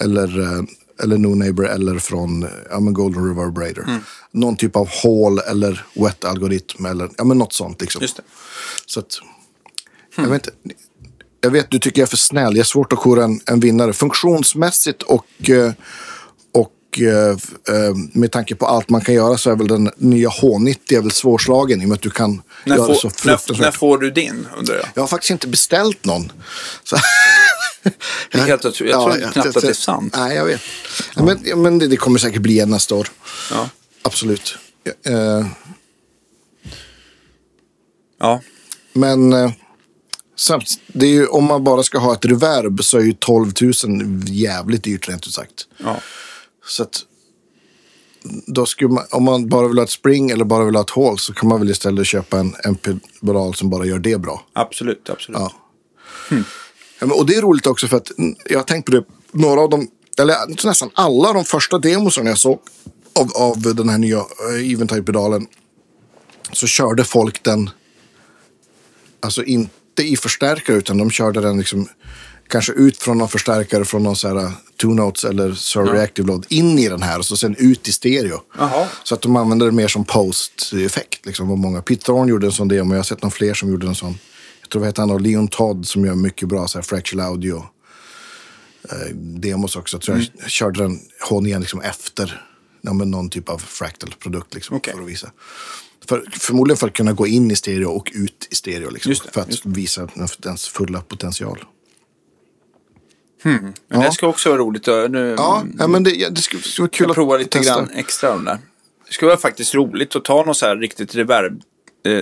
eller, eh, eller No Neighbor eller från ja, men Golden Reverberator. Mm. Någon typ av hål eller wet algoritm eller ja, men något sånt. Liksom. Så att, jag, vet, inte- jag vet, du tycker jag är för snäll. Jag är svårt att kora en, en vinnare. Funktionsmässigt och, eh, och eh, eh, med tanke på allt man kan göra så är väl den nya H90 är väl svårslagen i och med att du kan När, göra får, så när, fruktansvärt. när får du din undrar jag? Jag har faktiskt inte beställt någon. Så, är helt. Jag tror knappt att det är sant. Nej, jag vet. Men, men det, det kommer säkert bli en nästa år. Ja. Absolut. Eh, ja. Men eh, samt, ju, om man bara ska ha ett reverb så är ju 12 000 jävligt dyrt rent ut sagt. ja. Så att då skulle man, om man bara vill ha ett spring eller bara vill ha ett hål så kan man väl istället köpa en, en pedal som bara gör det bra. Absolut, absolut. Ja. Ja, men, och det är roligt också för att jag har tänkt på det. Några av dem, eller nästan alla de första demosarna jag såg av, av den här nya uh, Eventide-pedalen så körde folk den, alltså inte i förstärkare utan de körde den liksom kanske ut från någon förstärkare från någon så här uh, two notes eller Sur Reactive Load in i den här och så sen ut i stereo. Jaha. Så att de använder det mer som post-effekt. Liksom, vad många. Pete Thorne gjorde en sån demo. Jag har sett någon fler som gjorde en sån. Jag tror det heter han och Leon Todd som gör mycket bra så här, fractal audio eh, demos också. Jag tror jag körde den H9 liksom efter ja, någon typ av fractal-produkt liksom, Okej. för att visa. För, förmodligen för att kunna gå in i stereo och ut i stereo. Liksom, det, för att visa dens fulla potential. Men Ja. det ska också vara roligt. Nu, Ja, ja men det, det skulle, vara kul att provar lite testa. grann extra den där. Det skulle vara faktiskt roligt att ta någon så här riktigt reverb eh,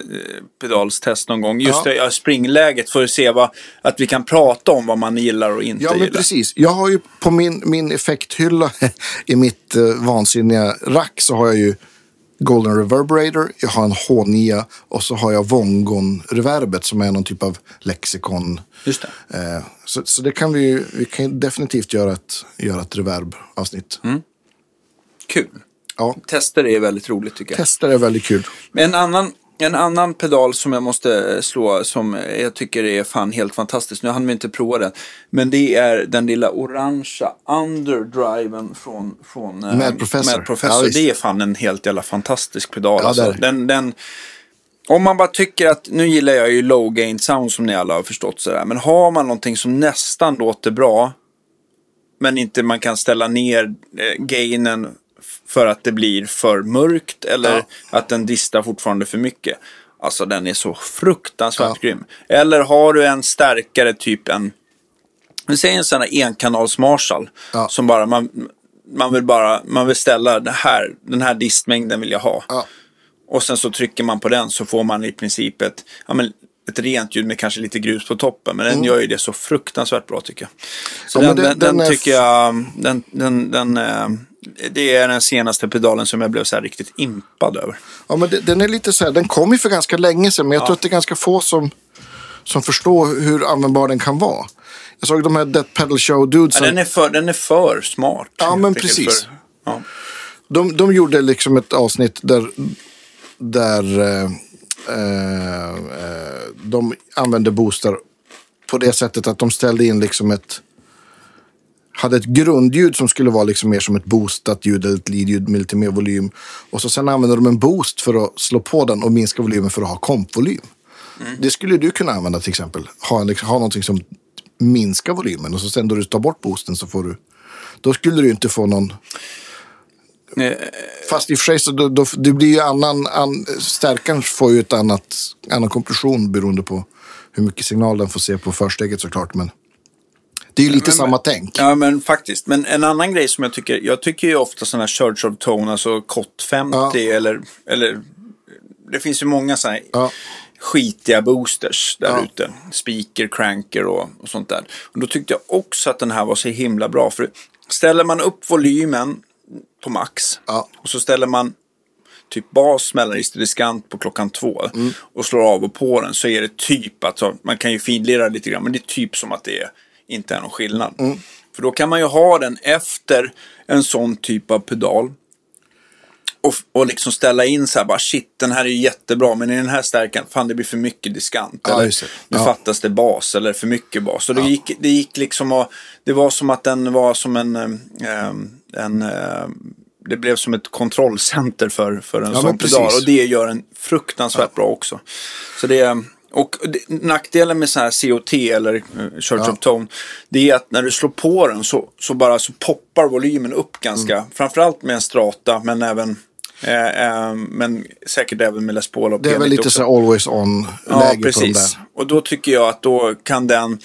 pedalstest någon gång. Just Ja. det, springläget för att se vad, att vi kan prata om vad man gillar och inte Ja, men gillar. precis. Jag har ju på min, min effekthylla i mitt eh, vansinniga rack så har jag ju Golden Reverberator, jag har en H9 och så har jag Vongon-reverbet som är någon typ av lexikon. Just det. Eh, så, så det kan vi vi kan definitivt göra ett, göra ett reverb-avsnitt. Mm. Kul. Ja, Tester är väldigt roligt tycker jag. tester är väldigt kul. En annan, en annan pedal som jag måste slå som jag tycker är fan helt fantastisk. Nu hann vi inte prova den. Men det är den lilla orangea underdriven från, från eh, Mad Professor. Mad Professor. Ja, det är fan en helt jävla fantastisk pedal. Ja, alltså. den, den, om man bara tycker att, nu gillar jag ju low gain sound som ni alla har förstått sådär. Men har man någonting som nästan låter bra. Men inte man kan ställa ner eh, gainen för att det blir för mörkt. Eller Ja. att den distar fortfarande för mycket. Alltså den är så fruktansvärt Ja. grym. Eller har du en starkare typ en, vi säger en sån här enkanals Marshall. Ja. Som bara, man, man vill bara, man vill ställa det här, den här distmängden vill jag ha. Ja. Och sen så trycker man på den så får man i princip ett, ja, men ett rent ljud med kanske lite grus på toppen. Men den gör ju det så fruktansvärt bra tycker jag. Så Mm. Ja, den, den, den- den, är tycker jag, den, den, den, eh, det är den senaste pedalen som jag blev så här riktigt impad över. Ja, men det, den är lite så här, den kom ju för ganska länge sedan, men jag tror att det är ganska få som, som förstår hur användbar den kan vara. Jag såg de här Death Pedal Show Dudes. Ja, den, är för, den är för smart. Ja, men precis. För, ja. De, de gjorde liksom ett avsnitt där, där eh, eh, eh, de använde boostar på det sättet att de ställde in liksom ett hade ett grundljud som skulle vara liksom mer som ett boostat ljud eller ett leadljud med lite mer volym. Och så sen använde de en boost för att slå på den och minska volymen för att ha kompvolym. Det skulle du kunna använda till exempel. Ha, en, liksom, ha någonting som minskar volymen och så sen då du tar bort boosten så får du... Då skulle du inte få någon Fast i och för sig så då, då, det blir ju annan, an, stärkaren får ju ett annat, annan kompression beroende på hur mycket signal den får se på försteget såklart. Men det är ju lite men- samma tänk. Ja, men faktiskt. Men en annan grej som jag tycker, jag tycker ju ofta sådana här Church of Tone, alltså COT 50 Ja. eller, eller, det finns ju många sådana här Ja. skitiga boosters där Ja. ute. Speaker, cranker och, och sånt där. Och då tyckte jag också att den här var så himla bra. För ställer man upp volymen på max Ja. och så ställer man typ bas, mellanregister, diskant på klockan två Mm. och slår av och på den så är det typ, alltså, man kan ju finlira lite grann, men det är typ som att det är, inte är någon skillnad. Mm. För då kan man ju ha den efter en sån typ av pedal. Och, och liksom ställa in så här bara shit den här är ju jättebra men i den här stärkan, fan det blir för mycket diskant. Ja, eller nu Ja. fattas det bas eller för mycket bas. Så det, gick, det gick liksom och, det var som att den var som en, eh, en eh, det blev som ett kontrollcenter för, för en Ja, sån pedal. Och det gör en fruktansvärt bra också. Så det, och nackdelen med så här COT eller eh, Church Ja. of Tone, det är att när du slår på den så, så bara så poppar volymen upp ganska, Mm. framförallt med en strata, men även eh, eh, men säkert även med Les Paul och Det är väl P90 lite också. så always on-läge Ja, på de precis. där. Och då tycker jag att då kan den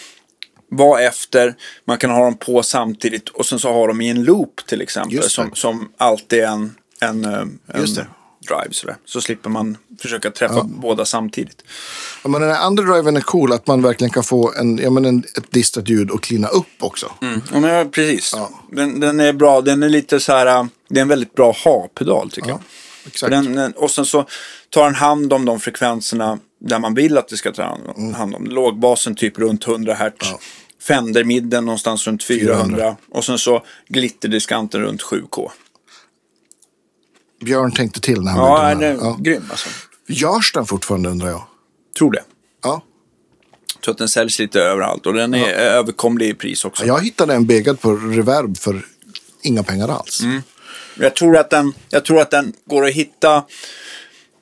vara efter, man kan ha dem på samtidigt och sen så har de i en loop till exempel som, som alltid är en, en, eh, en. Drive sådär. Så slipper man försöka träffa båda samtidigt. Ja, men den här underdriven är cool, att man verkligen kan få en, ja, men en, ett distat ljud och klina upp också. Ja, men ja, precis. Ja. Den, den är bra, den är lite så här, det är en väldigt bra ha-pedal tycker jag. Exakt. Den, den, och sen så tar den hand om de frekvenserna där man vill att det ska ta hand om. Mm. Lågbasen typ runt 100 Hz. Fender-midden någonstans runt 400. 400. Och sen så glitterdiskanten runt 7K. Björn tänkte till när han Ja, den den är här. Ja. grym alltså. Görs den fortfarande undrar jag? Tror det. Ja. Så att den säljs lite överallt. Och den är överkomlig i pris också. Jag hittade en begad på reverb för inga pengar alls. Mm. Jag tror att den, jag tror att den går att hitta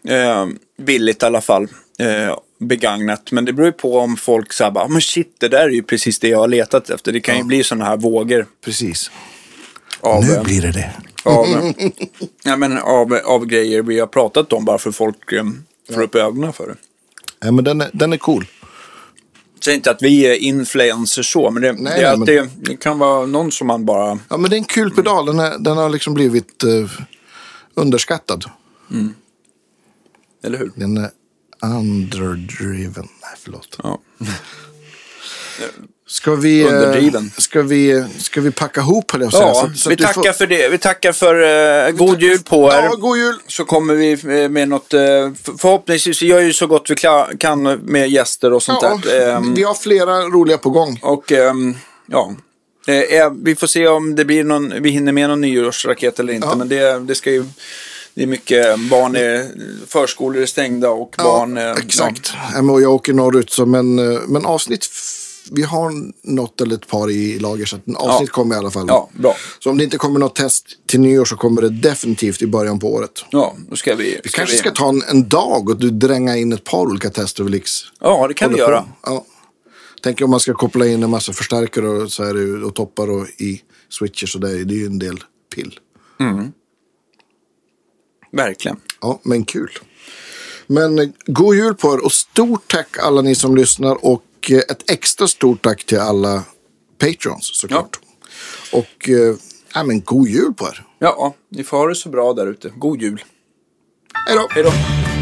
eh, billigt i alla fall. Eh, begagnat. Men det beror ju på om folk säger bara, men shit, det där är ju precis det jag har letat efter. Det kan ju bli sådana här vågor Precis. av... Nu blir det det. Av, ja, men av, av grejer vi har pratat om bara för folk eh, får upp ögonen för det. Ja, men den, är, den är cool. Säg inte att vi är influencers så, men det, Nej, det, nej, att det, det kan vara någon som man bara... Ja, men det är en kul pedal. Den, är, den har liksom blivit eh, underskattad. Eller hur? Den är underdriven. Nej, förlåt. Ja. Ska vi, eh, Underdriven. ska vi, ska vi packa ihop, på att säga. Ja, Så- så vi tackar får- för det. Vi tackar för uh, god tackar- jul på er. Ja, god jul. Så kommer vi eh, med något, för- förhoppningsvis, vi gör ju så gott vi kan med gäster och sånt Ja, där. Ehm, vi har flera roliga på gång. och ehm, ja, Eh, vi får se om det blir någon, vi hinner med någon nyårsraket eller inte. Ja. Men det, det ska ju, det är mycket barn, är, förskolor är stängda och barn. eh, exakt. Ja. jag åker norrut, så, men, men avsnitt... Vi har något eller ett par i lager, så att en avsnitt Ja. kommer i alla fall. Ja, bra. Så om det inte kommer något test till nyår så kommer det definitivt i början på året. Ja, då ska vi... Vi kanske ska ta en, en dag och du dränga in ett par olika tester. Liksom Ja, det kan vi göra. på. Ja. Tänk om man ska koppla in en massa förstärkare och, så här, och toppar och i switchers och det, det är ju en del pill. Verkligen. Ja, men kul. Men eh, god jul på er och stort tack alla ni som lyssnar och eh, ett extra stort tack till alla patrons såklart. Och eh, ja, men god jul på er. Ja, ni får ha det så bra där ute. God jul. Hej då! Hej då.